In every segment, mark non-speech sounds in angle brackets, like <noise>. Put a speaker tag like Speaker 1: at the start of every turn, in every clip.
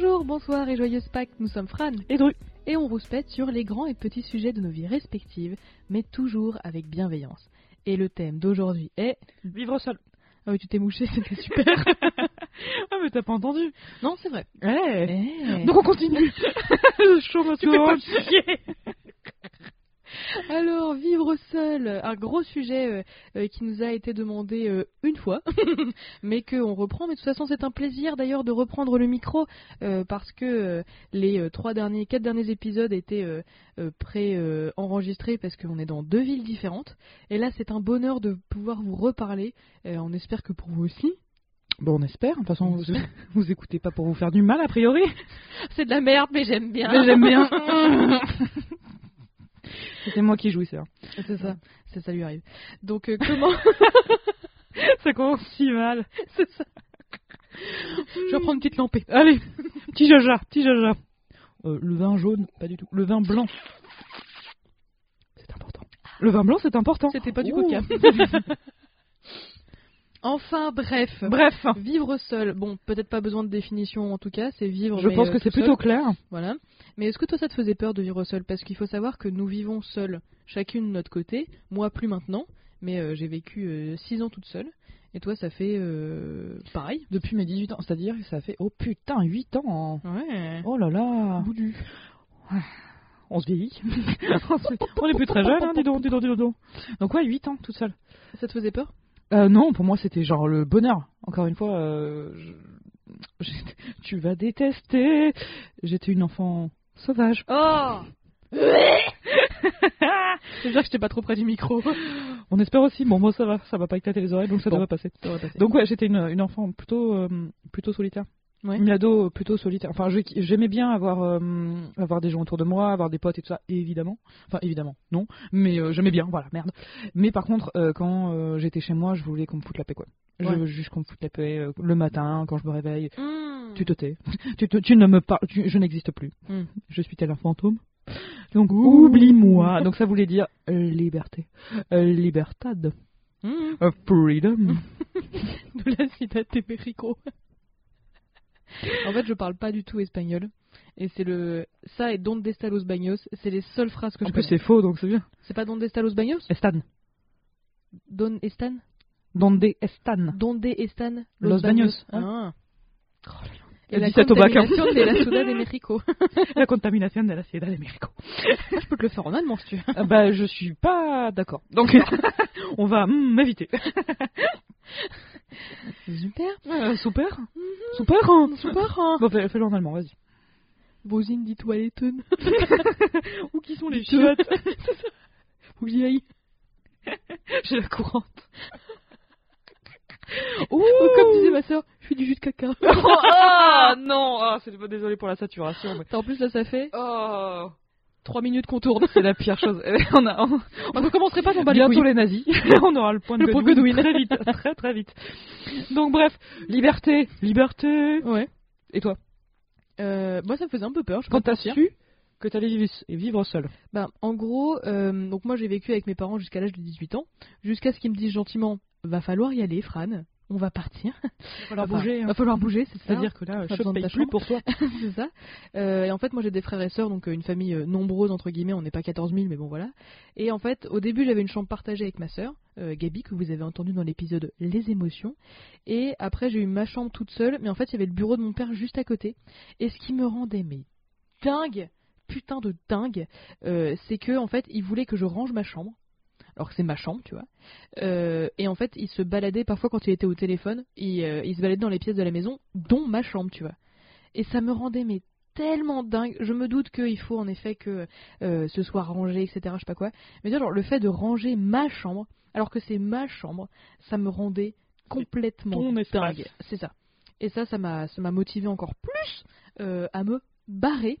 Speaker 1: Bonjour, bonsoir et joyeuse Pâques, nous sommes Fran
Speaker 2: Et Dru.
Speaker 1: et on rouspète sur les grands et petits sujets de nos vies respectives, mais toujours avec bienveillance. Et le thème d'aujourd'hui est...
Speaker 2: Vivre seul.
Speaker 1: Ah oui, tu t'es mouché, <laughs> c'était super.
Speaker 2: ah, mais t'as pas entendu.
Speaker 1: non, c'est vrai.
Speaker 2: Ouais.
Speaker 1: Eh.
Speaker 2: Donc on continue. <laughs>
Speaker 1: Fais pas
Speaker 2: chier.
Speaker 1: Alors, vivre seul, un gros sujet euh, euh, qui nous a été demandé euh, une fois, <laughs> mais qu'on reprend. Mais de toute façon, c'est un plaisir d'ailleurs de reprendre le micro euh, parce que les trois derniers, quatre derniers épisodes étaient pré-enregistrés parce qu'on est dans deux villes différentes. Et là, c'est un bonheur de pouvoir vous reparler. On espère que pour vous aussi.
Speaker 2: Bon, on espère. De toute façon,
Speaker 1: On
Speaker 2: vous, <laughs> vous écoutez pas pour vous faire du mal, a priori.
Speaker 1: C'est de la merde, mais j'aime bien.
Speaker 2: Mais j'aime bien. <laughs> C'est moi qui jouissais. hein.
Speaker 1: c'est ça, c'est ça lui arrive. Donc, euh, <laughs> comment <laughs>
Speaker 2: Ça commence si mal. <laughs>
Speaker 1: C'est ça. Je vais prendre une petite lampée.
Speaker 2: Allez, petit jaja, petit jaja. Euh, le vin jaune, pas du tout. Le vin blanc. C'est important. Le vin blanc, c'est important.
Speaker 1: C'était pas du
Speaker 2: Ouh.
Speaker 1: coca. Enfin, bref.
Speaker 2: Bref,
Speaker 1: Vivre seul, bon, peut-être pas besoin de définition en tout cas, c'est vivre.
Speaker 2: je
Speaker 1: mais,
Speaker 2: pense
Speaker 1: euh,
Speaker 2: que c'est
Speaker 1: tout seul.
Speaker 2: plutôt clair.
Speaker 1: Voilà. Mais est-ce que toi ça te faisait peur de vivre seul? Parce qu'il faut savoir que nous vivons seuls, chacune de notre côté. Moi plus maintenant, mais euh, j'ai vécu 6 ans toute seule. Et toi ça fait euh, pareil
Speaker 2: Depuis mes 18 ans, c'est-à-dire que ça fait, oh putain, 8 ans.
Speaker 1: Ouais.
Speaker 2: Oh là là.
Speaker 1: Boudu. <laughs>
Speaker 2: On se vieillit. on est plus très jeune, hein, dis donc, dis donc, dis donc. Donc ouais, 8 ans, toute seule.
Speaker 1: Ça te faisait peur?
Speaker 2: Euh, non, pour moi c'était genre le bonheur. Encore une fois, euh, je- <laughs> tu vas détester. J'étais une enfant sauvage.
Speaker 1: Oh <laughs> J'espère que j'étais pas trop près du micro.
Speaker 2: On espère aussi. Bon, moi ça va, ça va pas éclater les oreilles, donc ça
Speaker 1: Bon.
Speaker 2: devrait passer.
Speaker 1: Ça passer.
Speaker 2: Donc ouais, j'étais une, une enfant plutôt euh, plutôt solitaire.
Speaker 1: Ouais.
Speaker 2: Une ado plutôt solitaire. Enfin, j'aimais bien avoir euh, avoir des gens autour de moi, avoir des potes et tout ça, évidemment. Enfin, évidemment, non. Mais euh, j'aimais bien, voilà, merde. Mais par contre, euh, quand j'étais chez moi, je voulais qu'on me foute la paix, quoi. Je veux juste qu'on me foute la paix le matin, quand je me réveille.
Speaker 1: Mmh.
Speaker 2: Tu te tais. <laughs> tu, te- tu ne me parles. tu- je n'existe plus.
Speaker 1: Mm.
Speaker 2: Je suis tel un fantôme. Donc oublie-moi. Donc ça voulait dire liberté, libertad,
Speaker 1: Mmh.
Speaker 2: freedom. <laughs>
Speaker 1: de la de México. En fait, je parle pas du tout espagnol. Et c'est le. Ça et Donde está los baños, c'est les seules phrases que
Speaker 2: En
Speaker 1: je
Speaker 2: plus
Speaker 1: connais.
Speaker 2: c'est faux, donc c'est bien.
Speaker 1: C'est pas Donde está los baños?
Speaker 2: Estan.
Speaker 1: Don estan
Speaker 2: Donde estan.
Speaker 1: Donde están
Speaker 2: Los baños.
Speaker 1: Ah.
Speaker 2: Elle
Speaker 1: Et la
Speaker 2: hein.
Speaker 1: contaminación de la Ciudad de México. <laughs>
Speaker 2: La contamination de la Ciudad de México.
Speaker 1: je peux te le faire en allemand si tu veux.
Speaker 2: Ah bah je suis pas d'accord. Donc <laughs> on va m'éviter. <laughs>
Speaker 1: Super.
Speaker 2: Euh, super. Super. hein.
Speaker 1: Super. hein.
Speaker 2: Bon fais- fais-le en allemand, vas-y.
Speaker 1: Wo sind die Toiletten <laughs>
Speaker 2: Où qui sont les chiottes
Speaker 1: que j'y aille.
Speaker 2: J'ai la courante.
Speaker 1: Oh, comme disait ma soeur, je fais du jus de caca. <laughs>
Speaker 2: ah <laughs> non, ah, c'est désolé pour la saturation. Mais...
Speaker 1: En plus, là, ça fait
Speaker 2: Oh,
Speaker 1: 3 minutes qu'on tourne.
Speaker 2: c'est la pire chose. Eh, on a, on,
Speaker 1: On ne commencerait pas, les
Speaker 2: bientôt les nazis. <laughs> on aura le point de
Speaker 1: Le point
Speaker 2: très vite, très très vite. Donc bref, liberté, liberté.
Speaker 1: Ouais.
Speaker 2: Et toi,
Speaker 1: Euh, moi, ça me faisait un peu peur. Je
Speaker 2: quand t'as su que t'allais vivre, vivre seul
Speaker 1: Ben, en gros, euh, donc moi, j'ai vécu avec mes parents jusqu'à l'âge de 18 ans, jusqu'à ce qu'ils me disent gentiment, va falloir y aller, Fran. On va partir.
Speaker 2: Va falloir
Speaker 1: Enfin,
Speaker 2: bouger. hein.
Speaker 1: Va falloir bouger.
Speaker 2: C'est-à-dire que là, je
Speaker 1: de
Speaker 2: paye plus pour toi. <laughs>
Speaker 1: c'est ça. Euh, et en fait, moi j'ai des frères et sœurs, donc euh, une famille euh, nombreuse entre guillemets. On n'est pas 14 000, mais bon voilà. Et en fait, au début, j'avais une chambre partagée avec ma sœur, euh, Gabi, que vous avez entendu dans l'épisode Les émotions. Et après, j'ai eu ma chambre toute seule, mais en fait, il y avait le bureau de mon père juste à côté. Et ce qui me rendait mais dingue, putain de dingue, euh, c'est que en fait, il voulait que je range ma chambre. Alors que c'est ma chambre, tu vois. Euh, et en fait, il se baladait parfois quand il était au téléphone. Il, euh, il se baladait dans les pièces de la maison, dont ma chambre, tu vois. Et ça me rendait mais tellement dingue. Je me doute qu'il faut en effet que euh, ce soit rangé, etc. Je sais pas quoi. Mais genre, le fait de ranger ma chambre, alors que c'est ma chambre, ça me rendait complètement dingue. C'est ça. Et ça, ça m'a, ça m'a motivé encore plus à me barrer.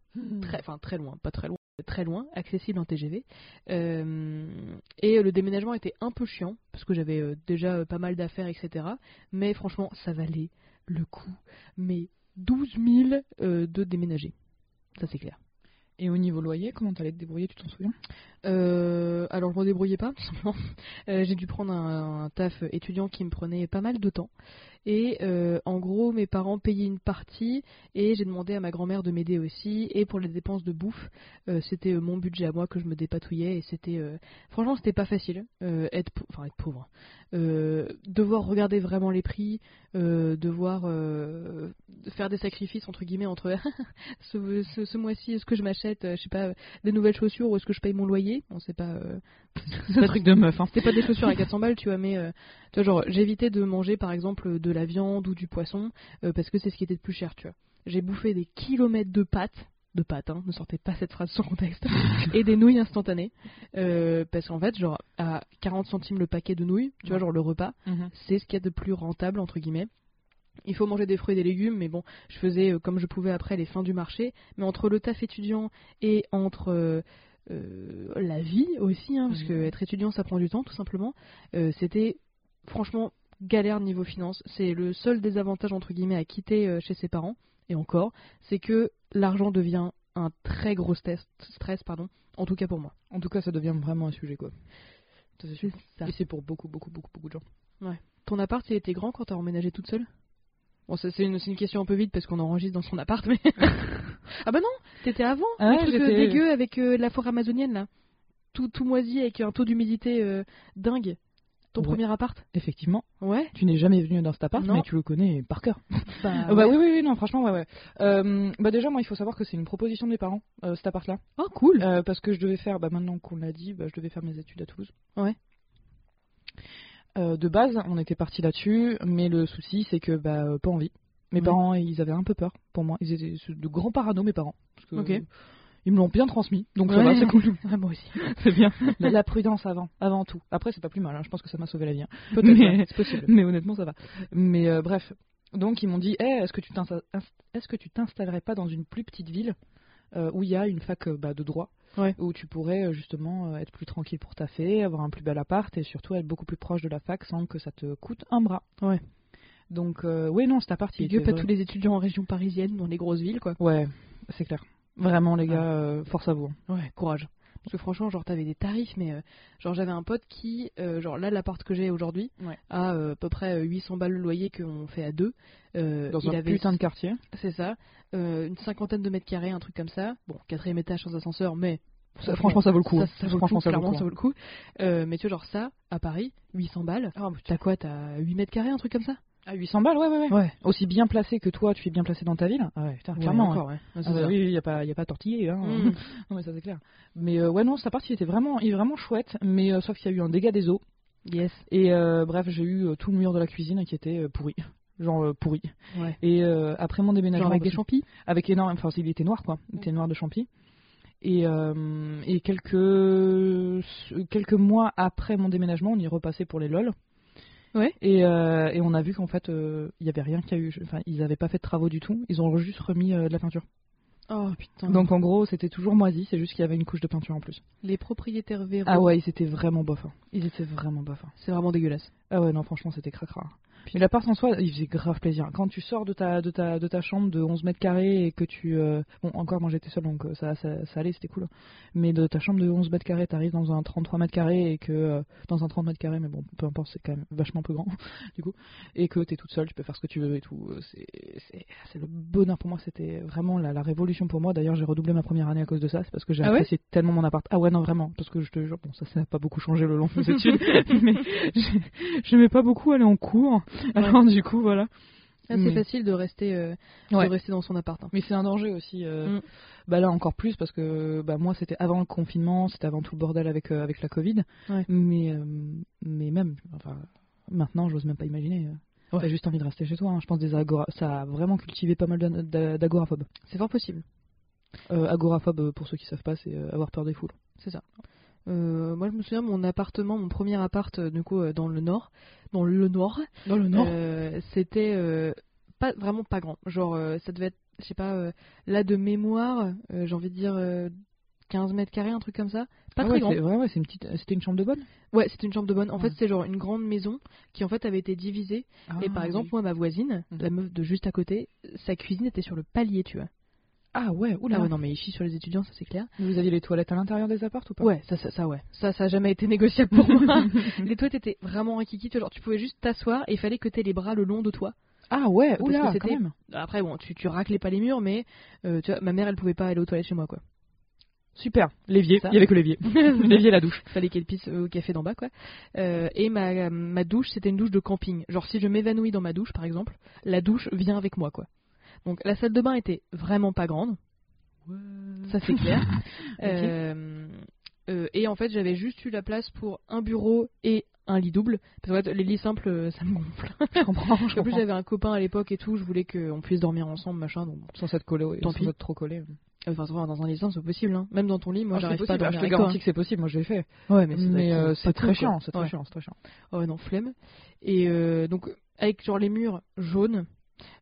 Speaker 1: très, enfin très loin, pas très loin, très loin, accessible en TGV. Euh, et le déménagement était un peu chiant parce que j'avais euh, déjà euh, pas mal d'affaires, etc. Mais franchement, ça valait le coup. Mais 12 000 euh, de déménager, ça c'est clair.
Speaker 2: Et au niveau loyer, comment t'allais te débrouiller, tu t'en souviens?
Speaker 1: Euh, alors je me débrouillais pas, <laughs> tout simplement. Euh, j'ai dû prendre un, un taf étudiant qui me prenait pas mal de temps. Et euh, en gros, mes parents payaient une partie et j'ai demandé à ma grand-mère de m'aider aussi. Et pour les dépenses de bouffe, euh, c'était euh, mon budget à moi que je me dépatouillais. Et c'était, euh, franchement, c'était pas facile. euh, être, enfin être pauvre, Euh, devoir regarder vraiment les prix, euh, devoir euh, faire des sacrifices entre guillemets entre <laughs> ce, ce, ce mois-ci, est-ce que je m'achète, je sais pas, des nouvelles chaussures ou est-ce que je paye mon loyer? On sait pas. euh, <laughs>
Speaker 2: C'est un truc de meuf, hein.
Speaker 1: c'était pas des chaussures à 400 balles, tu vois, mais euh, tu vois, genre, j'évitais de manger par exemple de la viande ou du poisson euh, parce que c'est ce qui était le plus cher, tu vois. J'ai bouffé des kilomètres de pâtes, de pâtes, hein, ne sortez pas cette phrase sans contexte, <laughs> et des nouilles instantanées euh, parce qu'en fait, genre, à 40 centimes le paquet de nouilles, tu vois, genre le repas,
Speaker 2: Mhm.
Speaker 1: c'est ce qu'il y a de plus rentable entre guillemets. Il faut manger des fruits et des légumes, mais bon, je faisais euh, comme je pouvais après les fins du marché. Mais entre le taf étudiant et entre euh, euh, la vie aussi, hein, parce
Speaker 2: Mhm.
Speaker 1: que être étudiant ça prend du temps tout simplement, euh, c'était franchement galère niveau finance. C'est le seul désavantage entre guillemets à quitter euh, chez ses parents, et encore, c'est que l'argent devient un très gros stress, stress pardon, en tout cas pour moi.
Speaker 2: En tout cas, ça devient vraiment un sujet, quoi. C'est.
Speaker 1: Ça.
Speaker 2: Et c'est pour beaucoup, beaucoup, beaucoup, beaucoup de gens.
Speaker 1: Ton appart, il était grand quand t'as emménagé toute seule? Bon, c'est une, question un peu vide parce qu'on enregistre dans son appart, mais. <laughs> ah bah non, t'étais avant
Speaker 2: Ah
Speaker 1: Le
Speaker 2: ouais,
Speaker 1: truc euh, dégueu avec euh, la forêt amazonienne là. Tout, tout moisi avec un taux d'humidité euh, dingue. Ton
Speaker 2: Ouais.
Speaker 1: premier appart?
Speaker 2: Effectivement,
Speaker 1: Ouais.
Speaker 2: tu n'es jamais venu dans cet appart,
Speaker 1: Non.
Speaker 2: mais tu le connais par cœur. <laughs>
Speaker 1: Bah,
Speaker 2: Ah bah oui, oui, oui, non, franchement, ouais, ouais. Euh, bah déjà, moi, il faut savoir que c'est une proposition de mes parents, euh, cet appart-là.
Speaker 1: Oh, cool.
Speaker 2: Euh, parce que je devais faire, bah maintenant qu'on l'a dit, bah, je devais faire mes études à Toulouse.
Speaker 1: Ouais.
Speaker 2: De base, on était parti là-dessus, mais le souci, c'est que, bah, pas envie. Mes
Speaker 1: Ouais.
Speaker 2: parents, ils avaient un peu peur pour moi. Ils étaient de grands parano, mes parents. Parce que,
Speaker 1: Ok.
Speaker 2: Ils me l'ont bien transmis, donc ça
Speaker 1: Ouais.
Speaker 2: va, c'est cool. <laughs>
Speaker 1: Ah, moi aussi. <laughs>
Speaker 2: c'est bien. La, la prudence avant, avant tout. Après, c'est pas plus mal, hein, je pense que ça m'a sauvé la vie. hein.
Speaker 1: Peut-être,
Speaker 2: Mais- <laughs>
Speaker 1: c'est possible.
Speaker 2: Mais honnêtement, ça va. Mais euh, bref. Donc, ils m'ont dit Eh, est-ce que tu est-ce que tu t'installerais pas dans une plus petite ville euh, où il y a une fac euh, bah, de droit
Speaker 1: Ouais.
Speaker 2: Où tu pourrais justement être plus tranquille pour taffer, avoir un plus bel appart et surtout être beaucoup plus proche de la fac sans que ça te coûte un bras.
Speaker 1: Ouais.
Speaker 2: Donc, euh, oui, non, cet appart, il
Speaker 1: Big up
Speaker 2: était
Speaker 1: à
Speaker 2: vrai-
Speaker 1: tous les étudiants en région parisienne, dans les grosses villes, quoi.
Speaker 2: Ouais, c'est clair. Vraiment, les
Speaker 1: Ouais.
Speaker 2: gars, euh, force à vous. hein.
Speaker 1: Ouais, courage. Parce que franchement, genre, t'avais des tarifs, mais euh, genre, j'avais un pote qui, euh, genre, là, l'appart que j'ai aujourd'hui,
Speaker 2: Ouais.
Speaker 1: a euh, à peu près euh, 800 balles le loyer qu'on fait à deux.
Speaker 2: Dans
Speaker 1: il
Speaker 2: un
Speaker 1: avait,
Speaker 2: putain de quartier.
Speaker 1: c'est ça, une cinquantaine de mètres carrés, un truc comme ça. Bon, quatrième étage sans ascenseur, mais
Speaker 2: Ça, franchement, ça vaut le coup.
Speaker 1: ça,
Speaker 2: hein.
Speaker 1: ça vaut le
Speaker 2: franchement,
Speaker 1: coup,
Speaker 2: ça vaut le coup.
Speaker 1: ça vaut le coup. Mais tu vois, genre ça, à Paris, 800 balles.
Speaker 2: Ah,
Speaker 1: T'as quoi T'as 8 mètres carrés, un truc comme ça?
Speaker 2: À 800 balles, ouais, ouais, ouais.
Speaker 1: Ouais.
Speaker 2: Aussi bien placé que toi, tu es bien placé dans ta ville. Ah ouais, putain, clairement.
Speaker 1: encore, ouais.
Speaker 2: Ah bah
Speaker 1: ça.
Speaker 2: oui, il n'y a pas, y a pas tortillé. Hein.
Speaker 1: Mm. <laughs>
Speaker 2: non, mais ça c'est clair. Mais euh, ouais, non, sa partie était vraiment, il est vraiment chouette. Mais euh, sauf qu'il y a eu un dégât des eaux.
Speaker 1: Yes.
Speaker 2: Et euh, bref, j'ai eu tout le mur de la cuisine qui était pourri. Genre pourri.
Speaker 1: Ouais.
Speaker 2: Et euh, après mon déménagement.
Speaker 1: Genre avec des champis?
Speaker 2: Avec énorme. Enfin, il était noir quoi. Il était noir de champi. Et, euh, et quelques, quelques mois après mon déménagement, on y repassait pour les LOL.
Speaker 1: Ouais.
Speaker 2: Et, euh, et on a vu qu'en fait, euh, il y avait rien qui a eu. Enfin, ils n'avaient pas fait de travaux du tout. Ils ont juste remis euh, de la peinture.
Speaker 1: Oh putain.
Speaker 2: Donc en gros, c'était toujours moisi, c'est juste qu'il y avait une couche de peinture en plus.
Speaker 1: les propriétaires véreux,
Speaker 2: Ah ouais, ils étaient vraiment bof. hein. Ils étaient vraiment bof. hein.
Speaker 1: c'est vraiment dégueulasse.
Speaker 2: Ah ouais, non, franchement, c'était cracra. Mais l'appart en soi, il faisait grave plaisir. Quand tu sors de ta, de ta, de ta chambre de 11 mètres carrés et que tu. euh, Bon, encore, moi j'étais seule donc euh, ça, ça, ça allait, c'était cool. Mais de ta chambre de 11 mètres carrés, t'arrives dans un 33 mètres carrés et que. euh, Dans un 30 mètres carrés, mais bon, peu importe, c'est quand même vachement plus grand, <laughs> du coup. Et que t'es toute seule, tu peux faire ce que tu veux et tout. C'est le bonheur pour moi, c'était vraiment la, la révolution pour moi. D'ailleurs, j'ai redoublé ma première année à cause de ça, c'est parce que j'ai
Speaker 1: Ah ouais
Speaker 2: apprécié tellement mon appart. Ah ouais, non, vraiment, parce que je te jure, bon, ça, ça n'a pas beaucoup changé le long de mes <laughs> études, <laughs> mais j'ai- j'aimais pas beaucoup aller en cours. <laughs> Alors, du coup, voilà.
Speaker 1: Ah, c'est
Speaker 2: Mais-
Speaker 1: facile de rester, euh,
Speaker 2: Ouais.
Speaker 1: de rester dans son appart. hein.
Speaker 2: Mais c'est un danger aussi. euh,
Speaker 1: Mm.
Speaker 2: Bah là encore plus parce que bah moi c'était avant le confinement, c'était avant tout le bordel avec euh, avec la Covid.
Speaker 1: Ouais.
Speaker 2: Mais mais même enfin maintenant j'ose même pas imaginer.
Speaker 1: Ouais.
Speaker 2: T'as juste envie de rester chez toi. hein. Je pense des agora ça a vraiment cultivé pas mal d'agoraphobes.
Speaker 1: C'est fort possible.
Speaker 2: Agoraphobe pour ceux qui savent pas c'est avoir peur des foules.
Speaker 1: C'est ça. Euh, moi, je me souviens, mon appartement, mon premier appart, euh, du coup, euh, dans le nord, dans le nord,
Speaker 2: Dans le
Speaker 1: euh, c'était euh, pas vraiment pas grand. Genre, ça devait être je sais pas, là de mémoire, j'ai envie de dire euh, 15 mètres carrés, un truc comme ça. Pas
Speaker 2: Ah
Speaker 1: très
Speaker 2: ouais,
Speaker 1: grand.
Speaker 2: c'est- ouais, ouais, c'est une petite. C'était une chambre de bonne?
Speaker 1: Ouais, c'était une chambre de bonne. En
Speaker 2: Ouais.
Speaker 1: fait, c'était genre une grande maison qui en fait avait été divisée. et par
Speaker 2: Ah,
Speaker 1: exemple,
Speaker 2: oui.
Speaker 1: moi, ma voisine,
Speaker 2: Mhm.
Speaker 1: la meuf de juste à côté, sa cuisine était sur le palier, tu vois.
Speaker 2: Ah ouais, oula.
Speaker 1: Ah ouais, non, mais il chie sur les étudiants, ça c'est clair.
Speaker 2: Vous aviez les toilettes à l'intérieur des apparts ou pas?
Speaker 1: Ouais, ça, ça, ça, ouais. Ça, ça a jamais été négociable pour moi. <laughs> les toilettes étaient vraiment un kiki. Genre, tu pouvais juste t'asseoir et il fallait que t'aies les bras le long de toi.
Speaker 2: Ah ouais,
Speaker 1: Parce
Speaker 2: oula,
Speaker 1: que
Speaker 2: quand même.
Speaker 1: Après, bon, tu, tu raclais pas les murs, mais euh, tu vois, ma mère, elle pouvait pas aller aux toilettes chez moi, quoi.
Speaker 2: Super. L'évier. Il y avait que l'évier. <laughs> l'évier et la douche.
Speaker 1: Fallait qu'elle pisse au café d'en bas, quoi. Euh, et ma, ma douche, c'était une douche de camping. Genre, si je m'évanouis dans ma douche, par exemple, la douche vient avec moi, quoi. Donc, la salle de bain était vraiment pas grande, ça c'est clair. <laughs> Euh, euh, et en fait, j'avais juste eu la place pour un bureau et un lit double. Parce que les lits simples, euh, ça me gonfle. <laughs>
Speaker 2: Je comprends. Je
Speaker 1: En plus, j'avais un copain à l'époque et tout, je voulais qu'on puisse dormir ensemble, machin. Donc.
Speaker 2: Sans s'être collé,
Speaker 1: Tant
Speaker 2: sans
Speaker 1: pis.
Speaker 2: être trop collé.
Speaker 1: Enfin, vois, dans un lit simple, c'est possible. Hein. Même dans ton lit, moi,
Speaker 2: Ah,
Speaker 1: j'arrive pas à.
Speaker 2: Ah,
Speaker 1: dormir
Speaker 2: je te
Speaker 1: toi,
Speaker 2: garantis que c'est possible. Moi, je l'ai fait.
Speaker 1: hein. Ouais, mais,
Speaker 2: euh, c'est très
Speaker 1: cool,
Speaker 2: chiant. C'est très
Speaker 1: Ouais.
Speaker 2: chiant. C'est très chiant.
Speaker 1: Oh non, flemme. Et euh, donc, avec genre les murs jaunes,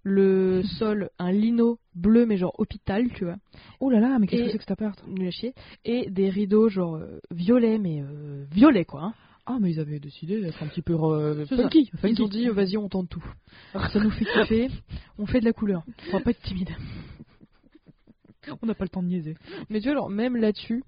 Speaker 1: le sol, un lino bleu, mais genre hôpital, tu vois,
Speaker 2: Oh là là, mais qu'est-ce que c'est que cet appart?
Speaker 1: nul à chier, et des rideaux genre euh, violets, mais euh, violets quoi. Hein.
Speaker 2: Ah, mais ils avaient décidé d'être un petit peu euh,
Speaker 1: ça.
Speaker 2: funky.
Speaker 1: Ils
Speaker 2: funky.
Speaker 1: ont dit, vas-y, on tente tout. Ça nous fait kiffer, on fait de la couleur. On va pas être timide.
Speaker 2: On n'a pas le temps de niaiser.
Speaker 1: Mais tu vois, alors, même là-dessus,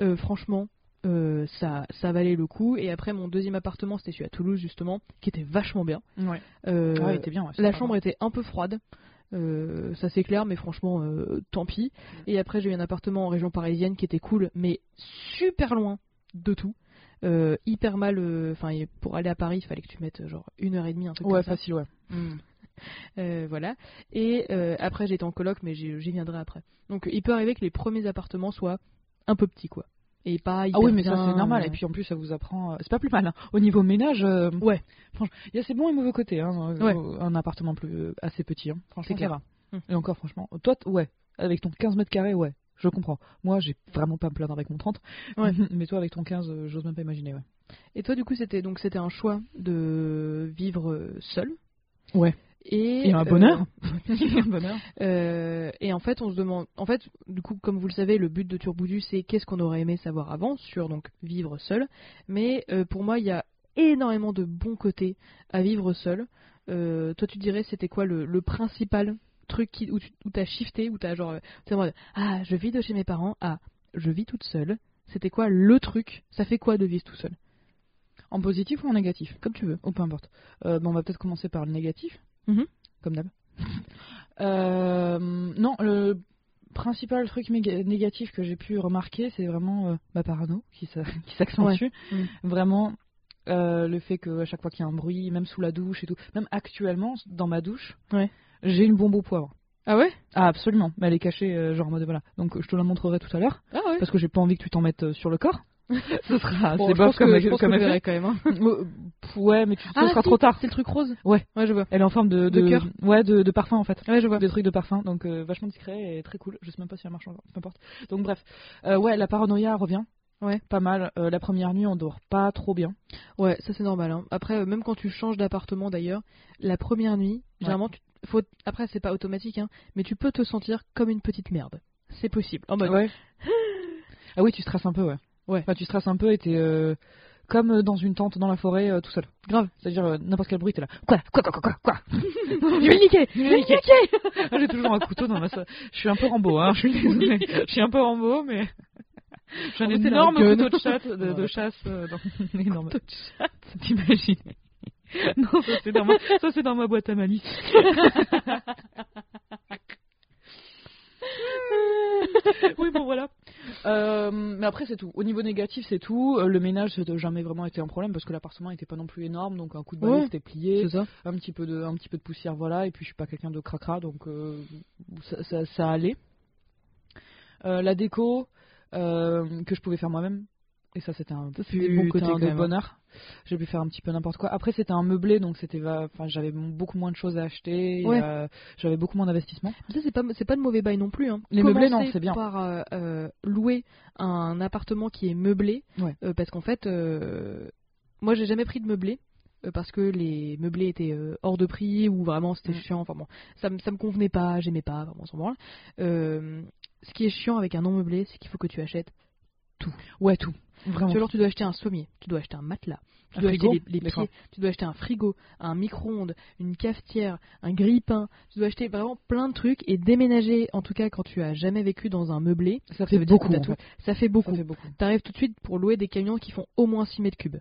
Speaker 1: euh, franchement, euh, ça, ça valait le coup. Et après, mon deuxième appartement, c'était celui à Toulouse, justement, qui était vachement bien.
Speaker 2: Ouais.
Speaker 1: Euh,
Speaker 2: Ah, il était bien. ouais, c'est
Speaker 1: La chambre était un peu froide, euh, ça c'est clair, mais franchement, tant pis. Et après, j'ai eu un appartement en région parisienne qui était cool, mais super loin de tout. Hyper mal, enfin, pour aller à Paris, il fallait que tu mettes genre une heure et demie, un truc
Speaker 2: Ouais,
Speaker 1: comme ça.
Speaker 2: facile, ouais. <laughs>
Speaker 1: Euh, voilà. Et euh, après, j'étais en coloc, mais j'y viendrai après. Donc, il peut arriver que les premiers appartements soient un peu petits, quoi. Et pas hyper
Speaker 2: Ah oui, mais ça c'est normal.
Speaker 1: euh,
Speaker 2: Et puis en plus, ça vous apprend. euh, C'est pas plus mal. hein. Au niveau ménage, euh,
Speaker 1: Ouais.
Speaker 2: franchement, il y a ses bons et mauvais côtés. Hein,
Speaker 1: Ouais.
Speaker 2: euh, Un appartement plus euh, assez petit. Hein. Franchement, ça
Speaker 1: clair.
Speaker 2: va.
Speaker 1: Hum.
Speaker 2: Et encore, franchement, toi, ouais, avec ton 15 mètres carrés, ouais, je comprends. Moi, j'ai vraiment pas à me plaindre avec mon 30.
Speaker 1: Ouais. <laughs>
Speaker 2: mais toi, avec ton 15, euh, j'ose même pas imaginer. Ouais.
Speaker 1: Et toi, du coup, c'était donc c'était un choix de vivre euh, seul?
Speaker 2: Ouais.
Speaker 1: Et,
Speaker 2: Et un
Speaker 1: euh,
Speaker 2: bonheur. <laughs> un bonheur.
Speaker 1: Euh, et en fait, on se demande. En fait, du coup, comme vous le savez, le but de Turboudu, c'est qu'est-ce qu'on aurait aimé savoir avant sur donc vivre seul. Mais euh, pour moi, il y a énormément de bons côtés à vivre seul. Toi, tu dirais, c'était quoi le, le principal truc qui, où t'as shifté, où t'as genre, t'es ah, je vis de chez mes parents, ah, je vis toute seule. C'était quoi le truc? Ça fait quoi de vivre tout seul?
Speaker 2: En positif ou en négatif?
Speaker 1: Comme tu veux.
Speaker 2: Ou peu importe. Bon, on va peut-être commencer par le négatif.
Speaker 1: Mhm.
Speaker 2: Comme d'hab. Euh, non, le principal truc négatif que j'ai pu remarquer, c'est vraiment euh, ma parano qui s'a- <laughs> qui s'accentue.
Speaker 1: Ouais. Mm.
Speaker 2: Vraiment, euh, le fait que à chaque fois qu'il y a un bruit, même sous la douche et tout, même actuellement, dans ma douche,
Speaker 1: Ouais.
Speaker 2: j'ai une bombe au poivre.
Speaker 1: Ah ouais?
Speaker 2: Ah, absolument. Mais elle est cachée, euh, genre en mode voilà. Donc je te la montrerai tout à l'heure,
Speaker 1: Ah ouais.
Speaker 2: parce que j'ai pas envie que tu t'en mettes euh, sur le corps. <laughs> Ce sera
Speaker 1: Bon, je
Speaker 2: bof comme,
Speaker 1: que, je
Speaker 2: comme
Speaker 1: verrai quand même. hein.
Speaker 2: Euh, ouais, mais tu, ce
Speaker 1: Ah,
Speaker 2: sera
Speaker 1: si,
Speaker 2: trop tard.
Speaker 1: C'est le truc rose
Speaker 2: Ouais.
Speaker 1: Ouais, je vois.
Speaker 2: Elle est en forme de,
Speaker 1: De cœur
Speaker 2: Ouais, de, de parfum en fait.
Speaker 1: Ouais, je vois.
Speaker 2: Des trucs de parfum, donc euh, vachement discret et très cool. Je sais même pas si elle marche encore, peu importe. Donc bref, Euh, ouais, la paranoïa revient.
Speaker 1: Ouais.
Speaker 2: Pas mal. Euh, la première nuit, on dort pas trop bien.
Speaker 1: Ouais, ça c'est normal. hein. Après, même quand tu changes d'appartement d'ailleurs, la première nuit, généralement, tu... faut... après c'est pas automatique, hein, mais tu peux te sentir comme une petite merde. C'est possible. En mode,
Speaker 2: Ouais. <laughs> ah oui, tu stresses un peu, ouais.
Speaker 1: Ouais.
Speaker 2: Enfin, tu stresses un peu et t'es euh, comme euh, dans une tente dans la forêt euh, tout seul.
Speaker 1: grave.
Speaker 2: C'est-à-dire euh, n'importe quel bruit, t'es là. Quoi? Quoi? Quoi? Quoi? Quoi, quoi <laughs>
Speaker 1: Je vais le niquer
Speaker 2: Je vais le niquer. Ah, J'ai toujours un couteau dans ma. Je suis un peu Rambo, hein. <laughs> Je suis. Je suis un peu Rambo, mais. <laughs> J'ai un énorme couteau de chasse, de, de chasse euh, dans énorme. T'imagines Non, ça c'est dans ma, ça c'est dans ma boîte à malice. oui, bon voilà. Euh, mais après c'est tout. Au niveau négatif c'est tout. Euh, Le ménage ça n'a jamais vraiment été un problème parce que l'appartement était pas non plus énorme, donc un coup de balai
Speaker 1: Ouais.
Speaker 2: c'était plié
Speaker 1: C'est ça.
Speaker 2: un petit peu de un petit peu de poussière voilà et puis je suis pas quelqu'un de cracra donc euh, ça, ça, ça allait Euh, la déco que je pouvais faire moi-même et ça c'était un
Speaker 1: Ça,
Speaker 2: putain
Speaker 1: quand
Speaker 2: de
Speaker 1: hein.
Speaker 2: bonheur j'ai pu faire un petit peu n'importe quoi après c'était un meublé donc c'était enfin j'avais beaucoup moins de choses à acheter
Speaker 1: Ouais.
Speaker 2: euh, j'avais beaucoup moins d'investissement
Speaker 1: Ça c'est pas c'est pas de mauvais bail non plus. Hein.
Speaker 2: Les meublés, non, c'est bien.
Speaker 1: Par euh, euh, louer un appartement qui est meublé,
Speaker 2: Ouais.
Speaker 1: euh, parce qu'en fait, moi j'ai jamais pris de meublé. parce que les meublés étaient hors de prix ou vraiment c'était
Speaker 2: Mm.
Speaker 1: chiant. Enfin bon, ça, me- ça me convenait pas, j'aimais pas, vraiment, branle. Ce qui est chiant avec un non meublé, c'est qu'il faut que tu achètes.
Speaker 2: Ouais, tout. Vraiment.
Speaker 1: Tu tu dois acheter un sommier, tu dois acheter un matelas, tu
Speaker 2: Un
Speaker 1: dois
Speaker 2: frigo
Speaker 1: acheter les, pieds, tu dois acheter un frigo, un micro-ondes, une cafetière, un grille-pain. Tu dois acheter vraiment plein de trucs et déménager, en tout cas quand tu as jamais vécu dans un meublé,
Speaker 2: ça fait beaucoup. en fait.
Speaker 1: ça fait
Speaker 2: Ça
Speaker 1: beaucoup.
Speaker 2: fait beaucoup.
Speaker 1: T'arrives tout de suite pour louer des camions qui font au moins 6 mètres cubes.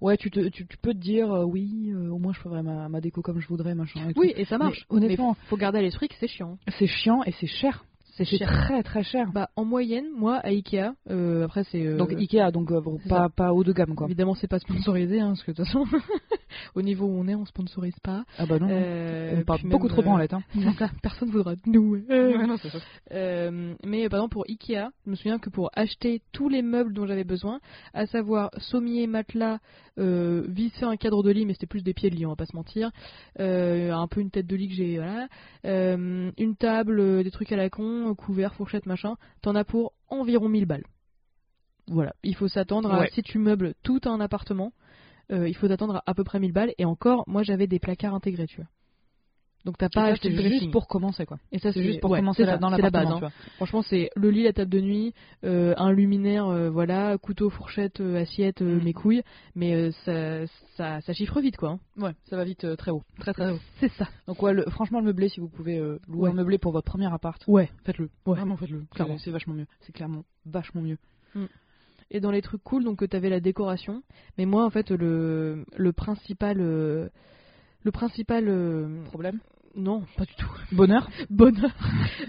Speaker 2: Ouais, tu, te, tu, tu peux te dire, euh, oui, euh, au moins je ferai ma, ma déco comme je voudrais, machin. et tout.
Speaker 1: Oui, et ça marche.
Speaker 2: Mais honnêtement-
Speaker 1: Mais faut garder à l'esprit que c'est chiant.
Speaker 2: C'est chiant et c'est cher.
Speaker 1: C'est cher.
Speaker 2: très très cher.
Speaker 1: Bah, en moyenne, moi, à Ikea, euh, après c'est... euh,
Speaker 2: Donc Ikea, donc euh, pas, pas haut de gamme quoi.
Speaker 1: Évidemment, c'est pas sponsorisé, hein, parce que de toute façon, <laughs> au niveau où on est, on sponsorise pas.
Speaker 2: Ah bah non.
Speaker 1: Euh,
Speaker 2: on parle beaucoup
Speaker 1: même,
Speaker 2: trop
Speaker 1: euh,
Speaker 2: branlette. Hein.
Speaker 1: C'est ça, <laughs> personne voudra de nous. Euh,
Speaker 2: Ouais, non, c'est ça.
Speaker 1: Euh, mais euh, par exemple pour Ikea, je me souviens que pour acheter tous les meubles dont j'avais besoin, à savoir sommier, matelas, euh, visser un cadre de lit, mais c'était plus des pieds de lit, on va pas se mentir, euh, un peu une tête de lit que j'ai, voilà, euh, une table, euh, des trucs à la con, couvert, fourchette, machin, t'en as pour environ 1000 balles. Voilà, il faut s'attendre à, si tu meubles tout un appartement, euh, il faut t'attendre à à peu près 1000 balles, et encore, moi j'avais des placards intégrés, tu vois. Donc t'as pas acheté le
Speaker 2: juste pour commencer quoi.
Speaker 1: Et ça
Speaker 2: C'est juste pour
Speaker 1: ouais,
Speaker 2: commencer
Speaker 1: ça,
Speaker 2: dans
Speaker 1: la base. hein. Franchement, c'est le lit, la table de nuit, euh, un luminaire, euh, voilà, couteau, fourchette, euh, assiette,
Speaker 2: Mm.
Speaker 1: mes couilles. Mais ça, ça, ça chiffre vite, quoi. hein.
Speaker 2: Ouais, ça va vite très haut, très très haut.
Speaker 1: C'est ça.
Speaker 2: Donc ouais, le- franchement le meublé, si vous pouvez louer
Speaker 1: Ouais.
Speaker 2: un meublé pour votre premier appart,
Speaker 1: Ouais.
Speaker 2: faites-le.
Speaker 1: Ouais.
Speaker 2: Vraiment faites-le.
Speaker 1: Clairement.
Speaker 2: C'est- C'est vachement mieux. C'est clairement vachement mieux.
Speaker 1: Et dans les trucs cool, donc t'avais la décoration. Mais moi, en fait, le, le principal, euh, le principal, euh,
Speaker 2: Problème?
Speaker 1: Non, pas du tout. <laughs>
Speaker 2: Bonheur?
Speaker 1: Bonheur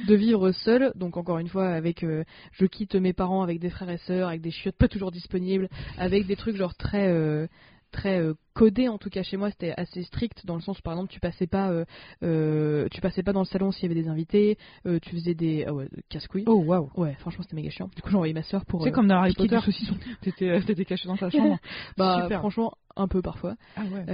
Speaker 1: de vivre seul. Donc encore une fois, avec euh, je quitte mes parents avec des frères et sœurs, avec des chiottes pas toujours disponibles, avec des trucs genre très euh, très euh, codés en tout cas chez moi c'était assez strict dans le sens où, par exemple tu passais pas euh, euh, tu passais pas dans le salon s'il y avait des invités tu faisais des ah ouais casse couilles
Speaker 2: Oh waouh.
Speaker 1: ouais franchement c'était méga chiant du coup j'ai envoyé ma soeur pour
Speaker 2: C'est comme dans Harry Potter. <laughs> T'étais t'étais caché dans ta chambre. <laughs>
Speaker 1: bah
Speaker 2: Super.
Speaker 1: franchement un peu parfois
Speaker 2: Ah ouais.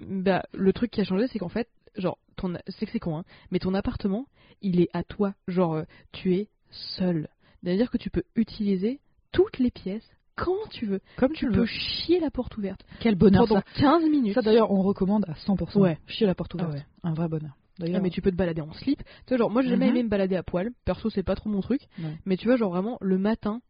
Speaker 1: bah, le truc qui a changé, c'est qu'en fait, genre, ton, c'est que c'est con, hein, mais ton appartement, il est à toi. Genre, tu es seul. C'est-à-dire que tu peux utiliser toutes les pièces quand tu veux.
Speaker 2: Comme
Speaker 1: Tu peux chier la porte ouverte
Speaker 2: Quel bonheur
Speaker 1: pendant
Speaker 2: ça.
Speaker 1: 15 minutes.
Speaker 2: Ça d'ailleurs, on recommande à 100%.
Speaker 1: Ouais.
Speaker 2: Chier la porte
Speaker 1: Ah
Speaker 2: ouverte.
Speaker 1: ouais.
Speaker 2: Un vrai bonheur.
Speaker 1: Ah,
Speaker 2: D'ailleurs,
Speaker 1: mais tu peux te balader en slip. Tu vois, genre, moi, j'ai jamais
Speaker 2: Mhm.
Speaker 1: aimé me balader à poil. Perso, c'est pas trop mon truc.
Speaker 2: Ouais.
Speaker 1: Mais tu vois, genre, vraiment, le matin,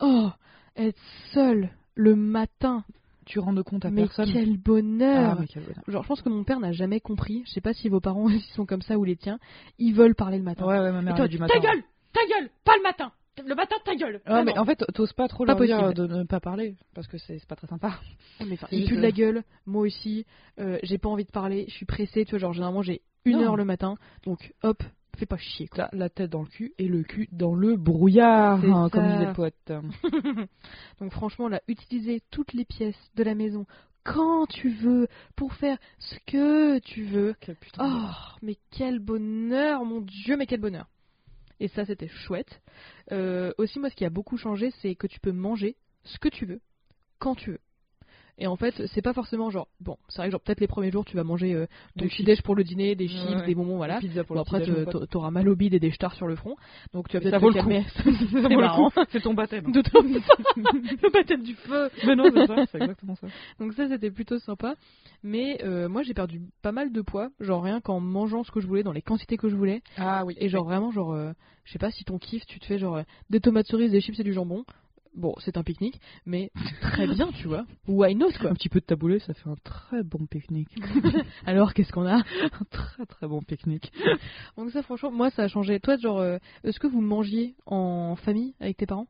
Speaker 1: oh, être seul le matin.
Speaker 2: tu rends de compte à
Speaker 1: mais
Speaker 2: personne.
Speaker 1: quel bonheur!
Speaker 2: Ah, mais quel bonheur.
Speaker 1: Genre, je pense que mon père n'a jamais compris. Je sais pas si vos parents <laughs> ils sont comme ça ou les tiens. Ils veulent parler le matin.
Speaker 2: Ouais, ouais, ma
Speaker 1: Et
Speaker 2: mère
Speaker 1: toi,
Speaker 2: du
Speaker 1: ta
Speaker 2: matin.
Speaker 1: gueule, ta gueule, pas le matin. Le matin, ta gueule.
Speaker 2: Ah, mais en fait, t'oses pas trop
Speaker 1: Pas
Speaker 2: leur dire
Speaker 1: possible.
Speaker 2: de ne pas parler parce que c'est pas très sympa.
Speaker 1: Mais enfin, il pue de la gueule. Moi aussi, euh, j'ai pas envie de parler. Je suis pressée. Tu vois, genre généralement j'ai une
Speaker 2: Non.
Speaker 1: heure le matin. Donc hop, fais pas chier. Quoi.
Speaker 2: T'as la tête dans le cul et le cul dans le brouillard, hein, comme disait le poète. <laughs>
Speaker 1: Donc franchement, là, utiliser toutes les pièces de la maison quand tu veux pour faire ce que tu veux.
Speaker 2: Quel putain de
Speaker 1: Oh, mais quel bonheur, mon Dieu, mais quel bonheur. Et ça, c'était chouette. Euh, aussi, moi, ce qui a beaucoup changé, c'est que tu peux manger ce que tu veux, quand tu veux. Et en fait, c'est pas forcément genre, bon, c'est vrai que genre, peut-être les premiers jours, tu vas manger euh, petit déj pour le dîner, des chips,
Speaker 2: ouais.
Speaker 1: des bonbons, voilà.
Speaker 2: Pizza pour
Speaker 1: Bon, après, t'auras mal au bide et des stars sur le front. Donc, tu vas peut-être te calmer. <laughs> C'est marrant.
Speaker 2: C'est ton baptême.
Speaker 1: De ton- <laughs> le baptême du feu.
Speaker 2: Mais non, c'est ça, c'est exactement ça.
Speaker 1: Donc ça c'était plutôt sympa. Mais euh, moi j'ai perdu pas mal de poids, genre rien qu'en mangeant ce que je voulais, dans les quantités que je voulais.
Speaker 2: Ah oui.
Speaker 1: Et genre vraiment genre, euh, je sais pas si ton kiff, tu te fais genre euh, des tomates cerises, des chips et du jambon. Bon c'est un pique-nique, mais <laughs> très bien tu vois. Why not quoi.
Speaker 2: un petit peu de taboulé, ça fait un très bon pique-nique. <laughs>
Speaker 1: Alors qu'est-ce qu'on a?
Speaker 2: Un très très bon pique-nique. <laughs>
Speaker 1: Donc ça franchement moi ça a changé. Toi genre, euh, est-ce que vous mangiez en famille avec tes parents?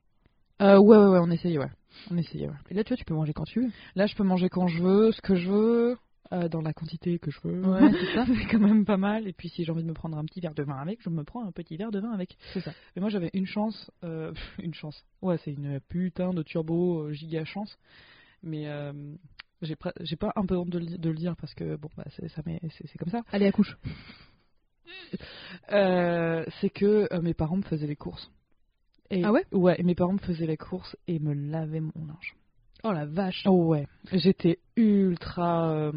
Speaker 2: Euh, ouais, ouais, ouais, on essayait, ouais. On essayait, ouais.
Speaker 1: Et là tu vois tu peux manger quand tu veux.
Speaker 2: Là, je peux manger quand je veux, ce que je veux, euh, dans la quantité que je veux.
Speaker 1: Ouais, c'est ça. <laughs>
Speaker 2: c'est quand même pas mal. Et puis, si j'ai envie de me prendre un petit verre de vin avec, je me prends un petit verre de vin avec.
Speaker 1: C'est ça.
Speaker 2: Et moi, j'avais une chance, euh, <laughs> une chance. Ouais, c'est une putain de turbo euh, giga chance. Mais euh, j'ai pas un peu honte de, le- de le dire parce que bon, bah, c'est comme ça.
Speaker 1: Allez à couche.
Speaker 2: Euh, c'est que mes parents me faisaient les courses. Et,
Speaker 1: Ah ouais?
Speaker 2: Ouais, mes parents me faisaient les courses et me lavaient mon linge.
Speaker 1: Oh la vache.
Speaker 2: Oh ouais, j'étais ultra euh,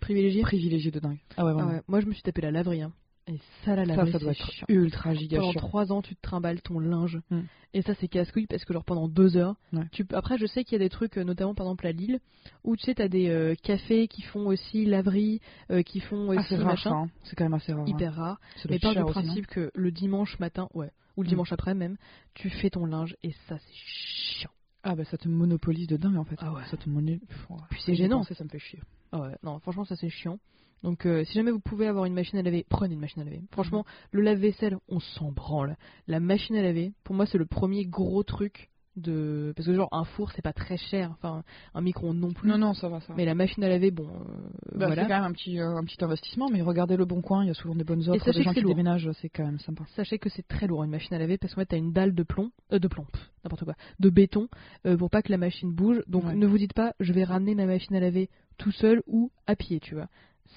Speaker 1: Privilégié.
Speaker 2: privilégiée de dingue. Ah ouais,
Speaker 1: Ah ouais, Moi je me suis tapé la laverie. hein. Et ça, la
Speaker 2: Ça,
Speaker 1: laver,
Speaker 2: ça doit
Speaker 1: c'est
Speaker 2: être
Speaker 1: chiant.
Speaker 2: ultra giga
Speaker 1: Pendant
Speaker 2: chiant.
Speaker 1: trois ans, tu te trimbales ton linge.
Speaker 2: Mm.
Speaker 1: Et ça, c'est casse-couille parce que, genre, pendant deux heures,
Speaker 2: Ouais.
Speaker 1: tu... après, je sais qu'il y a des trucs, euh, notamment par exemple à Lille, où tu sais, t'as des euh, cafés qui font aussi laverie, euh, qui font
Speaker 2: Ah,
Speaker 1: aussi machin.
Speaker 2: ça, hein. C'est quand même assez rare.
Speaker 1: Hyper rare.
Speaker 2: Ça
Speaker 1: Mais
Speaker 2: aussi, non
Speaker 1: principe que le dimanche matin, ouais, ou le
Speaker 2: Mm.
Speaker 1: dimanche après même, tu fais ton linge et ça, c'est chiant.
Speaker 2: Ah bah ça te monopolise de dingue en fait.
Speaker 1: Ah ouais.
Speaker 2: Ça te mono... Pff, ouais.
Speaker 1: Puis c'est gênant.
Speaker 2: penser, ça me fait chier.
Speaker 1: Ah ouais, non, franchement, ça c'est chiant. Donc, euh, si jamais vous pouvez avoir une machine à laver, prenez une machine à laver. Franchement, le lave-vaisselle, on s'en branle. La machine à laver, pour moi, c'est le premier gros truc de. Parce que, genre, un four, c'est pas très cher. Enfin, un micro-ondes non plus.
Speaker 2: Non non ça va ça. va.
Speaker 1: Mais la machine à laver, bon. euh,
Speaker 2: Bah,
Speaker 1: voilà.
Speaker 2: C'est quand même un petit, euh, un petit investissement, mais regardez le bon coin, il y a souvent des bonnes offres,
Speaker 1: sachez
Speaker 2: des gens qui
Speaker 1: lourd.
Speaker 2: déménagent, c'est quand même sympa.
Speaker 1: Sachez que c'est très lourd une machine à laver parce qu'en fait t'as une dalle de plomb, euh, de plomb, n'importe quoi, de béton euh, pour pas que la machine bouge. Donc
Speaker 2: Ouais.
Speaker 1: ne vous dites pas je vais ramener ma machine à laver tout seul ou à pied, tu vois.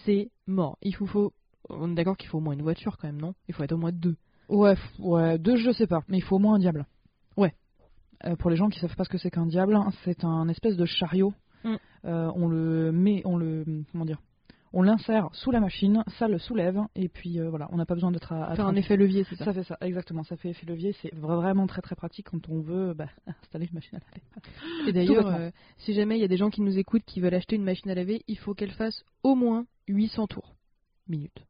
Speaker 1: C'est mort. Il vous faut, on est d'accord qu'il faut au moins une voiture quand même, non? Il faut être au moins deux.
Speaker 2: Ouais, ouais, deux je sais pas, mais il faut au moins un diable.
Speaker 1: Ouais.
Speaker 2: Euh, pour les gens qui savent pas ce que c'est qu'un diable, c'est un espèce de chariot.
Speaker 1: Mm.
Speaker 2: Euh, on le met, on le, comment dire, on l'insère sous la machine, ça le soulève, et puis euh, voilà, on n'a pas besoin d'être à, à
Speaker 1: Faire un
Speaker 2: 30.
Speaker 1: effet levier, c'est ça.
Speaker 2: Ça fait ça, exactement, ça fait effet levier, c'est vraiment très très pratique quand on veut bah, <laughs> installer une machine à laver.
Speaker 1: Et d'ailleurs, euh, si jamais il y a des gens qui nous écoutent qui veulent acheter une machine à laver, il faut qu'elle fasse au moins 800 tours minutes.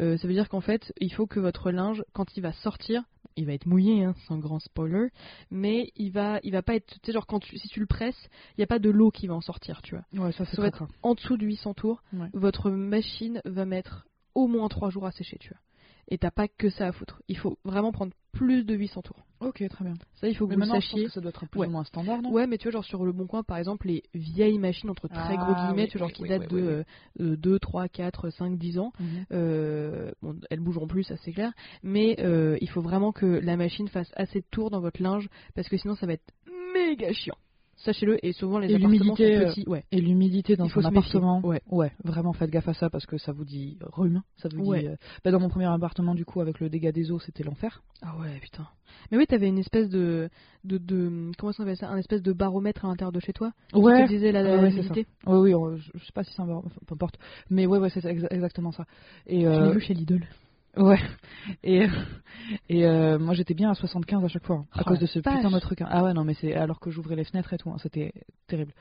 Speaker 1: Euh, ça veut dire qu'en fait, il faut que votre linge, quand il va sortir, il va être mouillé, hein, sans grand spoiler, mais il va, il va pas être, tu sais, genre quand tu, si tu le presses, il n'y a pas de l'eau qui va en sortir, tu vois.
Speaker 2: Ouais, ça c'est
Speaker 1: Ça va être en dessous de 800 tours,
Speaker 2: Ouais.
Speaker 1: votre machine va mettre au moins 3 jours à sécher, tu vois. Et t'as pas que ça à foutre. Il faut vraiment prendre plus de 800 tours.
Speaker 2: Ok, très bien.
Speaker 1: Ça, il faut que
Speaker 2: Mais
Speaker 1: vous le
Speaker 2: maintenant, je pense
Speaker 1: sachiez.
Speaker 2: que ça doit être plus
Speaker 1: Ouais.
Speaker 2: ou moins standard, non?
Speaker 1: Ouais, mais tu vois, genre sur le bon coin, par exemple, les vieilles machines entre très
Speaker 2: Ah,
Speaker 1: gros guillemets,
Speaker 2: oui,
Speaker 1: tu vois, genre
Speaker 2: oui,
Speaker 1: qui datent de
Speaker 2: oui.
Speaker 1: euh, 2, 3, 4, 5, 10 ans,
Speaker 2: Mhm.
Speaker 1: euh, bon, elles bougeront plus, ça c'est clair, mais euh, il faut vraiment que la machine fasse assez de tours dans votre linge, parce que sinon ça va être méga chiant. Sachez-le, et souvent les
Speaker 2: Et
Speaker 1: appartements sont
Speaker 2: euh,
Speaker 1: petits. Ouais.
Speaker 2: Et l'humidité dans son appartement.
Speaker 1: Ouais.
Speaker 2: Ouais, vraiment faites gaffe à ça parce que ça vous dit rhume. Ça vous
Speaker 1: Ouais.
Speaker 2: dit. euh, bah, dans mon premier appartement, du coup, avec le dégât des eaux, c'était l'enfer.
Speaker 1: Ah ouais, putain. Mais oui, t'avais une espèce de, de, de, comment ça s'appelle ça, un espèce de baromètre à l'intérieur de chez toi, qui te disait la,
Speaker 2: Ouais,
Speaker 1: la
Speaker 2: ouais,
Speaker 1: l'humidité.
Speaker 2: Oui, oui, on- je, je sais pas si c'est un enfin, peu importe. Mais ouais, ouais, c'est exa- exactement ça. Et
Speaker 1: Je l'ai
Speaker 2: euh,
Speaker 1: vu chez Lidl.
Speaker 2: Ouais. Et et euh, moi j'étais bien à 75 à chaque fois hein, à
Speaker 1: Oh
Speaker 2: cause de ce putain de truc. hein. Ah ouais, non, mais c'est alors que j'ouvrais les fenêtres et tout, hein, c'était terrible.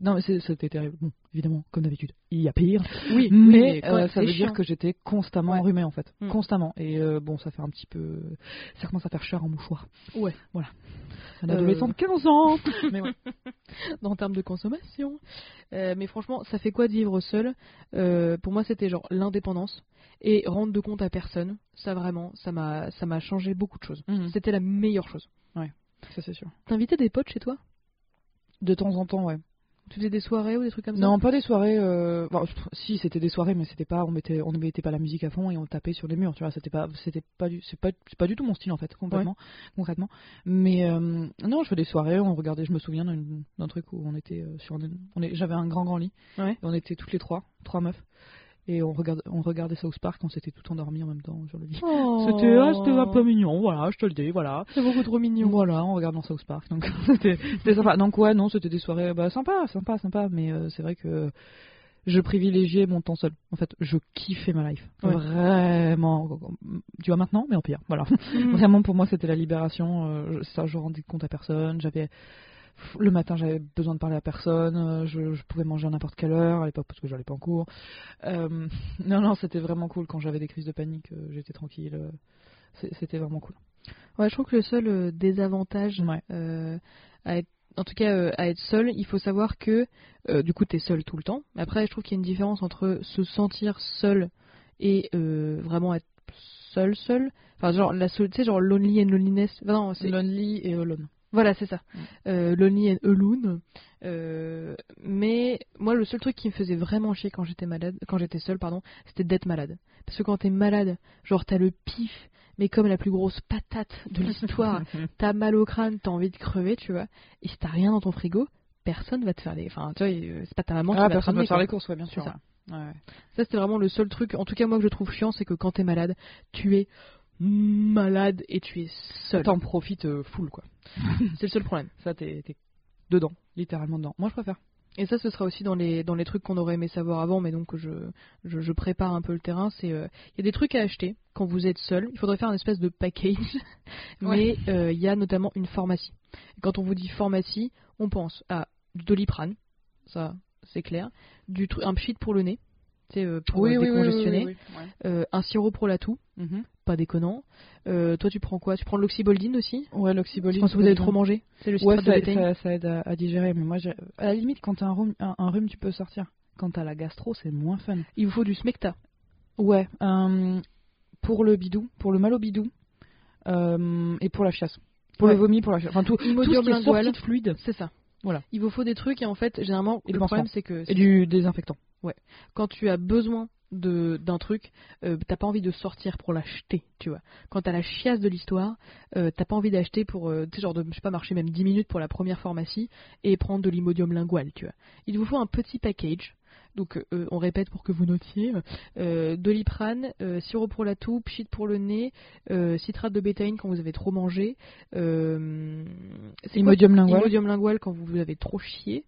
Speaker 2: Non, mais c'était terrible. Bon, évidemment, comme d'habitude, il y a pire.
Speaker 1: Oui,
Speaker 2: mais, euh, ça veut dire que j'étais constamment
Speaker 1: Ouais.
Speaker 2: enrhumée en fait,
Speaker 1: Mm.
Speaker 2: constamment. Et euh, bon, ça fait un petit peu, ça commence à faire cher en mouchoir.
Speaker 1: Ouais.
Speaker 2: Voilà. Un
Speaker 1: Euh.
Speaker 2: adolescent de 15 ans. <laughs> mais ouais.
Speaker 1: en termes de consommation. Euh, mais franchement, ça fait quoi de vivre seul? Euh, Pour moi, c'était genre l'indépendance et rendre de compte à personne. Ça vraiment, ça m'a, ça m'a changé beaucoup de choses.
Speaker 2: Mhm.
Speaker 1: C'était la meilleure chose.
Speaker 2: Ça c'est sûr.
Speaker 1: T'invitais des potes chez toi?
Speaker 2: De temps en temps, ouais.
Speaker 1: Tu faisais des soirées ou des trucs comme ça?
Speaker 2: Non, pas des soirées. Euh... si, c'était des soirées, mais c'était pas, on mettait, on ne mettait pas la musique à fond et on tapait sur les murs. Tu vois, c'était pas, c'était pas du, c'est pas, c'est pas du tout mon style en fait, complètement, concrètement. Mais euh, non, je fais des soirées. On regardait. Je me souviens d'un, truc où on était euh, sur, on est, j'avais un grand grand lit.
Speaker 1: Ouais.
Speaker 2: Et on était toutes les trois, trois meufs. Et on regardait, on regardait South Park. On s'était tout endormis en même temps sur le lit.
Speaker 1: Oh.
Speaker 2: C'était, ah, c'était un peu mignon. Voilà, je te le dis. Voilà.
Speaker 1: C'est beaucoup trop mignon.
Speaker 2: Voilà, en regardant South Park. Donc <laughs> c'était sympa. Donc ouais, non, c'était des soirées bah, sympa, sympa, sympa. Mais euh, c'est vrai que je privilégiais mon temps seul. En fait, je kiffais ma life.
Speaker 1: Ouais.
Speaker 2: Vraiment. Tu vois maintenant, mais en pire. Voilà.
Speaker 1: Mhm. <laughs>
Speaker 2: Vraiment pour moi, c'était la libération. euh, ça, je rendais compte à personne. J'avais le matin, j'avais besoin de parler à personne. euh, Je, je pouvais manger à n'importe quelle heure à l'époque parce que j'allais pas en cours. Euh, <laughs> non, non, c'était vraiment cool quand j'avais des crises de panique. euh, J'étais tranquille. C'était vraiment cool.
Speaker 1: Ouais, je trouve que le seul désavantage
Speaker 2: Ouais.
Speaker 1: euh, à être en tout cas euh, à être seul, il faut savoir que euh, du coup tu es seul tout le temps. Après, je trouve qu'il y a une différence entre se sentir seul et euh, vraiment être seul seul. Enfin genre la sol- tu sais genre lonely and loneliness. Enfin, non, c'est
Speaker 2: Lonely et alone.
Speaker 1: Voilà, c'est ça.
Speaker 2: Mm.
Speaker 1: Euh, lonely and alone. Euh, mais moi le seul truc qui me faisait vraiment chier quand j'étais malade, quand j'étais seule pardon, c'était d'être malade. Parce que quand t'es malade, genre t'as le pif mais comme la plus grosse patate de <laughs> l'histoire t'as mal au crâne, t'as envie de crever, tu vois, et si t'as rien dans ton frigo, personne va te faire les. Enfin, tu vois, euh, c'est pas ta maman qui
Speaker 2: Ah,
Speaker 1: va te
Speaker 2: personne va
Speaker 1: ramener,
Speaker 2: faire les courses, ouais, bien sûr.
Speaker 1: ça.
Speaker 2: Ouais.
Speaker 1: Ça, c'était vraiment le seul truc, en tout cas, moi, que je trouve chiant, c'est que quand t'es malade, tu es malade et tu es seul.
Speaker 2: T'en profites euh, full, quoi. <laughs>
Speaker 1: C'est le seul problème.
Speaker 2: Ça, t'es dedans, littéralement dedans. Moi, je préfère.
Speaker 1: Et ça, ce sera aussi dans les, dans les trucs qu'on aurait aimé savoir avant, mais donc je, je, je prépare un peu le terrain. C'est euh, il y a des trucs à acheter quand vous êtes seul. Il faudrait faire un espèce de package, <laughs> mais euh, il y a notamment une pharmacie. Et quand on vous dit pharmacie, on pense à du doliprane, ça c'est clair, du un pchit pour le nez, pour euh, décongestionner,
Speaker 2: oui, oui,
Speaker 1: euh, un sirop pour la toux,
Speaker 2: Mhm.
Speaker 1: pas déconnant. Euh, toi, tu prends quoi? Tu prends de l'oxyboldine aussi?
Speaker 2: Ouais,
Speaker 1: Je
Speaker 2: l'oxyboline.
Speaker 1: pense que vous avez trop mangé? C'est le
Speaker 2: Ouais, ça,
Speaker 1: de
Speaker 2: ça, ça aide à, à digérer, mais moi, à la limite, quand t'as un rhume, un, un rhume, tu peux sortir. Quand t'as la gastro, c'est moins fun.
Speaker 1: Il vous faut du smecta.
Speaker 2: Ouais, euh, pour le bidou, pour le mal au bidou, euh, et pour la chiasse. Pour
Speaker 1: Ouais.
Speaker 2: le vomi, pour la chiasse. Enfin, tout, tout ce qui est de fluide.
Speaker 1: C'est ça.
Speaker 2: Voilà.
Speaker 1: Il vous faut des trucs et en fait, généralement,
Speaker 2: Et
Speaker 1: le problème c'est que
Speaker 2: Et du désinfectant.
Speaker 1: Quand tu as besoin de d'un truc, euh, t'as pas envie de sortir pour l'acheter, tu vois. Quand t'as la chiasse de l'histoire, euh, t'as pas envie d'acheter pour, euh, tu sais, genre de, je sais pas, marcher même 10 minutes pour la première pharmacie et prendre de l'imodium lingual, tu vois. Il vous faut un petit package. Donc, on répète pour que vous notiez doliprane, sirop pour la toux, pchit pour le nez, citrate de bétaïne quand vous avez trop mangé,
Speaker 2: Imodium lingual.
Speaker 1: Imodium lingual quand vous avez trop chié.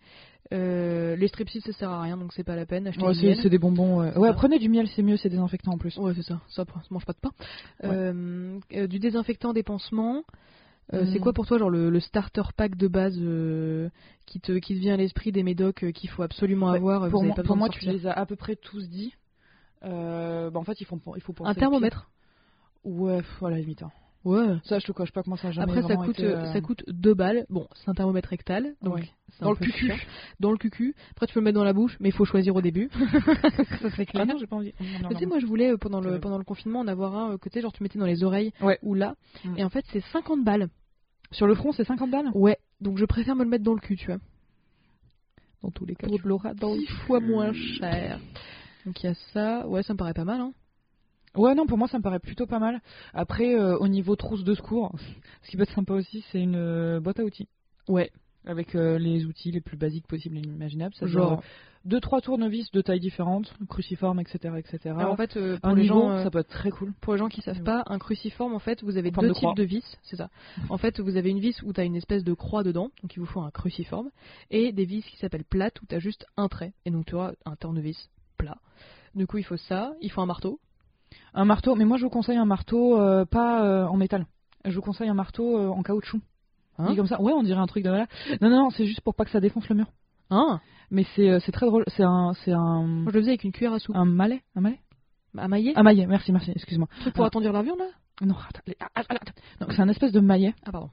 Speaker 1: Euh, les strepsils ça sert à rien donc c'est pas la peine. Achetez
Speaker 2: Ouais,
Speaker 1: du
Speaker 2: c'est
Speaker 1: miel.
Speaker 2: c'est des bonbons. Ouais, prenez du miel, c'est mieux, c'est désinfectant en plus.
Speaker 1: Ouais, c'est ça. Ça, ça mange pas de pain.
Speaker 2: Ouais.
Speaker 1: Euh, euh, du désinfectant des pansements. Euh. C'est quoi pour toi, genre le, le starter pack de base qui te qui te vient à l'esprit des médocs qu'il faut absolument
Speaker 2: Ouais,
Speaker 1: avoir
Speaker 2: pour
Speaker 1: vous
Speaker 2: moi, pour tu les as à peu près tous dit. Bah, en fait, il faut, il faut penser
Speaker 1: Un thermomètre?
Speaker 2: Ouais, pff, à la limite. hein.
Speaker 1: Ouais.
Speaker 2: Ça, je te coche pas que moi, ça jamais
Speaker 1: Après, ça coûte,
Speaker 2: été,
Speaker 1: euh,
Speaker 2: euh,
Speaker 1: ça coûte 2 balles. Bon, c'est un thermomètre rectal. Donc
Speaker 2: Ouais. Dans le cucu.
Speaker 1: chiant. Dans le cucu. Après, tu peux le mettre dans la bouche, mais il faut choisir au début. <laughs> ça, c'est clair.
Speaker 2: Ah non, j'ai pas envie. Non, non,
Speaker 1: Mais tu sais, moi, je voulais, euh, pendant le, pendant le confinement, en avoir un côté, genre, tu mettais dans les oreilles
Speaker 2: Ouais.
Speaker 1: ou là.
Speaker 2: Mm.
Speaker 1: Et en fait, c'est 50 balles.
Speaker 2: Sur le front, c'est 50 balles
Speaker 1: Ouais. Donc, je préfère me le mettre dans le cul, tu vois.
Speaker 2: Dans tous les cas.
Speaker 1: Pour
Speaker 2: tu l'auras dans le
Speaker 1: Six fois moins <laughs> cher. Donc, il y a ça. Ouais, ça me paraît pas mal, hein.
Speaker 2: Ouais, non, pour moi, ça me paraît plutôt pas mal. Après, euh, au niveau trousse de secours, <laughs> ce qui peut être sympa aussi, c'est une euh, boîte à outils.
Speaker 1: Ouais.
Speaker 2: Avec euh, les outils les plus basiques possibles et imaginables. Ça
Speaker 1: Genre.
Speaker 2: deux trois tournevis de tailles différentes, cruciformes, etc., etc.
Speaker 1: Alors, en fait, pour
Speaker 2: un
Speaker 1: les
Speaker 2: niveau,
Speaker 1: gens,
Speaker 2: ça peut être très cool.
Speaker 1: Pour les gens qui savent pas, un cruciforme, en fait, vous avez deux
Speaker 2: de
Speaker 1: types
Speaker 2: croix.
Speaker 1: de vis, c'est ça. <laughs> En fait, vous avez une vis où tu as une espèce de croix dedans, donc il vous faut un cruciforme, et des vis qui s'appellent plates où tu as juste un trait, et donc tu auras un tournevis plat. Du coup, il faut ça, il faut un marteau.
Speaker 2: Un marteau, mais moi je vous conseille un marteau euh, pas euh, en métal. Je vous conseille un marteau euh, en caoutchouc.
Speaker 1: Hein
Speaker 2: Dit comme ça, ouais, on dirait un truc de là. Non, non, non, c'est juste pour pas que ça défonce le mur.
Speaker 1: Hein
Speaker 2: Mais c'est c'est très drôle. C'est un c'est un
Speaker 1: Moi, je le faisais avec une cuillère à soupe.
Speaker 2: un malais, un malais.
Speaker 1: À maillet?
Speaker 2: Un maillet. Merci, merci. Excuse-moi.
Speaker 1: truc pour
Speaker 2: ah.
Speaker 1: attendrir la viande, là?
Speaker 2: Non, attends, les- ah, ah, ah, attends. Donc, c'est un espèce de maillet
Speaker 1: Ah, pardon.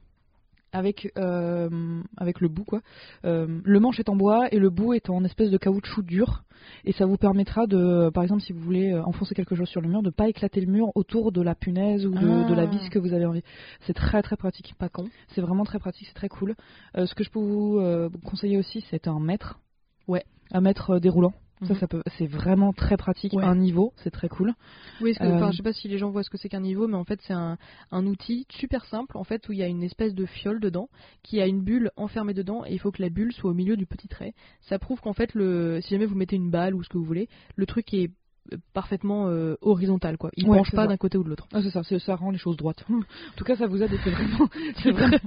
Speaker 2: Avec euh, avec le bout quoi. Euh, le manche est en bois et le bout est en espèce de caoutchouc dur et ça vous permettra de, par exemple, si vous voulez euh, enfoncer quelque chose sur le mur, de pas éclater le mur autour de la punaise ou de,
Speaker 1: Ah.
Speaker 2: de la vis que vous avez envie. C'est très très pratique.
Speaker 1: Pas con.
Speaker 2: C'est vraiment très pratique, c'est très cool. Euh, ce que je peux vous conseiller aussi, c'est un mètre.
Speaker 1: Ouais.
Speaker 2: Un mètre déroulant. Ça,
Speaker 1: Mhm.
Speaker 2: ça peut, c'est vraiment très pratique.
Speaker 1: Ouais.
Speaker 2: Un niveau, c'est très cool.
Speaker 1: Oui, que,
Speaker 2: Euh,
Speaker 1: je sais pas si les gens voient ce que c'est qu'un niveau, mais en fait, c'est un, un outil super simple, en fait, où il y a une espèce de fiole dedans, qui a une bulle enfermée dedans, et il faut que la bulle soit au milieu du petit trait. Ça prouve qu'en fait, le, si jamais vous mettez une balle ou ce que vous voulez, le truc est euh, parfaitement euh, horizontal, quoi. Il
Speaker 2: Ouais,
Speaker 1: penche pas
Speaker 2: ça.
Speaker 1: d'un côté ou de l'autre.
Speaker 2: Ah, c'est ça, ça rend les choses droites. <laughs> en tout cas, ça vous aide c'est vraiment, <laughs> c'est vraiment.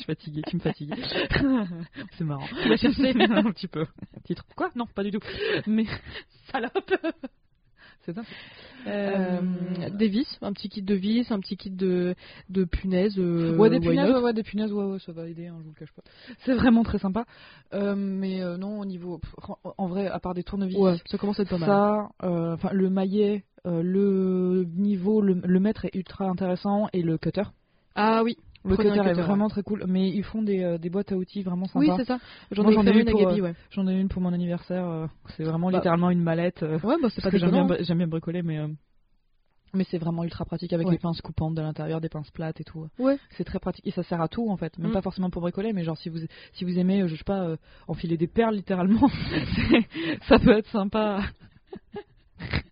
Speaker 2: Suis fatiguée, tu me fatigues. <laughs> c'est marrant.
Speaker 1: Tu l'as cherché <laughs>
Speaker 2: un petit peu. Titre. Quoi? Non, pas du tout. <laughs> Mais salope. C'est ça.
Speaker 1: Euh,
Speaker 2: Euh,
Speaker 1: Des vis, un petit kit de vis, un petit kit de, de punaises. euh,
Speaker 2: ouais, des punaises, ouais, ouais, des punaises, ouais, ouais, ça va aider, hein, je vous le cache pas. C'est vraiment très sympa. Mais non, au niveau, pff, en- vrai, à part des tournevis,
Speaker 1: Ouais, ça commence à être pas mal.
Speaker 2: ça, enfin le maillet, le niveau, le, le mètre est ultra intéressant et le cutter.
Speaker 1: Ah oui,
Speaker 2: Le cutter est vraiment très cool, mais ils font des, euh, des boîtes à outils vraiment sympas.
Speaker 1: oui, c'est ça. J'en ai
Speaker 2: ai
Speaker 1: une à
Speaker 2: pour,
Speaker 1: Gabi, ouais.
Speaker 2: J'en ai une pour mon anniversaire. euh, c'est vraiment
Speaker 1: Bah.
Speaker 2: littéralement une mallette. euh,
Speaker 1: Ouais, bah c'est pas
Speaker 2: parce que j'aime bien, bien bricoler, mais euh, mais c'est vraiment ultra pratique avec
Speaker 1: Ouais.
Speaker 2: les pinces coupantes de l'intérieur, des pinces plates et tout.
Speaker 1: Ouais.
Speaker 2: C'est très pratique et ça sert à tout en fait, même
Speaker 1: Mm.
Speaker 2: pas forcément pour bricoler, mais genre si vous si vous aimez, euh, je sais pas, euh, enfiler des perles littéralement, <laughs> ça peut être sympa. <laughs>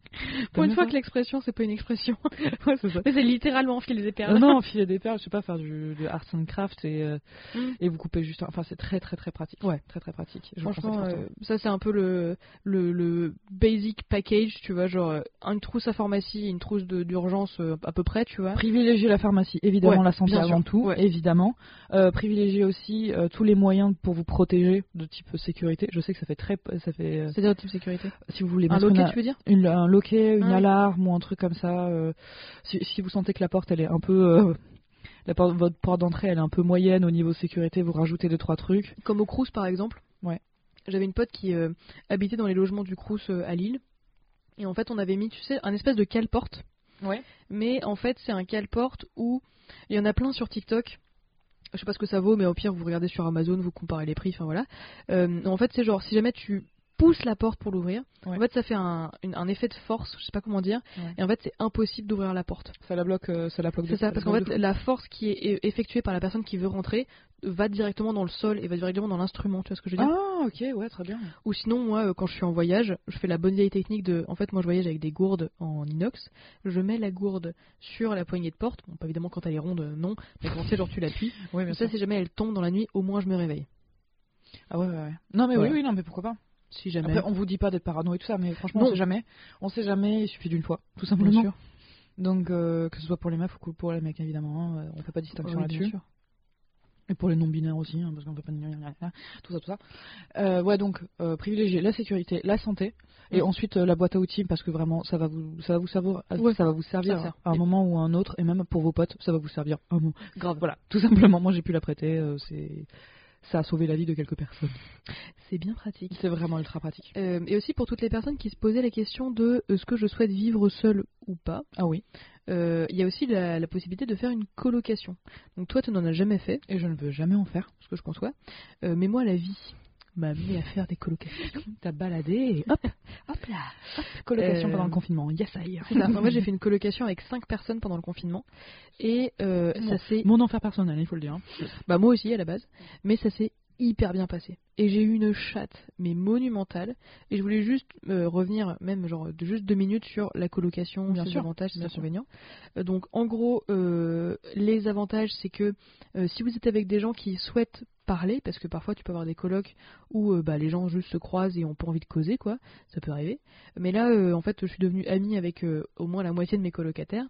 Speaker 1: Pour une fois que l'expression, c'est pas une expression. <laughs>
Speaker 2: Ouais, c'est
Speaker 1: littéralement enfiler des perles.
Speaker 2: Euh, non, enfiler des perles, je sais pas, faire du, arts and craft et, euh,
Speaker 1: Mm.
Speaker 2: et vous couper juste. Enfin, c'est très très très pratique.
Speaker 1: Ouais.
Speaker 2: Très très pratique. Je
Speaker 1: Franchement, euh, ça c'est un peu le, le, le basic package, tu vois, genre euh, une trousse à pharmacie, une trousse d'urgence à peu près, tu vois.
Speaker 2: Privilégier la pharmacie, évidemment,
Speaker 1: Ouais,
Speaker 2: la santé avant
Speaker 1: sûr,
Speaker 2: tout,
Speaker 1: ouais.
Speaker 2: évidemment. Euh, privilégier aussi tous les moyens pour vous protéger de type sécurité. Je sais que ça fait très, ça fait.
Speaker 1: C'est-à-dire type sécurité.
Speaker 2: si vous voulez
Speaker 1: Un loquet,
Speaker 2: une,
Speaker 1: tu veux dire
Speaker 2: une- un loquet, une
Speaker 1: Ah.
Speaker 2: alarme ou un truc comme ça. euh, si, si vous sentez que la porte elle est un peu euh, la porte, votre porte d'entrée elle est un peu moyenne au niveau sécurité, vous rajoutez deux trois trucs.
Speaker 1: Comme au Crous par exemple.
Speaker 2: Ouais.
Speaker 1: J'avais une pote qui euh, habitait dans les logements du Crous euh, à Lille. Et en fait, on avait mis, tu sais, un espèce de cale-porte.
Speaker 2: Ouais.
Speaker 1: Mais en fait, c'est un cale-porte où il y en a plein sur TikTok. Je sais pas ce que ça vaut, mais au pire, vous regardez sur Amazon, vous comparez les prix, enfin voilà. Euh, en fait, c'est genre, si jamais tu pousses la porte pour l'ouvrir,
Speaker 2: Ouais.
Speaker 1: en fait, ça fait un, une- un effet de force, je sais pas comment dire,
Speaker 2: Ouais.
Speaker 1: et en fait, c'est impossible d'ouvrir la porte.
Speaker 2: Ça la bloque, euh, ça la bloque.
Speaker 1: C'est ça, parce qu'en fait, la force qui est é- effectuée par la personne qui veut rentrer va directement dans le sol et va directement dans l'instrument, tu vois ce que je veux dire?
Speaker 2: Ah ok, ouais, très bien.
Speaker 1: Ou sinon, moi, euh, quand je suis en voyage, je fais la bonne vieille technique de. En fait, moi, je voyage avec des gourdes en inox. Je mets la gourde sur la poignée de porte. Bon, pas évidemment, quand elle est ronde, non. Mais quand sais, genre, tu l'appuies. <laughs> Comme ça, si jamais elle tombe dans la nuit, au moins, je me réveille.
Speaker 2: Ah ouais, ouais, ouais. Non mais oui, oui, non mais pourquoi pas.
Speaker 1: Si jamais.
Speaker 2: Après, on vous dit pas d'être parano et tout ça, mais franchement,
Speaker 1: Non.
Speaker 2: on sait jamais. On sait jamais. Il suffit d'une fois, tout simplement.
Speaker 1: sûr.
Speaker 2: Donc euh, que ce soit pour les meufs ou pour les mecs évidemment, hein, on fait pas de distinction
Speaker 1: Oui,
Speaker 2: là-dessus. Et pour les non-binaires aussi, hein, parce qu'on peut pas tout ça, tout ça. Euh, ouais, donc euh, privilégier la sécurité, la santé, et ensuite euh, la boîte à outils, parce que vraiment, ça va vous, ça va vous servir,
Speaker 1: Ouais,
Speaker 2: ça va vous servir
Speaker 1: sert.
Speaker 2: à un
Speaker 1: Et-
Speaker 2: moment ou à un autre, et même pour vos potes, ça va vous servir un moment.
Speaker 1: Grave.
Speaker 2: Voilà, tout simplement. Moi, j'ai pu la prêter. euh, c'est, ça a sauvé la vie de quelques personnes.
Speaker 1: C'est bien pratique.
Speaker 2: C'est vraiment ultra pratique.
Speaker 1: Euh, et aussi pour toutes les personnes qui se posaient la question de est-ce que je souhaite vivre seul ou pas,
Speaker 2: Ah oui.
Speaker 1: euh, il y a aussi la, la possibilité de faire une colocation. Donc toi, tu n'en as jamais fait,
Speaker 2: Et je ne veux jamais en faire.
Speaker 1: ce que je conçois. Euh, mais moi, la vie m'a amené à faire des colocations. <laughs>
Speaker 2: T'as baladé et hop,
Speaker 1: Hop là
Speaker 2: colocation
Speaker 1: Euh,
Speaker 2: pendant le confinement. Yes, I.
Speaker 1: C'est ça. Fait, j'ai fait une colocation avec 5 personnes pendant le confinement. Et euh,
Speaker 2: Bon.
Speaker 1: ça s'est.
Speaker 2: Mon enfer personnel, il faut le dire. hein.
Speaker 1: Bah, moi aussi à la base. Mais ça s'est hyper bien passé. Et j'ai eu une chatte, mais monumentale. Et je voulais juste euh, revenir, même genre de juste deux minutes, sur la colocation,
Speaker 2: Bien
Speaker 1: ses
Speaker 2: sûr,
Speaker 1: avantages, ses inconvénients. Euh, donc, en gros, euh, les avantages, c'est que si vous êtes avec des gens qui souhaitent parler, parce que parfois tu peux avoir des colocs où bah, les gens juste se croisent et ont pas envie de causer, quoi. Ça peut arriver. Mais là, en fait, je suis devenue amie avec au moins la moitié de mes colocataires.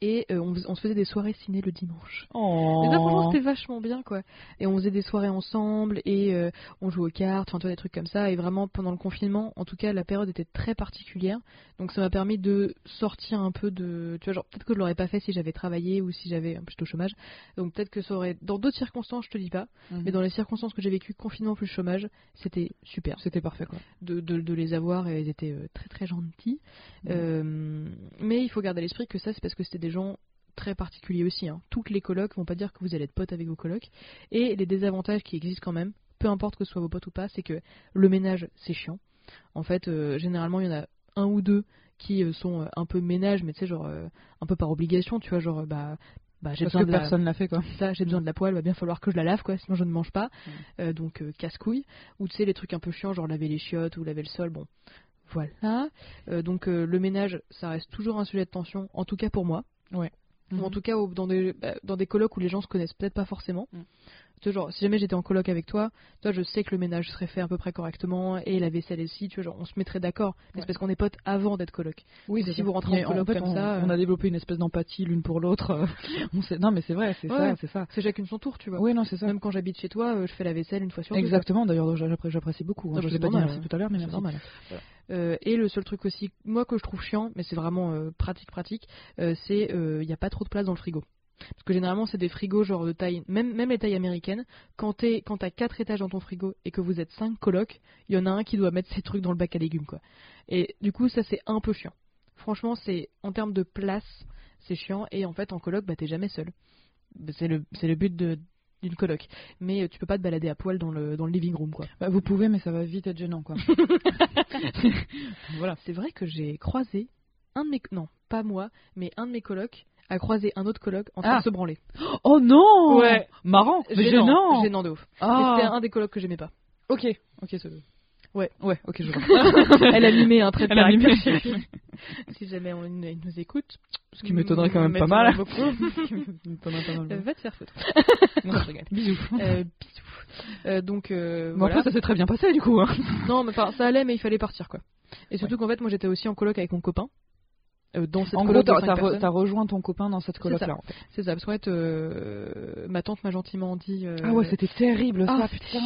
Speaker 1: Et euh, on, se faisait des soirées ciné le dimanche.
Speaker 2: Oh.
Speaker 1: Et ça, franchement, c'était vachement bien, quoi. Et on faisait des soirées ensemble, et euh, on jouait aux cartes, enfin, des trucs comme ça. Et vraiment, pendant le confinement, en tout cas, la période était très particulière. Donc, ça m'a permis de sortir un peu de. Tu vois, genre, peut-être que je l'aurais pas fait si j'avais travaillé ou si j'avais. Au chômage. Donc, peut-être que ça aurait. Dans d'autres circonstances, je te dis pas.
Speaker 2: Mhm.
Speaker 1: Mais dans les circonstances que j'ai vécues, confinement plus chômage, c'était super
Speaker 2: C'était parfait quoi.
Speaker 1: de, de, de les avoir et ils étaient euh, très très gentils. Euh, mais il faut garder à l'esprit que ça, c'est parce que c'était des gens très particuliers aussi. hein. Toutes les colocs vont pas dire que vous allez être potes avec vos colocs. Et les désavantages qui existent quand même, peu importe que ce soit vos potes ou pas, c'est que le ménage, c'est chiant. En fait, euh, généralement, il y en a un ou deux qui euh, sont euh, un peu ménage, mais tu sais, genre euh, un peu par obligation, tu vois, genre bah. Bah, j'ai besoin
Speaker 2: que
Speaker 1: de la-
Speaker 2: personne l'a fait quoi.
Speaker 1: ça, j'ai besoin de la poêle, va bien falloir que je la lave, quoi, sinon je ne mange pas. Euh, donc euh, casse-couille. Ou tu sais, les trucs un peu chiants, genre laver les chiottes ou laver le sol, bon. Voilà. Euh, donc le ménage, ça reste toujours un sujet de tension, en tout cas pour moi.
Speaker 2: Ouais.
Speaker 1: Ou en tout cas au- dans des, bah, dans des colocs où les gens se connaissent peut-être pas forcément.
Speaker 2: Mm.
Speaker 1: Tu vois, genre, si jamais j'étais en coloc avec toi, toi, je sais que le ménage serait fait à peu près correctement et la vaisselle aussi, tu vois, genre, on se mettrait d'accord. Mais c'est parce qu'on est potes avant d'être coloc.
Speaker 2: Oui,
Speaker 1: Si vous rentrez en coloc comme
Speaker 2: on,
Speaker 1: ça,
Speaker 2: on
Speaker 1: euh,
Speaker 2: a développé une espèce d'empathie l'une pour l'autre. <laughs> on sait... Non mais c'est vrai, c'est ça, c'est ça.
Speaker 1: C'est chacune son tour, tu vois.
Speaker 2: Oui non c'est ça.
Speaker 1: Même quand j'habite chez toi, euh, je fais la vaisselle une fois sur deux.
Speaker 2: Exactement. D'ailleurs j'appré- j'apprécie beaucoup. hein. Je
Speaker 1: c'est
Speaker 2: pas dit merci
Speaker 1: ouais.
Speaker 2: tout à l'heure mais
Speaker 1: C'est
Speaker 2: merci.
Speaker 1: normal.
Speaker 2: Voilà.
Speaker 1: Euh, et le seul truc aussi, moi que je trouve chiant, mais c'est vraiment euh, pratique pratique, euh, c'est il n'y a pas trop de place dans le frigo. Parce que généralement c'est des frigos genre de taille, même même les tailles américaines. Quand t'es quand t'as quatre étages dans ton frigo et que vous êtes cinq colocs, il y en a un qui doit mettre ses trucs dans le bac à légumes quoi. Et du coup ça c'est un peu chiant. Franchement c'est en termes de place c'est chiant et en fait en coloc bah t'es jamais seul. C'est le c'est le but de d'une coloc. Mais euh, tu peux pas te balader à poil dans le dans le living room quoi.
Speaker 2: Bah, vous pouvez mais ça va vite être gênant quoi. <laughs>
Speaker 1: Voilà, c'est vrai que j'ai croisé un de mes non, pas moi, mais un de mes colocs a croisé un autre coloc en train
Speaker 2: Ah.
Speaker 1: de se branler. <gasps>
Speaker 2: oh non.
Speaker 1: Ouais.
Speaker 2: Marrant. Mais
Speaker 1: Gênant,
Speaker 2: gênant.
Speaker 1: de ouf.
Speaker 2: Ah.
Speaker 1: C'était un des colocs que j'aimais pas.
Speaker 2: Ok. Ok c'est.
Speaker 1: Ouais.
Speaker 2: Ouais, ok, je vois. <laughs>
Speaker 1: Elle a mimé un trait de
Speaker 2: Elle a mimé.
Speaker 1: caractère. <laughs> si jamais on, il nous écoute.
Speaker 2: Ce qui m'étonnerait quand même pas mal.
Speaker 1: beaucoup. <laughs>
Speaker 2: M'étonnerait pas mal.
Speaker 1: Euh, va te faire foutre.
Speaker 2: Non,
Speaker 1: Non, je rigole.
Speaker 2: Bisous.
Speaker 1: Euh, bisous. Euh, donc euh,
Speaker 2: Bon,
Speaker 1: voilà.
Speaker 2: après, ça s'est très bien passé du coup. Hein.
Speaker 1: Non, mais enfin, ça allait, mais il fallait partir quoi. Et surtout qu'en fait, moi j'étais aussi en coloc avec mon copain. Euh, dans cette
Speaker 2: En gros, t'as re- rejoint ton copain dans cette coloc là. En fait.
Speaker 1: C'est ça, parce euh, ma tante m'a gentiment dit. euh,
Speaker 2: Ah ouais, c'était terrible ça,
Speaker 1: ah,
Speaker 2: putain.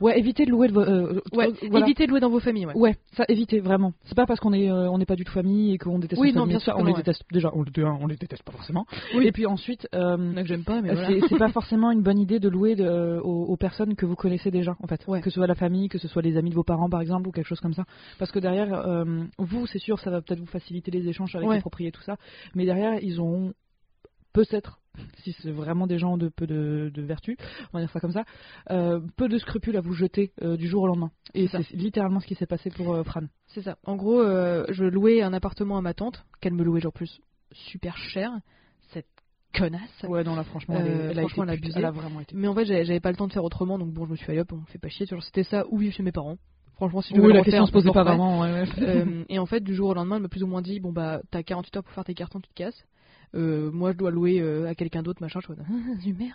Speaker 2: Ouais, évitez de louer de euh,
Speaker 1: Ouais,
Speaker 2: voilà.
Speaker 1: évitez de louer dans vos familles, ouais.
Speaker 2: Ouais, ça évitez vraiment. C'est pas parce qu'on est on n'est pas du tout famille et qu'on déteste
Speaker 1: Oui, non, bien
Speaker 2: ça,
Speaker 1: sûr
Speaker 2: on
Speaker 1: non,
Speaker 2: les
Speaker 1: ouais.
Speaker 2: déteste déjà, on, les déteste pas forcément.
Speaker 1: Oui.
Speaker 2: Et puis ensuite
Speaker 1: j'aime pas, mais voilà.
Speaker 2: c'est pas <laughs> forcément une bonne idée de louer de- aux, aux personnes que vous connaissez déjà en fait.
Speaker 1: Ouais.
Speaker 2: Que ce soit la famille, que ce soit les amis de vos parents par exemple ou quelque chose comme ça. Parce que derrière vous c'est sûr ça va peut-être vous faciliter les échanges avec
Speaker 1: Ouais.
Speaker 2: les tout ça, mais derrière ils auront peut-être <laughs> si c'est vraiment des gens de peu de, de vertu, on va dire ça comme ça, euh, peu de scrupules à vous jeter euh, du jour au lendemain. Et
Speaker 1: C'est
Speaker 2: littéralement ce qui s'est passé pour euh, Fran.
Speaker 1: C'est ça. En gros, je louais un appartement à ma tante, qu'elle me louait genre plus super cher. Cette connasse.
Speaker 2: Ouais, non, là, franchement, elle, a
Speaker 1: franchement,
Speaker 2: été
Speaker 1: elle a
Speaker 2: pute.
Speaker 1: abusé.
Speaker 2: Elle a vraiment été.
Speaker 1: Mais en fait, j'avais pas le temps de faire autrement, donc bon, je me suis dit, hop, on fait pas chier. C'était ça ou vivre chez mes parents. Franchement, si devais
Speaker 2: Oui, la question se posait pas vraiment. Ouais, ouais.
Speaker 1: Euh, <laughs> et en fait, du jour au lendemain, elle m'a plus ou moins dit bon bah t'as 48 heures pour faire tes cartons, tu te casses. Euh, moi, je dois louer euh, à quelqu'un d'autre, machin. Je suis. <laughs>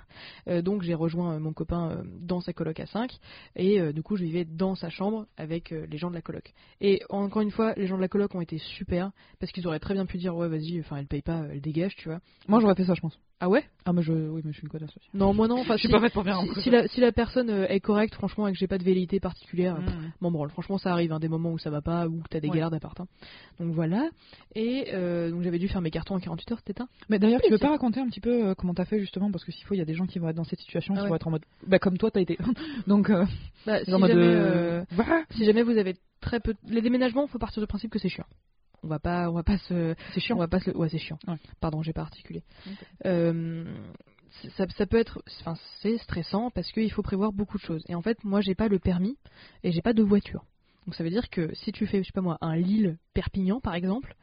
Speaker 1: Euh, donc j'ai rejoint mon copain dans sa coloc à 5 et du coup je vivais dans sa chambre avec les gens de la coloc. Et encore une fois, les gens de la coloc ont été super parce qu'ils auraient très bien pu dire ouais vas-y, enfin elle paye pas, elle dégage, tu vois.
Speaker 2: Moi, j'aurais fait ça, je pense.
Speaker 1: Ah ouais?
Speaker 2: Ah, mais je, oui, mais je suis une connasse aussi.
Speaker 1: Non, moi non. Enfin,
Speaker 2: Je suis
Speaker 1: si,
Speaker 2: pas faite pour faire un
Speaker 1: si, si la, si la personne euh, est correcte, franchement, et que j'ai pas de velléité particulière, pff,
Speaker 2: Mmh.
Speaker 1: m'en branle. Franchement, ça arrive, hein, des moments où ça va pas, ou que t'as des
Speaker 2: Ouais.
Speaker 1: galères d'appart. hein. Donc voilà. Et euh, donc j'avais dû faire mes cartons en 48 heures, c'était un.
Speaker 2: Mais d'ailleurs, tu veux pas raconter un petit peu euh, comment t'as fait justement? Parce que s'il faut, il y a des gens qui vont être dans cette situation,
Speaker 1: Ah
Speaker 2: qui
Speaker 1: ouais.
Speaker 2: vont être en mode. Bah, comme toi, t'as été. <laughs> Donc,
Speaker 1: Bah, si, jamais,
Speaker 2: bah,
Speaker 1: si jamais vous avez très peu, les déménagements, faut partir du principe que c'est chiant. On va pas, on va pas se,
Speaker 2: c'est chiant.
Speaker 1: on va pas se, ouais, c'est chiant.
Speaker 2: Ouais.
Speaker 1: Pardon, j'ai pas articulé. Euh, ça, ça peut être, enfin, c'est stressant parce qu'il faut prévoir beaucoup de choses. Et en fait, moi, j'ai pas le permis et j'ai pas de voiture. Donc ça veut dire que si tu fais, je sais pas moi, un Lille-Perpignan par exemple,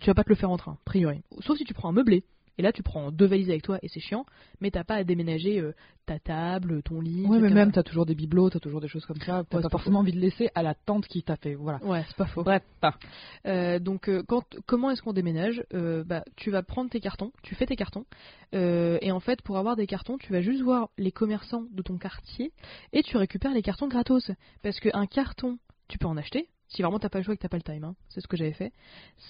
Speaker 1: tu vas pas te le faire en train, a priori. Sauf si tu prends un meublé. Et là, tu prends deux valises avec toi et c'est chiant, mais t'as pas à déménager euh, ta table, ton lit. Trucs
Speaker 2: mais même, t'as toujours des bibelots, t'as toujours des choses comme ça. T'as
Speaker 1: Ouais,
Speaker 2: pas forcément envie de laisser à la tante qui t'a fait. Voilà.
Speaker 1: Ouais, c'est pas faux.
Speaker 2: Bref, pas.
Speaker 1: Euh, donc, euh, quand, comment est-ce qu'on déménage bah, Tu vas prendre tes cartons, tu fais tes cartons, et en fait, pour avoir des cartons, tu vas juste voir les commerçants de ton quartier et tu récupères les cartons gratos. Parce qu'un carton, tu peux en acheter, si vraiment t'as pas le choix et que t'as pas le time, hein, c'est ce que j'avais fait.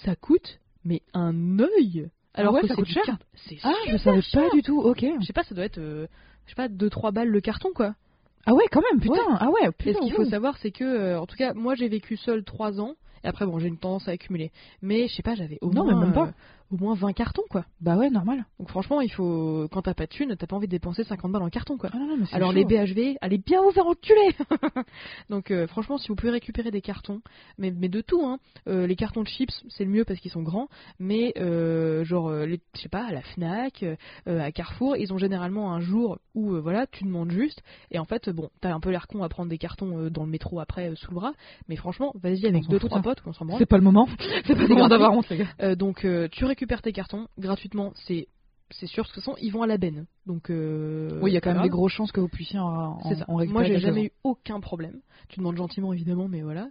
Speaker 1: Ça coûte, mais un œil Alors
Speaker 2: Ah ouais,
Speaker 1: que
Speaker 2: ça coûte cher
Speaker 1: C'est
Speaker 2: Ah, je savais
Speaker 1: cher.
Speaker 2: pas du tout. Ok.
Speaker 1: Je sais pas, ça doit être, euh, je sais pas, 2-3 balles le carton, quoi.
Speaker 2: Ah ouais, quand même, putain.
Speaker 1: Ouais.
Speaker 2: Ah ouais,
Speaker 1: Et
Speaker 2: putain.
Speaker 1: ce qu'il faut savoir, c'est que, euh, en tout cas, moi j'ai vécu seul 3 ans, et après, bon, j'ai une tendance à accumuler. Mais je sais pas, j'avais au,
Speaker 2: Non,
Speaker 1: moins,
Speaker 2: mais même pas.
Speaker 1: Au moins 20 cartons, quoi.
Speaker 2: Bah ouais, normal.
Speaker 1: Donc franchement, il faut, quand t'as pas de thune, t'as pas envie de dépenser 50 balles en carton, quoi.
Speaker 2: Ah non, non, mais c'est
Speaker 1: Alors
Speaker 2: chaud.
Speaker 1: les BHV, allez bien vous faire enculer <laughs> Donc euh, franchement, si vous pouvez récupérer des cartons, mais, mais de tout, hein. Euh, les cartons de chips, c'est le mieux parce qu'ils sont grands, mais euh, genre, je sais pas, à la Fnac, à Carrefour, ils ont généralement un jour où voilà, tu demandes juste, et en fait, bon, t'as un peu l'air con à prendre des cartons dans le métro après sous le bras, mais franchement, vas-y avec deux trois potes, on s'en branle.
Speaker 2: C'est pas le moment. <laughs> C'est pas le moment d'avoir honte, les gars.
Speaker 1: Donc tu récupères tes cartons gratuitement, c'est c'est sûr, de toute façon ils vont à la benne. Donc euh,
Speaker 2: Oui, il y a quand même des grosses chances que vous puissiez en, en,
Speaker 1: C'est ça.
Speaker 2: en récupérer
Speaker 1: Moi j'ai jamais eu aucun problème. Tu demandes gentiment évidemment, mais voilà.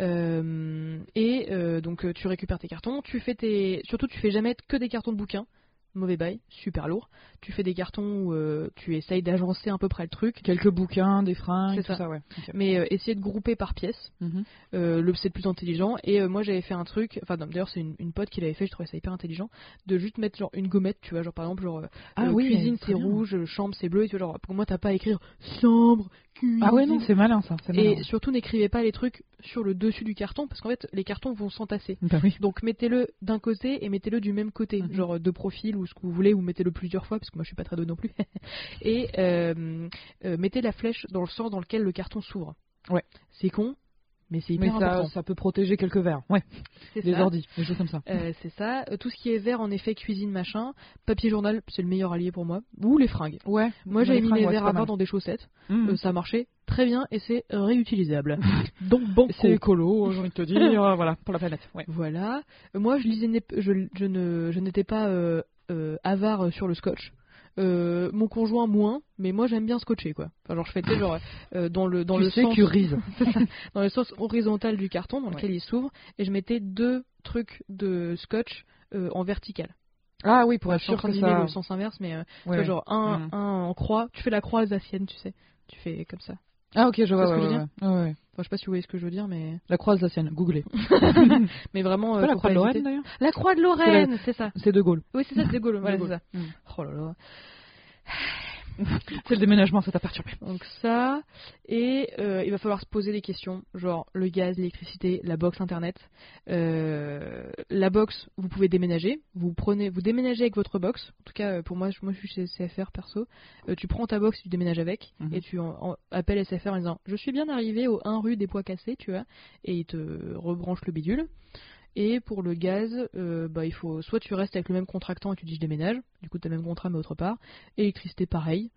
Speaker 1: Euh, et euh, donc euh, tu récupères tes cartons, tu fais tes, surtout tu fais jamais que des cartons de bouquins. Mauvais bail, super lourd. Tu fais des cartons où euh, tu essayes d'agencer à peu près le truc,
Speaker 2: Quelques bouquins, des fringues, tout
Speaker 1: ça.
Speaker 2: ça, ouais.
Speaker 1: Mais euh, essayer de grouper par pièce.
Speaker 2: Mhm.
Speaker 1: Euh, le c'est le plus intelligent et euh, moi j'avais fait un truc enfin d'ailleurs c'est une, une pote qui l'avait fait je trouvais ça hyper intelligent de juste mettre genre une gommette tu vois genre par exemple genre
Speaker 2: Ah oui,
Speaker 1: cuisine c'est rouge chambre c'est bleu et tu vois genre pour moi t'as pas à écrire chambre cuisine
Speaker 2: Ah ouais, non, c'est malin ça. malin.
Speaker 1: et surtout n'écrivez pas les trucs sur le dessus du carton parce qu'en fait les cartons vont s'entasser
Speaker 2: Bah oui.
Speaker 1: donc mettez-le d'un côté et mettez-le du même côté,
Speaker 2: Mhm.
Speaker 1: genre de profil ou ce que vous voulez, ou mettez-le plusieurs fois parce que moi je suis pas très douée non plus. <laughs> et euh, euh, mettez la flèche dans le sens dans lequel le carton s'ouvre.
Speaker 2: Ouais.
Speaker 1: C'est con, mais c'est hyper
Speaker 2: ça,
Speaker 1: important.
Speaker 2: ça peut protéger quelques verres. Ouais,
Speaker 1: C'est
Speaker 2: des
Speaker 1: ça.
Speaker 2: ordis, des choses comme ça.
Speaker 1: Euh, c'est ça. Euh, Tout ce qui est vert, en effet, cuisine, machin. Papier journal, c'est le meilleur allié pour moi. Ou les fringues.
Speaker 2: Ouais.
Speaker 1: Moi, j'avais
Speaker 2: les
Speaker 1: mis mes
Speaker 2: ouais,
Speaker 1: verres à
Speaker 2: mal.
Speaker 1: dans des chaussettes.
Speaker 2: Mhm.
Speaker 1: Euh, ça marchait très bien et c'est réutilisable. <laughs> Donc bon.
Speaker 2: C'est écolo, j'ai envie de te dire, <laughs> voilà, pour la planète. Ouais.
Speaker 1: Voilà. Moi, je lisais, né- je, je ne, je n'étais pas euh, avare sur le scotch. Euh, mon conjoint moins, mais moi j'aime bien scotcher quoi. Enfin genre je fais genre <laughs> euh, dans le dans
Speaker 2: tu
Speaker 1: le
Speaker 2: sais
Speaker 1: sens <laughs> dans le sens horizontal du carton dans
Speaker 2: Ouais.
Speaker 1: lequel il s'ouvre et je mettais deux trucs de scotch euh, en vertical.
Speaker 2: Ah oui, pour être sûr que ça.
Speaker 1: le sens inverse mais
Speaker 2: Ouais,
Speaker 1: vois, genre un,
Speaker 2: Mhm.
Speaker 1: un en croix, tu fais la croix alsacienne, tu sais. Tu fais comme ça.
Speaker 2: Ah ok, je vois.
Speaker 1: ce que
Speaker 2: ouais,
Speaker 1: je veux
Speaker 2: ouais, ouais. Ouais, ouais.
Speaker 1: Enfin, je sais pas si vous voyez ce que je veux dire mais
Speaker 2: La croix alsacienne, googlez. <laughs>
Speaker 1: mais vraiment euh,
Speaker 2: pas la
Speaker 1: faut
Speaker 2: croix de Lorraine d'ailleurs
Speaker 1: La croix de Lorraine, c'est ça.
Speaker 2: C'est de Gaulle.
Speaker 1: Oui, c'est ça, c'est de Gaulle. Voilà, c'est ça.
Speaker 2: Mm.
Speaker 1: Oh là là. <laughs>
Speaker 2: C'est le déménagement, ça t'a perturbé.
Speaker 1: Donc ça, et euh, il va falloir se poser des questions, genre le gaz, l'électricité, la box internet. Euh, la box, vous pouvez déménager, vous prenez, vous déménagez avec votre box. En tout cas, euh, pour moi, je- moi je suis chez CFR perso. Euh, tu prends ta box, tu déménages avec,
Speaker 2: Mhm.
Speaker 1: et tu en- en- appelles SFR en disant je suis bien arrivé au 1 rue des Pois Cassés, tu vois, et il te rebranche le bidule. Et pour le gaz, euh, bah, il faut soit tu restes avec le même contractant et tu dis je déménage, du coup tu as le même contrat mais autre part. Électricité pareil.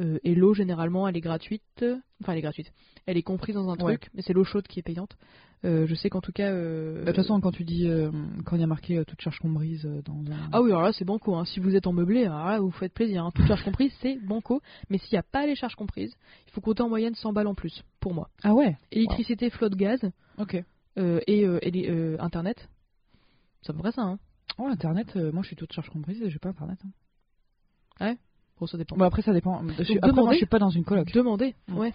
Speaker 1: Euh, et l'eau généralement elle est gratuite, enfin elle est gratuite, elle est comprise dans un
Speaker 2: Ouais.
Speaker 1: truc, mais c'est l'eau chaude qui est payante. Euh, je sais qu'en tout cas. euh,
Speaker 2: Bah, De toute façon, quand tu dis, quand il y a marqué toute charge comprise dans un.
Speaker 1: Ah oui, alors là c'est banco. Hein. Si vous êtes en meublé, alors là vous faites plaisir. Hein. Toute charge comprise, c'est banco. Mais s'il n'y a pas les charges comprises, il faut compter en moyenne 100 balles en plus pour moi.
Speaker 2: Ah ouais?
Speaker 1: Électricité, flotte, gaz
Speaker 2: Ok.
Speaker 1: Euh, et, euh, et les- euh, internet. C'est à peu près ça. Hein.
Speaker 2: Oh, internet, moi je suis toute charge comprise et j'ai pas internet. hein.
Speaker 1: Bon, ça dépend.
Speaker 2: Bon après ça dépend. Je suis- après moi
Speaker 1: demandez.
Speaker 2: je suis pas dans une coloc.
Speaker 1: Demandez,
Speaker 2: Mm.
Speaker 1: ouais.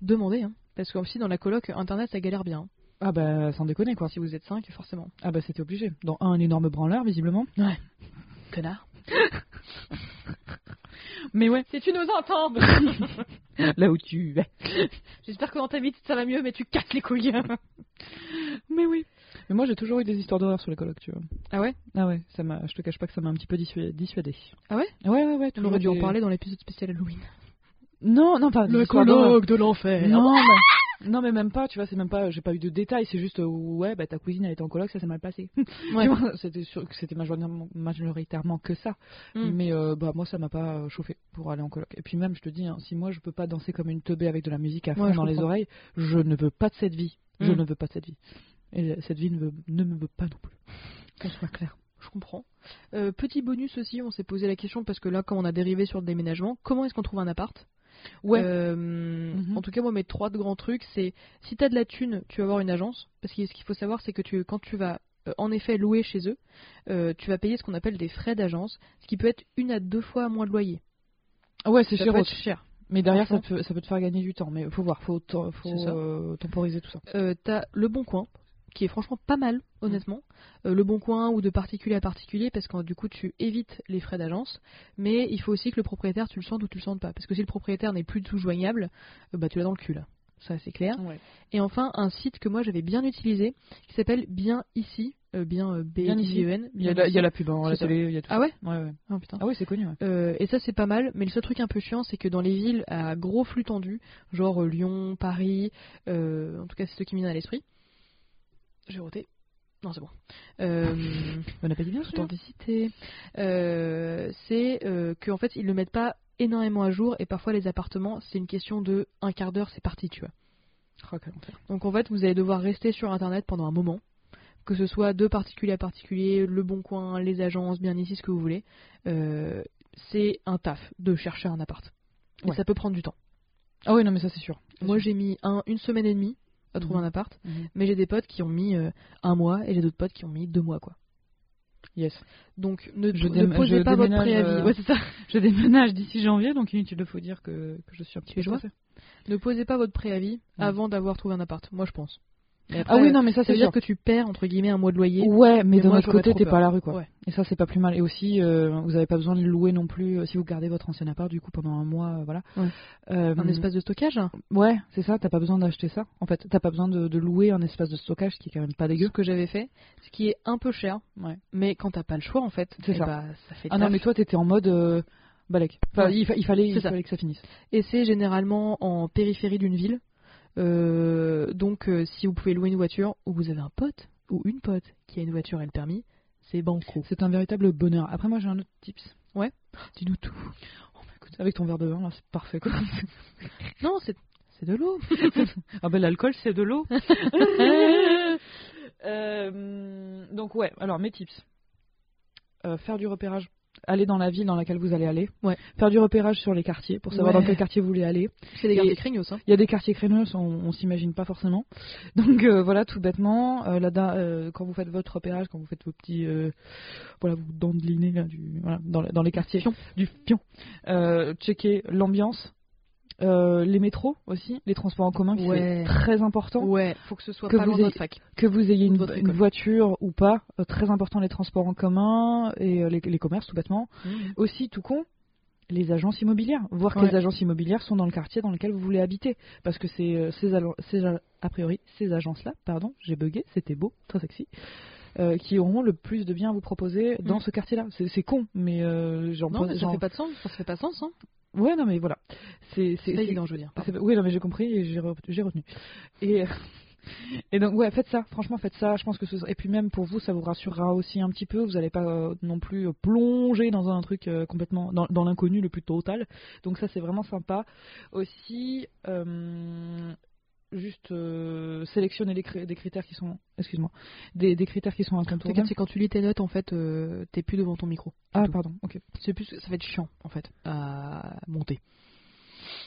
Speaker 1: Demandez, hein. Parce que aussi dans la coloc, internet ça galère bien.
Speaker 2: Ah bah sans déconner quoi.
Speaker 1: Si vous êtes 5, forcément.
Speaker 2: Ah bah c'était obligé. Dans un, un énorme branleur visiblement.
Speaker 1: Connard. <laughs>
Speaker 2: Mais ouais.
Speaker 1: Si tu nous entends <laughs>
Speaker 2: Là où tu es.
Speaker 1: J'espère que dans ta vie ça va mieux, mais tu casses les couilles. <laughs>
Speaker 2: Mais oui. Mais moi j'ai toujours eu des histoires d'horreur sur les colocs, tu vois.
Speaker 1: ah ouais?
Speaker 2: Ah ouais, ça m'a. Je te cache pas que ça m'a un petit peu dissuadé. dissuadé.
Speaker 1: Ah ouais?
Speaker 2: Ouais ouais ouais.
Speaker 1: On aurait dû en parler dans l'épisode spécial Halloween.
Speaker 2: Non non pas. histoires d'horreur.
Speaker 1: de l'enfer.
Speaker 2: Non, mais, non, mais même pas, tu vois, c'est même pas, j'ai pas eu de détails, c'est juste, euh, ouais, bah ta cousine elle était en coloc, ça s'est mal passé. <laughs>
Speaker 1: Ouais.
Speaker 2: C'était c'était majoritairement, majoritairement que ça.
Speaker 1: Mm.
Speaker 2: Mais euh, bah moi ça m'a pas euh, chauffé pour aller en coloc. Et puis même, je te dis, hein, si moi je peux pas danser comme une teubée avec de la musique à fond
Speaker 1: Ouais,
Speaker 2: dans les oreilles, je ne veux pas de cette vie. Je
Speaker 1: Mm.
Speaker 2: ne veux pas de cette vie. Et cette vie ne, veut- ne me veut pas non plus. Qu'on soit clair.
Speaker 1: Je comprends. Euh, petit bonus aussi, on s'est posé la question parce que là, quand on a dérivé sur le déménagement, comment est-ce qu'on trouve un appart?
Speaker 2: Ouais.
Speaker 1: Euh,
Speaker 2: Mhm.
Speaker 1: En tout cas, moi, mes trois grands trucs, c'est si t'as de la thune, tu vas avoir une agence. Parce que ce qu'il faut savoir, c'est que tu, quand tu vas euh, en effet louer chez eux, euh, tu vas payer ce qu'on appelle des frais d'agence, ce qui peut être une à deux fois moins de loyer.
Speaker 2: Ouais, c'est cher.
Speaker 1: peut être cher.
Speaker 2: Mais derrière, ça peut, ça peut te faire gagner du temps. Mais faut voir, faut, to- faut temporiser tout ça.
Speaker 1: T'as le bon coin qui est franchement pas mal honnêtement Euh, le bon coin ou de particulier à particulier parce que du coup tu évites les frais d'agence mais il faut aussi que le propriétaire tu le sentes ou tu le sentes pas parce que si le propriétaire n'est plus du tout joignable euh, bah tu l'as dans le cul là ça c'est clair
Speaker 2: Ouais.
Speaker 1: et enfin un site que moi j'avais bien utilisé qui s'appelle bien ici euh, bien B
Speaker 2: Bien ici.
Speaker 1: E N
Speaker 2: Il y a, la, il y a la pub hein, la télé, il y a tout.
Speaker 1: ah ouais.
Speaker 2: Ouais, ouais.
Speaker 1: oh
Speaker 2: Ah oui, c'est connu. Ouais.
Speaker 1: euh, et ça c'est pas mal, mais le seul truc un peu chiant c'est que dans les villes à gros flux tendu, genre Lyon, Paris, euh, en tout cas c'est ceux qui me viennent à l'esprit. J'ai roté. Non c'est bon. Euh,
Speaker 2: Bon appétit bien sûr.
Speaker 1: authenticité. Euh, c'est euh, qu'en fait ils le mettent pas énormément à jour et parfois les appartements c'est une question de un quart d'heure c'est parti tu vois.
Speaker 2: Oh.
Speaker 1: Donc en fait vous allez devoir rester sur internet pendant un moment. Que ce soit de particulier à particulier, le bon coin, les agences, bien ici, ce que vous voulez. Euh, c'est un taf de chercher un appart. Et
Speaker 2: Ouais.
Speaker 1: ça peut prendre du temps.
Speaker 2: Ah oui, non, mais ça c'est sûr.
Speaker 1: Moi j'ai mis un, une semaine et demie à trouver
Speaker 2: Mhm.
Speaker 1: un appart,
Speaker 2: Mhm.
Speaker 1: mais j'ai des potes qui ont mis euh, un mois et j'ai d'autres potes qui ont mis deux mois quoi.
Speaker 2: Yes.
Speaker 1: Donc ne,
Speaker 2: Je
Speaker 1: ne
Speaker 2: dém-
Speaker 1: posez
Speaker 2: je
Speaker 1: pas votre préavis.
Speaker 2: euh,
Speaker 1: Ouais, c'est ça. <laughs>
Speaker 2: Je déménage d'ici janvier, donc inutile de faut dire que, que je suis un petit peu.
Speaker 1: Ne posez pas votre préavis avant d'avoir trouvé un appart. Moi je pense.
Speaker 2: Ah oui, non, mais ça
Speaker 1: ça
Speaker 2: c'est
Speaker 1: veut dire
Speaker 2: sûr.
Speaker 1: que tu perds entre guillemets un mois de loyer.
Speaker 2: Ouais, mais,
Speaker 1: Mais
Speaker 2: d'un
Speaker 1: moi, j'aurais
Speaker 2: côté, t'es pas à la rue, quoi.
Speaker 1: Ouais.
Speaker 2: Et ça, c'est pas plus mal. Et aussi, euh, vous avez pas besoin de le louer non plus euh, si vous gardez votre ancien appart, du coup, pendant un mois, euh, voilà.
Speaker 1: Ouais. Un espace de stockage.
Speaker 2: Ouais, c'est ça. T'as pas besoin d'acheter ça. En fait, t'as pas besoin de, de louer un espace de stockage, ce qui est quand même pas dégueu.
Speaker 1: Ce que j'avais fait, ce qui est un peu cher,
Speaker 2: Ouais.
Speaker 1: mais quand t'as pas le choix en fait,
Speaker 2: C'est
Speaker 1: eh
Speaker 2: ça.
Speaker 1: bah, ça fait
Speaker 2: Ah non, mais toi, t'étais en mode balèque. Enfin,
Speaker 1: Ouais.
Speaker 2: il, fa- il fallait,
Speaker 1: C'est
Speaker 2: il
Speaker 1: ça.
Speaker 2: fallait que ça finisse.
Speaker 1: Et c'est généralement en périphérie d'une ville. Euh, donc euh, si vous pouvez louer une voiture ou vous avez un pote ou une pote qui a une voiture et le permis, c'est banco.
Speaker 2: C'est un véritable bonheur. Après, moi, j'ai un autre tips.
Speaker 1: Dis-nous tout.
Speaker 2: Oh, bah, écoute, avec ton verre de vin, là, c'est parfait. Quoi. <laughs>
Speaker 1: Non, c'est c'est de l'eau. <laughs>
Speaker 2: ah ben, l'alcool, c'est de l'eau. <laughs> Euh, donc ouais, alors mes tips. Euh, faire du repérage aller dans la ville dans laquelle vous allez aller.
Speaker 1: Ouais.
Speaker 2: Faire du repérage sur les quartiers pour savoir
Speaker 1: Ouais.
Speaker 2: dans quel quartier vous voulez aller.
Speaker 1: C'est des quartiers craignos, hein.
Speaker 2: Il y a des quartiers créneaux, on, on s'imagine pas forcément. <laughs> Donc euh, voilà, tout bêtement, euh, là, euh, quand vous faites votre repérage, quand vous faites vos petits, voilà, vous dandelinez là, du, voilà, dans, dans les quartiers du pion, checker l'ambiance, euh, les métros aussi, les transports en commun, qui
Speaker 1: Ouais.
Speaker 2: c'est très important.
Speaker 1: Ouais, faut que ce soit
Speaker 2: Que
Speaker 1: pas
Speaker 2: vous
Speaker 1: loin de votre fac.
Speaker 2: Que vous ayez une, voiture ou pas, euh, très important les transports en commun et euh, les, les commerces tout bêtement.
Speaker 1: Mmh.
Speaker 2: Aussi, tout con, les agences immobilières. Voir
Speaker 1: Ouais.
Speaker 2: quelles agences immobilières sont dans le quartier dans lequel vous voulez habiter. Parce que c'est ces, a priori ces agences-là, pardon, j'ai bugué, c'était beau, très sexy, euh, qui auront le plus de biens à vous proposer dans
Speaker 1: Mm.
Speaker 2: ce quartier-là. C'est con, mais euh, j'en
Speaker 1: Non, mais ça
Speaker 2: j'en-
Speaker 1: fait pas de sens. Ça fait pas sens, hein.
Speaker 2: Ouais, non, mais voilà. C'est
Speaker 1: évident, je veux dire.
Speaker 2: Oui, non, mais j'ai compris et j'ai re- j'ai retenu. Et, <laughs> et donc, ouais, faites ça. Franchement, faites ça. Je pense que ce Et puis, même pour vous, ça vous rassurera aussi un petit peu. Vous n'allez pas euh, non plus euh, plonger dans un truc euh, complètement. dans, dans l'inconnu le plus total. Donc, ça, c'est vraiment sympa. Aussi, euh, juste euh, sélectionner les des critères qui sont. Excuse-moi. Des, des critères qui sont incontournables.
Speaker 1: c'est quand tu lis tes notes, en fait, euh, t'es plus devant ton micro.
Speaker 2: Ah,
Speaker 1: tout.
Speaker 2: pardon, ok.
Speaker 1: C'est plus, ça va être chiant, en fait, à monter.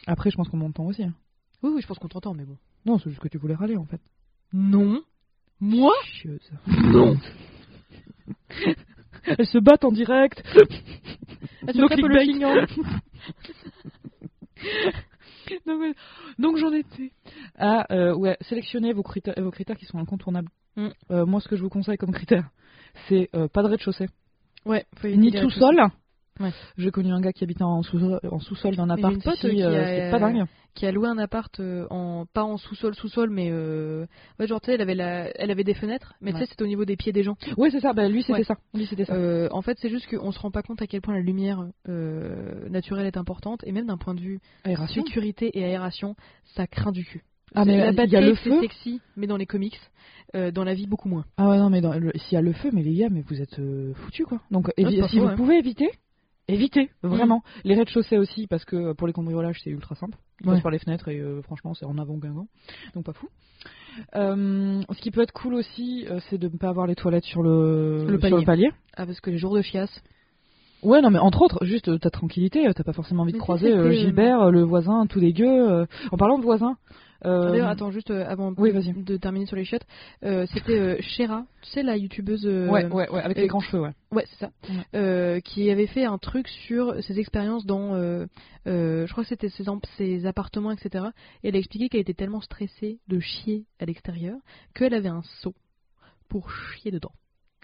Speaker 2: Après, je pense qu'on m'entend aussi. hein.
Speaker 1: Oui, oui, je pense qu'on t'entend, mais bon.
Speaker 2: Non, c'est juste que tu voulais râler en fait.
Speaker 1: Non. Moi?
Speaker 2: Chieuse.
Speaker 1: Non. <laughs>
Speaker 2: Elles se battent en direct.
Speaker 1: Elle se tape le
Speaker 2: clickbait. <laughs> <laughs> donc, ouais. Donc, j'en étais à euh, ouais, sélectionner vos critères, vos critères qui sont incontournables.
Speaker 1: Mm.
Speaker 2: Euh, moi, ce que je vous conseille comme critère, c'est euh, pas de rez-de-chaussée,
Speaker 1: Ouais, faut
Speaker 2: ni
Speaker 1: les
Speaker 2: sous-sol.
Speaker 1: Ouais.
Speaker 2: J'ai connu un gars qui habitait en sous- sous-sol d'un
Speaker 1: Mais
Speaker 2: appart
Speaker 1: pote
Speaker 2: ici, euh, pas dingue.
Speaker 1: qui a loué un appart euh, en pas en sous-sol sous-sol mais euh, ouais, genre tu sais elle avait la elle avait des fenêtres mais tu sais c'était au niveau des pieds des gens
Speaker 2: Ouais, c'est ça. Bah, lui, c'était ça. Lui, c'était ça.
Speaker 1: Euh, en fait c'est juste qu'on se rend pas compte à quel point la lumière naturelle est importante et même d'un point de vue
Speaker 2: Aération.
Speaker 1: sécurité et aération ça craint du cul
Speaker 2: Ah, mais
Speaker 1: la
Speaker 2: il y a le
Speaker 1: c'est
Speaker 2: feu.
Speaker 1: sexy mais dans les comics euh, dans la vie beaucoup moins
Speaker 2: Ah ouais, non, mais s'il y a le feu, mais les gars, mais vous êtes euh, foutus quoi. Donc,
Speaker 1: c'est pas
Speaker 2: si
Speaker 1: faux,
Speaker 2: vous pouvez éviter, évitez, vraiment. Les rez-de-chaussée aussi, parce que pour les cambriolages, c'est ultra simple. On
Speaker 1: Ouais.
Speaker 2: passe par les fenêtres et euh, franchement, c'est en avant guingant. Donc, pas fou. Euh, ce qui peut être cool aussi, euh, c'est de ne pas avoir les toilettes sur le,
Speaker 1: Le
Speaker 2: sur le palier.
Speaker 1: ah parce que les jours de chiasse
Speaker 2: Ouais, non, mais entre autres, juste euh, ta tranquillité, euh, t'as pas forcément envie de
Speaker 1: Mais
Speaker 2: croiser euh,
Speaker 1: euh,
Speaker 2: Gilbert, euh, le voisin, tout dégueu. euh. En parlant de voisins. Euh,
Speaker 1: D'ailleurs, attends, juste euh, avant
Speaker 2: oui,
Speaker 1: de- terminer sur les chiottes, euh, c'était euh, Shera, tu sais, la youtubeuse.
Speaker 2: Ouais, ouais, ouais, avec les grands cheveux, ouais.
Speaker 1: Ouais, c'est ça.
Speaker 2: Ouais.
Speaker 1: Qui avait fait un truc sur ses expériences dans, je crois que c'était ses, ses appartements, etc. Et elle a expliqué qu'elle était tellement stressée de chier à l'extérieur qu'elle avait un seau pour chier dedans.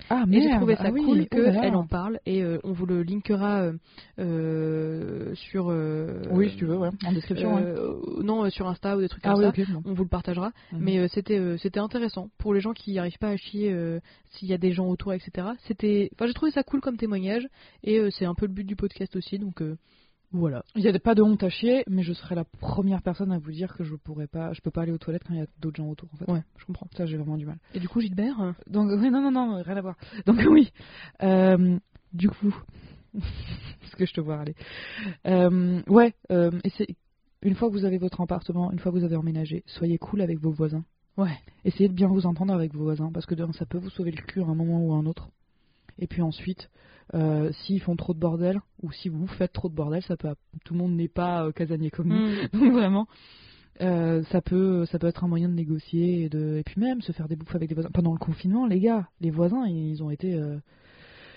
Speaker 2: Ah,
Speaker 1: Et j'ai trouvé ça
Speaker 2: ah oui,
Speaker 1: cool
Speaker 2: oh
Speaker 1: qu'elle en parle et euh, on vous le linkera euh, euh, sur.
Speaker 2: Oui, si tu veux, ouais, en description. ouais.
Speaker 1: Non, sur Insta ou des trucs
Speaker 2: Ah
Speaker 1: comme
Speaker 2: oui,
Speaker 1: ça. On vous le partagera.
Speaker 2: Mhm.
Speaker 1: Mais c'était c'était intéressant pour les gens qui n'arrivent pas à chier s'il y a des gens autour, etc. C'était, enfin j'ai trouvé ça cool comme témoignage et c'est un peu le but du podcast aussi, donc voilà.
Speaker 2: Il n'y a pas de honte à chier, mais je serai la première personne à vous dire que je pourrais pas, je peux pas aller aux toilettes quand il y a d'autres gens autour. En fait.
Speaker 1: Ouais, je comprends.
Speaker 2: Ça, j'ai vraiment du mal.
Speaker 1: Et du coup Gilbert, euh,
Speaker 2: Donc oui, non, non, non, rien à voir. Donc <laughs> oui, Euh, du coup, <laughs> parce que je te vois aller. Euh, ouais, euh, et c'est une fois que vous avez votre appartement, une fois que vous avez emménagé, soyez cool avec vos voisins.
Speaker 1: ouais,
Speaker 2: Essayez de bien vous entendre avec vos voisins, parce que ça peut vous sauver le cul à un moment ou à un autre. Et puis ensuite, euh, s'ils font trop de bordel, ou si vous faites trop de bordel, ça peut, tout le monde n'est pas euh, casanier comme nous.
Speaker 1: Mm. <laughs>
Speaker 2: Donc vraiment, euh, ça peut, ça peut être un moyen de négocier et de, et puis même se faire des bouffes avec des voisins. Pendant le confinement, les gars, les voisins, ils ont été,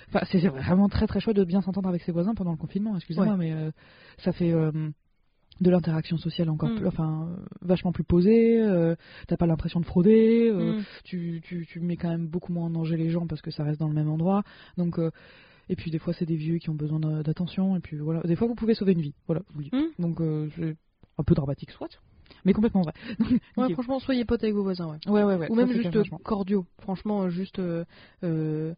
Speaker 2: enfin, c'est vraiment très très chouette de bien s'entendre avec ses voisins pendant le confinement. Excusez-moi,
Speaker 1: Ouais.
Speaker 2: mais ça fait de l'interaction sociale encore
Speaker 1: Mm.
Speaker 2: plus, enfin, vachement plus posée. euh, T'as pas l'impression de frauder. euh,
Speaker 1: Mm.
Speaker 2: tu, tu, tu mets quand même beaucoup moins en danger les gens parce que ça reste dans le même endroit. Donc, euh, et puis des fois c'est des vieux qui ont besoin d'attention. Et puis voilà, des fois vous pouvez sauver une vie. Voilà, je vous le dis.
Speaker 1: Mm.
Speaker 2: Donc euh, c'est un peu dramatique soit, mais complètement vrai. <laughs>
Speaker 1: Ouais, franchement soyez potes avec vos voisins, ouais.
Speaker 2: ouais, ouais, ouais.
Speaker 1: Ou même juste cordiaux. Franchement, euh, juste, euh, euh,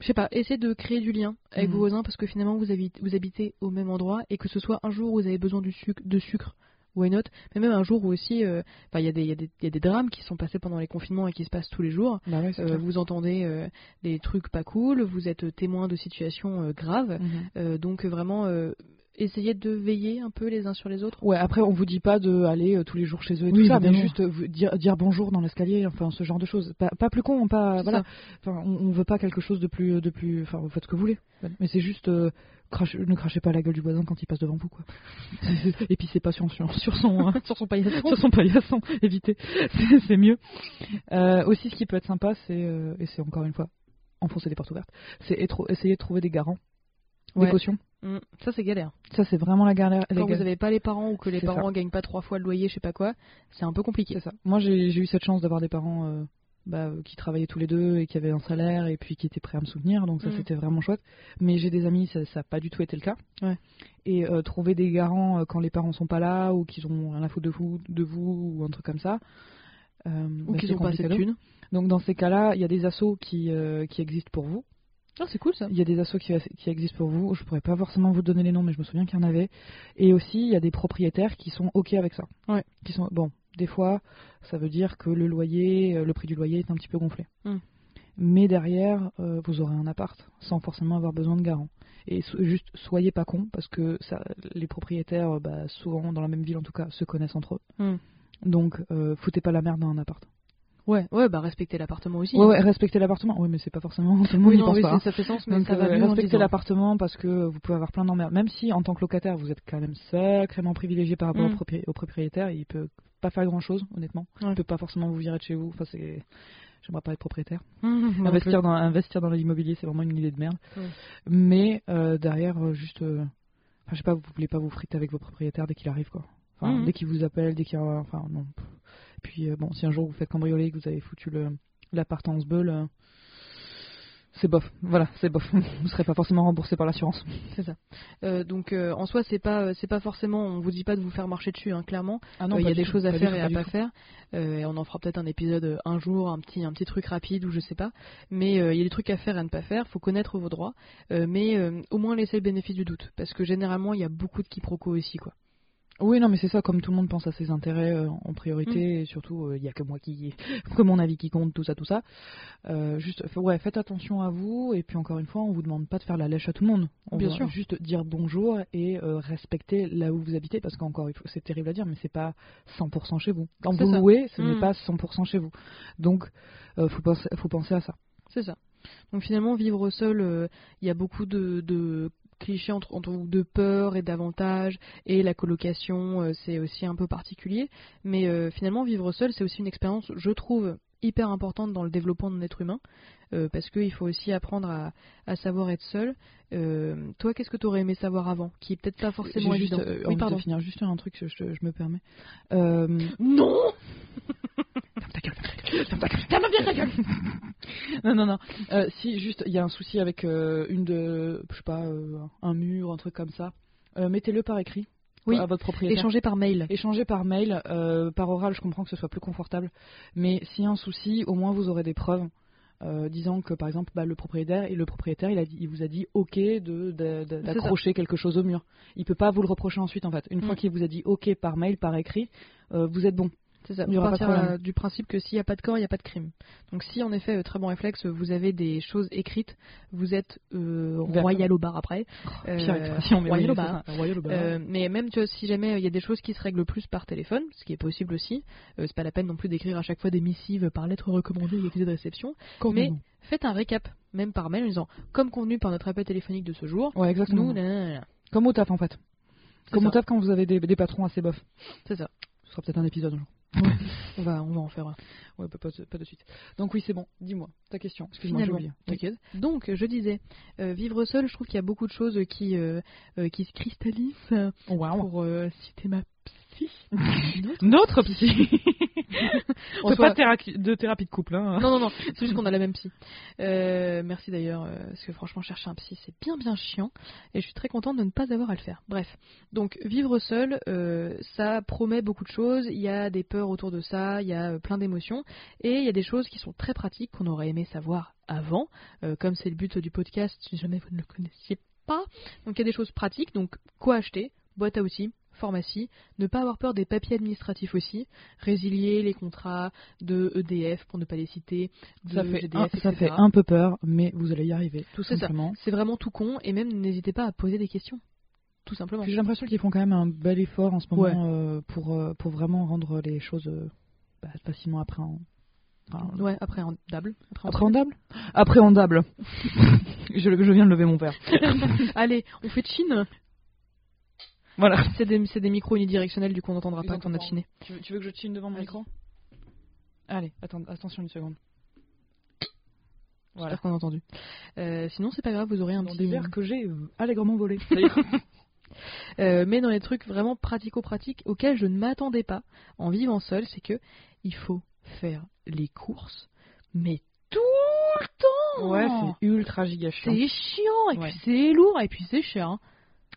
Speaker 1: je sais pas, essayez de créer du lien avec
Speaker 2: Mhm.
Speaker 1: vos voisins parce que finalement vous habitez, vous habitez au même endroit et que ce soit un jour où vous avez besoin du sucre, de sucre, why not Mais même un jour où aussi, euh, il y, a des- y, y a drames qui sont passés pendant les confinements et qui se passent tous les jours.
Speaker 2: Bah ouais,
Speaker 1: Euh, vous entendez euh, des trucs pas cool, vous êtes témoin de situations graves.
Speaker 2: Mhm.
Speaker 1: Donc vraiment, essayer de veiller un peu les uns sur les autres?
Speaker 2: Ouais, après, on vous dit pas de aller euh, tous les jours chez eux et
Speaker 1: Oui,
Speaker 2: tout ça, mais juste euh, vous- dire, dire bonjour dans l'escalier, enfin ce genre de choses. Pas, pas plus con, pas voilà. Enfin, on, on veut pas quelque chose de plus, de plus. Enfin, vous faites ce que vous voulez. Mais c'est juste, euh, ne crachez pas à la gueule du voisin quand il passe devant vous, quoi. <laughs> et puis c'est pas sur, sur, sur son, hein, <laughs>
Speaker 1: Sur son paillasson.
Speaker 2: sur son paillasson, <laughs> évitez, c'est c'est mieux. Euh, aussi, ce qui peut être sympa, c'est euh, et c'est encore une fois enfoncer des portes ouvertes, c'est essayer de trouver des garants,
Speaker 1: Ouais.
Speaker 2: des cautions.
Speaker 1: Mm, Ça, c'est galère.
Speaker 2: Ça, c'est vraiment la galère.
Speaker 1: Quand vous n'avez pas les parents ou que les parents
Speaker 2: ça.
Speaker 1: gagnent pas trois fois le loyer, je sais pas quoi, c'est un peu compliqué.
Speaker 2: Ça. Moi, j'ai eu cette chance d'avoir des parents euh, bah, euh, qui travaillaient tous les deux et qui avaient un salaire et puis qui étaient prêts à me soutenir, donc ça
Speaker 1: Mm.
Speaker 2: c'était vraiment chouette. Mais j'ai des amis, ça n'a pas du tout été le cas.
Speaker 1: Ouais.
Speaker 2: Et euh, trouver des garants euh, quand les parents sont pas là ou qu'ils ont rien à foutre de vous, de vous ou un truc comme ça.
Speaker 1: Ou
Speaker 2: bah,
Speaker 1: qu'ils
Speaker 2: c'est
Speaker 1: ont pas assez de thunes.
Speaker 2: Donc dans ces cas-là, il y a des assos qui, qui existent pour vous.
Speaker 1: Ah, c'est cool ça.
Speaker 2: Il y a des assos qui, qui existent pour vous. Je pourrais pas forcément vous donner les noms, mais je me souviens qu'il y en avait. Et aussi, il y a des propriétaires qui sont ok avec ça.
Speaker 1: Ouais.
Speaker 2: Qui sont bon. Des fois, ça veut dire que le loyer, euh, le prix du loyer est un petit peu gonflé.
Speaker 1: Mm.
Speaker 2: Mais derrière, euh, vous aurez un appart sans forcément avoir besoin de garant. Et so- juste, soyez pas cons parce que ça, les propriétaires, euh, bah, souvent dans la même ville en tout cas, se connaissent entre eux.
Speaker 1: Mm.
Speaker 2: Donc, euh, foutez pas la merde dans un appart.
Speaker 1: Ouais, ouais, bah respecter l'appartement aussi.
Speaker 2: Ouais,
Speaker 1: hein.
Speaker 2: ouais, respectez l'appartement. Oui, mais c'est pas forcément tout le monde
Speaker 1: Oui, non,
Speaker 2: pense
Speaker 1: oui,
Speaker 2: pas. hein.
Speaker 1: ça fait sens, mais
Speaker 2: Donc,
Speaker 1: ça va
Speaker 2: euh,
Speaker 1: disant.
Speaker 2: l'appartement parce que vous pouvez avoir plein d'emmerdes. Même si en tant que locataire, vous êtes quand même sacrément privilégié par rapport
Speaker 1: Mm.
Speaker 2: au, propri- au propriétaire, il peut pas faire grand chose, honnêtement.
Speaker 1: Ouais.
Speaker 2: Il peut pas forcément vous virer de chez vous. Enfin, c'est. J'aimerais pas être propriétaire. <laughs>
Speaker 1: Mmh,
Speaker 2: investir, dans, investir dans l'immobilier, c'est vraiment une idée de merde. Mais euh, derrière, euh, juste. euh, Enfin, je sais pas, vous voulez pas vous friter avec vos propriétaires dès qu'il arrive, quoi. Enfin,
Speaker 1: Mhm.
Speaker 2: dès qu'il vous appelle, dès qu'il. Enfin, non. Et puis, euh, bon, si un jour vous faites cambrioler et que vous avez foutu l'appart en sbeul, euh, c'est bof. Voilà, c'est bof. <laughs> vous serez pas forcément remboursé par l'assurance. <laughs>
Speaker 1: C'est ça. Euh, donc euh, en soi, c'est pas, c'est pas forcément, on vous dit pas de vous faire marcher dessus, hein, clairement.
Speaker 2: Ah
Speaker 1: Euh, Il y a des choses à faire et à pas faire. Et on en fera peut-être un épisode un jour, un petit, un petit truc rapide ou je sais pas. Mais il y a des trucs à faire et à ne pas faire. Faut connaître vos droits, mais au moins laisser le bénéfice du doute, parce que généralement il y a beaucoup de quiproquos aussi, quoi.
Speaker 2: Oui, non, mais c'est ça, comme tout le monde pense à ses intérêts euh, en priorité, et surtout, euh, il y a que moi qui. <laughs> que mon avis qui compte, tout ça, tout ça. Euh, juste, ouais, faites attention à vous, et puis encore une fois, on vous demande pas de faire la lèche à tout le monde. On
Speaker 1: Bien sûr.
Speaker 2: juste dire bonjour et euh, respecter là où vous habitez, parce qu'encore une fois, c'est terrible à dire, mais c'est pas 100% chez vous. Quand vous
Speaker 1: ça.
Speaker 2: louez, ce n'est pas 100% chez vous. Donc, euh, faut, penser, faut penser à ça.
Speaker 1: C'est ça. Donc finalement, vivre seul, euh, il y a beaucoup de, de clichés entre, entre de peur et d'avantages, et la colocation, euh, c'est aussi un peu particulier. Mais euh, finalement, vivre seul, c'est aussi une expérience, je trouve, hyper importante dans le développement de l'être humain, euh, parce qu'il faut aussi apprendre à, à savoir être seul. Euh, toi, qu'est-ce que tu aurais aimé savoir avant, qui est peut-être pas forcément
Speaker 2: J'ai juste
Speaker 1: évident?
Speaker 2: euh,
Speaker 1: Oui,
Speaker 2: envie
Speaker 1: pardon.
Speaker 2: de finir juste un truc, je, je- je me permets. Euh,
Speaker 1: Non
Speaker 2: Ferme ta gueule, ferme ta gueule, ferme bien ta gueule. <laughs> non, non, non. Euh, si, juste, il y a un souci avec euh, une de, je sais pas, euh, un mur, un truc comme ça. Euh, Mettez-le par écrit
Speaker 1: Oui.
Speaker 2: à votre propriétaire.
Speaker 1: Échanger par mail.
Speaker 2: Échangez par mail, euh, par oral, je comprends que ce soit plus confortable. Mais s'il y a un souci, au moins vous aurez des preuves. euh, disant que par exemple bah, le propriétaire et le propriétaire il, a dit, il vous a dit ok d'accrocher quelque chose au mur il peut pas vous le reprocher ensuite en fait une
Speaker 1: Mm.
Speaker 2: fois qu'il vous a dit ok par mail par écrit euh, vous êtes bon
Speaker 1: C'est ça.
Speaker 2: Il y aura
Speaker 1: partir euh, du principe que s'il n'y a pas de corps, il n'y a pas de crime. Donc si en effet, euh, très bon réflexe, vous avez des choses écrites, vous êtes euh,
Speaker 2: Vert.
Speaker 1: royal au bar après. Euh,
Speaker 2: Pire expression, mais
Speaker 1: royal
Speaker 2: oui,
Speaker 1: au bar.
Speaker 2: ça, royal au bar.
Speaker 1: Euh, mais même tu vois, si jamais il y a des choses qui se règlent plus par téléphone, ce qui est possible aussi, c'est pas la peine non plus d'écrire à chaque fois des missives par lettre recommandée et accusé de réception.
Speaker 2: Quand
Speaker 1: mais-. Faites un récap, même par mail, en disant comme convenu par notre appel téléphonique de ce jour,
Speaker 2: Ouais, exactement.
Speaker 1: nous, nanana.
Speaker 2: Comme au taf en fait. Comme
Speaker 1: ça.
Speaker 2: au taf quand vous avez des, des patrons assez bof.
Speaker 1: c'est ça.
Speaker 2: Ce sera peut-être un épisode un jour.
Speaker 1: On va, on va en faire un.
Speaker 2: Ouais, pas, pas, pas de suite. Donc oui, c'est bon. Dis-moi ta question. Excuse-moi,
Speaker 1: t'inquiète. Donc, je disais, euh, vivre seul, je trouve qu'il y a beaucoup de choses qui, euh, euh, qui se cristallisent euh,
Speaker 2: Waouh.
Speaker 1: pour euh, citer ma psy.
Speaker 2: Notre psy. <laughs> On fait pas de thérapie, de thérapie de couple. Hein.
Speaker 1: Non, non, non, c'est juste qu'on a la même psy. Euh, merci d'ailleurs, euh, parce que franchement, chercher un psy, c'est bien, bien chiant. Et je suis très contente de ne pas avoir à le faire. Bref, donc vivre seul, euh, ça promet beaucoup de choses. Il y a des peurs autour de ça, il y a plein d'émotions. Et il y a des choses qui sont très pratiques qu'on aurait aimé savoir avant, comme c'est le but du podcast, si jamais vous ne le connaissiez pas. Donc il y a des choses pratiques, donc quoi acheter, boîte à outils, pharmacie, ne pas avoir peur des papiers administratifs aussi, résilier les contrats de EDF pour ne pas les citer, de
Speaker 2: Ça, fait
Speaker 1: GDF,
Speaker 2: un, ça
Speaker 1: etc.
Speaker 2: fait un peu peur, mais vous allez y arriver, tout simplement.
Speaker 1: C'est vraiment tout con et même n'hésitez pas à poser des questions. tout simplement.
Speaker 2: J'ai l'impression qu'ils font quand même un bel effort en ce moment euh, pour, euh, pour vraiment rendre les choses euh, bah, facilement Enfin,
Speaker 1: Ouais, appréhendable.
Speaker 2: Appréhendable Appréhendable. <laughs> je, je viens de lever mon verre. <laughs>
Speaker 1: Allez, on fait de Chine.
Speaker 2: Voilà. <laughs>
Speaker 1: C'est des, micros unidirectionnels, du coup on n'entendra pas qu'on a chiné.
Speaker 2: Tu veux, tu veux que je chine devant mon micro? Allez, attends, attention une seconde. Voilà.
Speaker 1: J'espère qu'on a entendu. Euh, sinon, c'est pas grave, vous aurez un
Speaker 2: Dans
Speaker 1: petit.
Speaker 2: des verres que j'ai euh, allègrement volés. <laughs>
Speaker 1: Euh, mais dans les trucs vraiment pratico-pratiques auxquels je ne m'attendais pas en vivant seul, c'est que il faut faire les courses, mais tout le temps.
Speaker 2: ouais, c'est ultra giga chiant.
Speaker 1: C'est chiant, et
Speaker 2: Ouais.
Speaker 1: puis c'est lourd, et puis c'est cher. hein.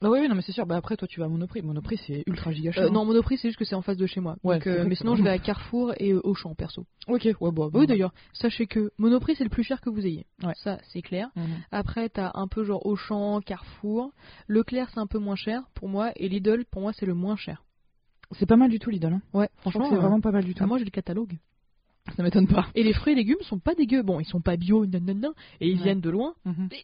Speaker 2: Ah oui, oui, non, mais c'est sûr. Bah après, toi, tu vas à Monoprix. Monoprix, c'est ultra giga chiant.
Speaker 1: Euh, non, Monoprix, c'est juste que c'est en face de chez moi.
Speaker 2: Ouais,
Speaker 1: Donc, euh, mais sinon, je vais à Carrefour et euh, Auchan, perso.
Speaker 2: Ok, ouais, bah.
Speaker 1: Oui, d'ailleurs, sachez que Monoprix, c'est le plus cher que vous ayez.
Speaker 2: Ouais.
Speaker 1: Ça, c'est clair.
Speaker 2: Mhm.
Speaker 1: Après, t'as un peu genre Auchan, Carrefour. Leclerc, c'est un peu moins cher pour moi. Et Lidl, pour moi, c'est le moins cher.
Speaker 2: C'est pas mal du tout, Lidl. Hein.
Speaker 1: Ouais,
Speaker 2: Franchement, c'est vraiment pas mal du tout.
Speaker 1: ah, moi, j'ai le catalogue.
Speaker 2: ça m'étonne pas.
Speaker 1: Et les fruits et légumes sont pas dégueux. Bon, ils sont pas bio, nan, nan, nan, et ils
Speaker 2: Ouais.
Speaker 1: viennent de loin.
Speaker 2: Mhm. C'est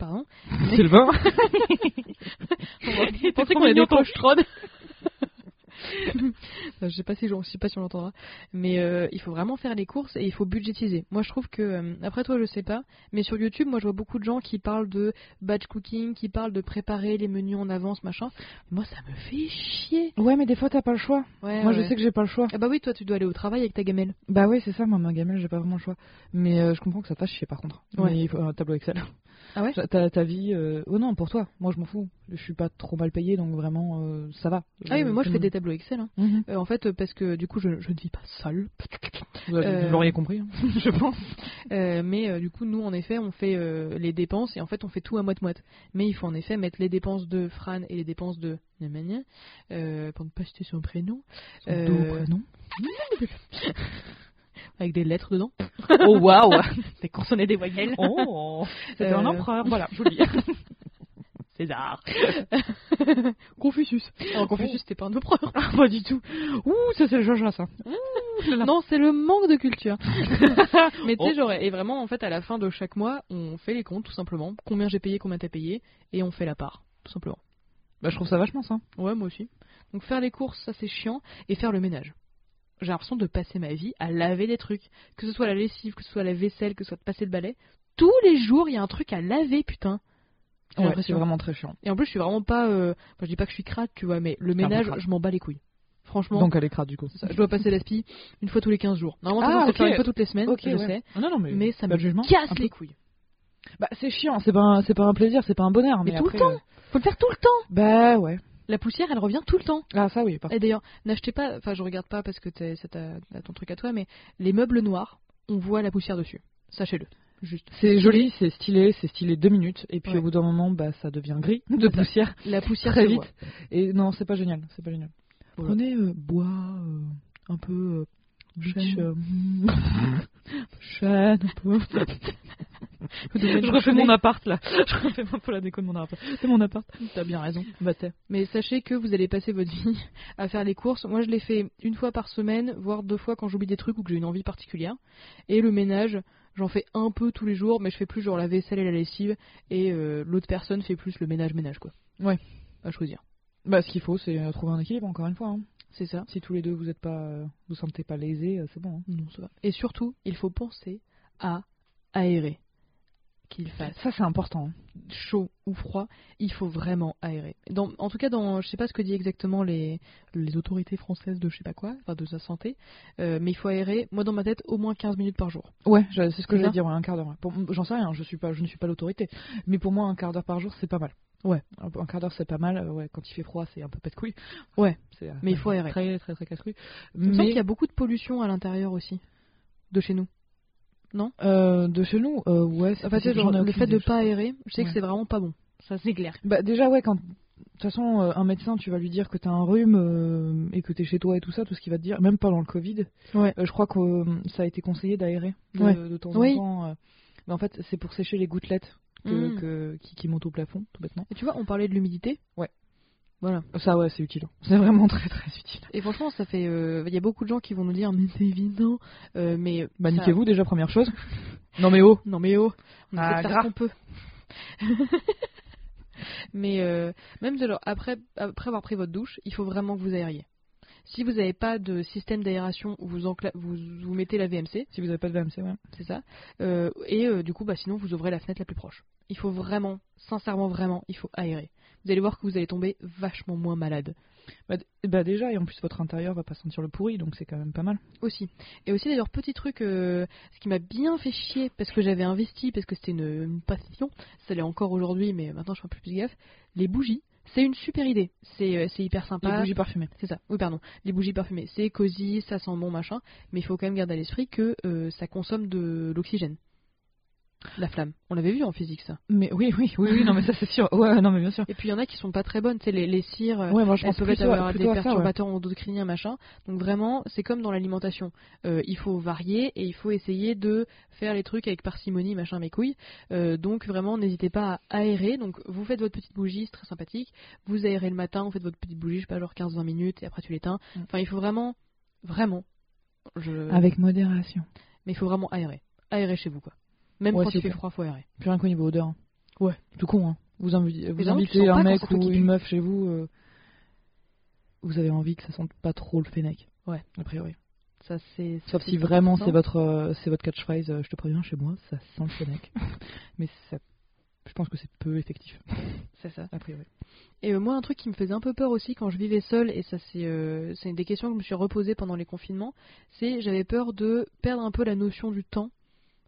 Speaker 2: <laughs> trop
Speaker 1: qu'on avait
Speaker 2: mignon,
Speaker 1: des
Speaker 2: ton-
Speaker 1: pochetrons. <laughs> je sais pas si je sais pas si on l'entendra, mais euh, il faut vraiment faire les courses et il faut budgétiser. Moi, je trouve que euh, après toi, je sais pas, mais sur YouTube, moi, je vois beaucoup de gens qui parlent de batch cooking, qui parlent de préparer les menus en avance, machin. Moi, ça me fait chier.
Speaker 2: Ouais, mais des fois, t'as pas le choix.
Speaker 1: Ouais,
Speaker 2: Moi,
Speaker 1: ouais.
Speaker 2: je sais que j'ai pas le choix.
Speaker 1: Ah bah oui, toi, tu dois aller au travail avec ta gamelle.
Speaker 2: Bah ouais, c'est ça, moi, ma gamelle, j'ai pas vraiment le choix. Mais euh, je comprends que ça te fasse chier par contre.
Speaker 1: Ouais.
Speaker 2: Mais il faut un tableau Excel.
Speaker 1: Ah ouais
Speaker 2: ta, ta vie. Euh... Oh non, pour toi. Moi, je m'en fous. Je suis pas trop mal payé, donc vraiment, euh, ça va.
Speaker 1: Ah oui, mais moi, je
Speaker 2: Euh,
Speaker 1: fais des tableaux Excel. hein.
Speaker 2: Mhm.
Speaker 1: Euh, en fait, parce que du coup, je, je ne vis pas seule.
Speaker 2: Vous, l'auriez compris, hein, <laughs> je pense.
Speaker 1: Mais du coup, nous, en effet, on fait les dépenses et en fait, on fait tout à moite-moite. Mais il faut en effet mettre les dépenses de Fran et les dépenses de Nemanja, euh, pour ne pas citer son prénom,
Speaker 2: Son prénom. <laughs> <laughs>
Speaker 1: avec des lettres dedans,
Speaker 2: Oh waouh <laughs>
Speaker 1: des consonnes et des voyelles.
Speaker 2: Oh C'était un
Speaker 1: Euh,
Speaker 2: empereur, voilà, je vous le dis. <laughs>
Speaker 1: César. <laughs> Confucius. Alors, Confucius, c'était pas un empereur.
Speaker 2: Ah, pas du tout. Ouh, ça c'est le Georges ça.
Speaker 1: Non, c'est le manque de culture. Mais tu sais,
Speaker 2: Oh.
Speaker 1: et vraiment, en fait, à la fin de chaque mois, on fait les comptes, tout simplement. Combien j'ai payé, combien t'as payé, et on fait la part, tout simplement.
Speaker 2: Bah, je trouve ça vachement ça.
Speaker 1: Ouais, moi aussi. Donc faire les courses, ça c'est chiant, et faire le ménage. J'ai l'impression de passer ma vie à laver des trucs, que ce soit la lessive, que ce soit la vaisselle, que ce soit de passer le balai. Tous les jours, il y a un truc à laver, putain.
Speaker 2: Ouais, c'est vraiment très chiant.
Speaker 1: Et en plus, je suis vraiment pas. euh, enfin, je dis pas que je suis crade, tu vois, mais le ménage, je m'en bats les couilles. Franchement,
Speaker 2: Donc elle est crade du coup.
Speaker 1: ça. je dois passer la spie une fois tous les 15 jours. Normalement,
Speaker 2: Ah,
Speaker 1: c'est
Speaker 2: ok.
Speaker 1: faire une fois toutes les semaines, je
Speaker 2: ouais.
Speaker 1: sais.
Speaker 2: Non, non, mais,
Speaker 1: Mais ça me
Speaker 2: jugement.
Speaker 1: casse les couilles.
Speaker 2: Bah, c'est chiant, c'est pas, un- pas un plaisir, c'est pas un bonheur.
Speaker 1: Mais
Speaker 2: Mais,
Speaker 1: tout
Speaker 2: après,
Speaker 1: le temps.
Speaker 2: euh,
Speaker 1: Faut le faire tout le temps.
Speaker 2: Bah ouais.
Speaker 1: La poussière, elle revient tout le temps.
Speaker 2: Ah ça oui, par
Speaker 1: Et d'ailleurs, n'achetez pas, enfin je regarde pas parce que c'est ton truc à toi, mais les meubles noirs, on voit la poussière dessus. Sachez-le.
Speaker 2: C'est joli, c'est stylé, c'est stylé deux minutes, et puis
Speaker 1: Ouais.
Speaker 2: au bout d'un moment, bah, ça devient gris <laughs> de
Speaker 1: ça.
Speaker 2: poussière
Speaker 1: La poussière
Speaker 2: très vite.
Speaker 1: voit.
Speaker 2: Et non, c'est pas génial, c'est pas génial.
Speaker 1: Voilà.
Speaker 2: Prenez euh, bois, euh, un peu euh, euh, <laughs> un peu. <laughs> Je refais mon appart là. <laughs> Je refais un peu la déco de mon appart. C'est mon appart.
Speaker 1: T'as bien raison.
Speaker 2: Bah.
Speaker 1: Mais sachez que vous allez passer votre vie à faire les courses. Moi, je l'ai fait une fois par semaine, voire deux fois quand j'oublie des trucs ou que j'ai une envie particulière. Et le ménage, j'en fais un peu tous les jours, mais je fais plus genre la vaisselle et la lessive. Et euh, l'autre personne fait plus le ménage-ménage, quoi.
Speaker 2: Ouais.
Speaker 1: À choisir.
Speaker 2: Bah ce qu'il faut, c'est euh, trouver un équilibre encore une fois. hein.
Speaker 1: C'est ça.
Speaker 2: Si tous les deux vous êtes pas, euh, vous sentez pas lésés, euh, c'est bon. hein.
Speaker 1: Non, ça va. Et surtout, il faut penser à aérer. Qu'il fasse
Speaker 2: Ça c'est important.
Speaker 1: chaud ou froid, il faut vraiment aérer. Dans, en tout cas, dans, je sais pas ce que dit exactement les, les autorités françaises de je sais pas quoi, enfin de sa santé, euh, mais il faut aérer, moi dans ma tête, au moins 15 minutes par jour.
Speaker 2: Ouais, c'est ce que j'allais dire, ouais, un quart d'heure. J'en sais rien, je suis pas, je ne suis pas l'autorité. Mais pour moi, un quart d'heure par jour, c'est pas mal.
Speaker 1: Ouais.
Speaker 2: Un, quart d'heure, c'est pas mal. euh, Ouais, quand il fait froid, c'est un peu pète couille.
Speaker 1: Ouais.
Speaker 2: Euh,
Speaker 1: Mais il faut aérer.
Speaker 2: Très, très, très casse couille.
Speaker 1: Il me semble qu'il
Speaker 2: Mais
Speaker 1: y a beaucoup de pollution à l'intérieur aussi, de chez nous.
Speaker 2: euh, de chez nous, euh, ouais. c'est
Speaker 1: Enfin, genre, le fait de pas aérer, je sais que c'est vraiment pas bon. Ça, c'est clair.
Speaker 2: Bah déjà ouais quand de toute façon un médecin tu vas lui dire que t'as un rhume euh, et que t'es chez toi et tout ça tout ce qu'il va te dire même pendant le Covid
Speaker 1: Ouais.
Speaker 2: je crois que ça a été conseillé d'aérer de,
Speaker 1: Ouais.
Speaker 2: de temps
Speaker 1: Oui.
Speaker 2: en temps mais en fait c'est pour sécher les gouttelettes que,
Speaker 1: Mm.
Speaker 2: que- qui, qui montent au plafond tout bêtement
Speaker 1: Et tu vois, on parlait de l'humidité.
Speaker 2: Ouais.
Speaker 1: Voilà.
Speaker 2: ça ouais c'est utile c'est vraiment très très utile
Speaker 1: Et franchement, ça fait. euh, Il y a beaucoup de gens qui vont nous dire, mais c'est évident. euh, mais.
Speaker 2: bah
Speaker 1: ça-
Speaker 2: niquez-vous déjà première chose non mais oh
Speaker 1: Non mais oh, on
Speaker 2: Ah,
Speaker 1: essaie de faire
Speaker 2: gras.
Speaker 1: ce qu'on peut. <laughs> Mais euh, même de leur- après, après avoir pris votre douche, il faut vraiment que vous aériez. Si vous n'avez pas de système d'aération où vous, vous, vous mettez la VMC,
Speaker 2: Si vous avez pas de VMC, ouais.
Speaker 1: c'est ça, euh, et euh, du coup, bah, sinon vous ouvrez la fenêtre la plus proche. Il faut vraiment, sincèrement, vraiment, il faut aérer. Vous allez voir que vous allez tomber vachement moins malade.
Speaker 2: Bah, bah déjà, et en plus votre intérieur va pas sentir le pourri, donc c'est quand même pas mal.
Speaker 1: Aussi. Et aussi d'ailleurs petit truc, euh, ce qui m'a bien fait chier parce que j'avais investi, parce que c'était une, une passion, ça l'est encore aujourd'hui, mais maintenant je fais un peu plus gaffe. Les bougies, c'est une super idée. C'est euh, c'est hyper
Speaker 2: Les
Speaker 1: sympa.
Speaker 2: bougies parfumées.
Speaker 1: C'est ça. Oui pardon. Les bougies parfumées, c'est cosy, ça sent bon machin, mais il faut quand même garder à l'esprit que euh, ça consomme de l'oxygène. La flamme. On l'avait vu en physique ça.
Speaker 2: Mais oui, oui, oui, oui, non mais ça c'est sûr. Ouais, non mais bien sûr.
Speaker 1: Et puis il y en a qui sont pas très bonnes, tu sais les, les cires. euh,
Speaker 2: Ouais, moi je
Speaker 1: elles
Speaker 2: pense
Speaker 1: peuvent avoir des
Speaker 2: ouais.
Speaker 1: perturbateurs endocriniens, machin. Donc vraiment, c'est comme dans l'alimentation. Euh, il faut varier et il faut essayer de faire les trucs avec parcimonie, machin, mes couilles. Euh, donc vraiment, n'hésitez pas à aérer. Donc vous faites votre petite bougie, c'est très sympathique. Vous aérez le matin, vous faites votre petite bougie, je sais pas, genre 15-20 minutes et après tu l'éteins.
Speaker 2: Mm.
Speaker 1: Enfin, il faut vraiment, vraiment, je...
Speaker 2: Avec modération.
Speaker 1: mais il faut vraiment aérer. Aérer chez vous, quoi. Même
Speaker 2: Ouais,
Speaker 1: quand
Speaker 2: c'est
Speaker 1: il fait froid, faut aérer.
Speaker 2: Plus rien qu'au niveau odeur. hein.
Speaker 1: Ouais.
Speaker 2: Tout con, hein. Vous, invi- invitez un mec ou une meuf chez vous, euh, vous avez envie que ça sente pas trop le fennec.
Speaker 1: Ouais.
Speaker 2: A priori.
Speaker 1: Ça, c'est.
Speaker 2: Sauf si vraiment c'est votre, euh, c'est votre catchphrase, euh, je te préviens, chez moi, ça sent le fennec. <laughs> Mais ça, je pense que c'est peu effectif,
Speaker 1: C'est ça.
Speaker 2: a priori.
Speaker 1: Et moi, un truc qui me faisait un peu peur aussi quand je vivais seule, et ça c'est c'est des questions que je me suis reposées pendant les confinements, c'est j'avais peur de perdre un peu la notion du temps.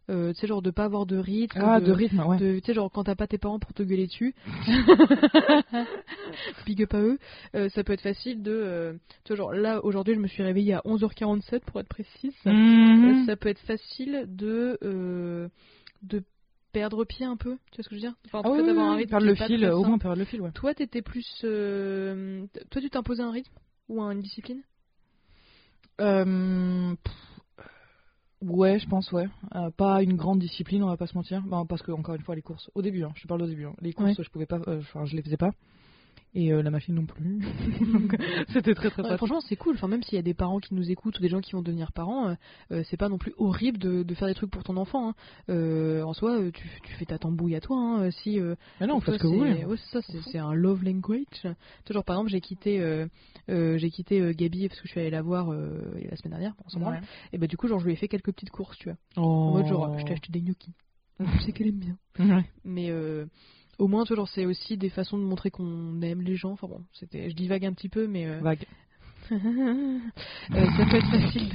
Speaker 1: Euh, tu sais, genre de pas avoir de rythme.
Speaker 2: Ah, de, rythme, ouais.
Speaker 1: tu sais, genre quand t'as pas tes parents pour te gueuler dessus. <laughs> Big up à eux. Euh, ça peut être facile de. euh, tu vois, genre là, aujourd'hui, je me suis réveillée à 11h47 pour être précise.
Speaker 2: Mhm.
Speaker 1: Euh, ça peut être facile de. de perdre pied un peu. Tu vois ce que je veux dire? Enfin, en
Speaker 2: Ah
Speaker 1: tout
Speaker 2: oui,
Speaker 1: cas, d'avoir un rythme.
Speaker 2: perdre le fil, au moins perdre le fil, ouais.
Speaker 1: Toi, t'étais plus. euh, Toi, tu t'imposais un rythme ou une discipline?
Speaker 2: Euh, pff, ouais, je pense, ouais. Euh, pas une grande discipline, on va pas se mentir. Ben, parce que, encore une fois, les courses, au début, hein, je te parle au début, hein. les courses,
Speaker 1: Ouais.
Speaker 2: je pouvais pas, euh, enfin, je les faisais pas. Et euh, la machine non plus. <laughs> C'était très très
Speaker 1: Ouais. Franchement, c'est cool. Enfin, même s'il y a des parents qui nous écoutent ou des gens qui vont devenir parents, euh, euh, c'est pas non plus horrible de, de faire des trucs pour ton enfant. hein. Euh, en soi, tu, tu fais ta tambouille à toi. hein, si
Speaker 2: Mais non,
Speaker 1: pour
Speaker 2: parce que oui.
Speaker 1: ouais, c'est ça, c'est un love language. Genre, par exemple, j'ai quitté, j'ai quitté Gabi parce que je suis allée la voir la semaine dernière. Bon, branle. Et bah du coup, genre, je lui ai fait quelques petites courses, tu vois. En mode genre, je t'ai acheté des gnocchis. Je sais qu'elle aime bien.
Speaker 2: Ouais.
Speaker 1: Mais au moins, genre, c'est aussi des façons de montrer qu'on aime les gens. Enfin bon, c'était, je divague un petit peu, mais euh,
Speaker 2: Vague. <laughs>
Speaker 1: euh, ça peut être facile.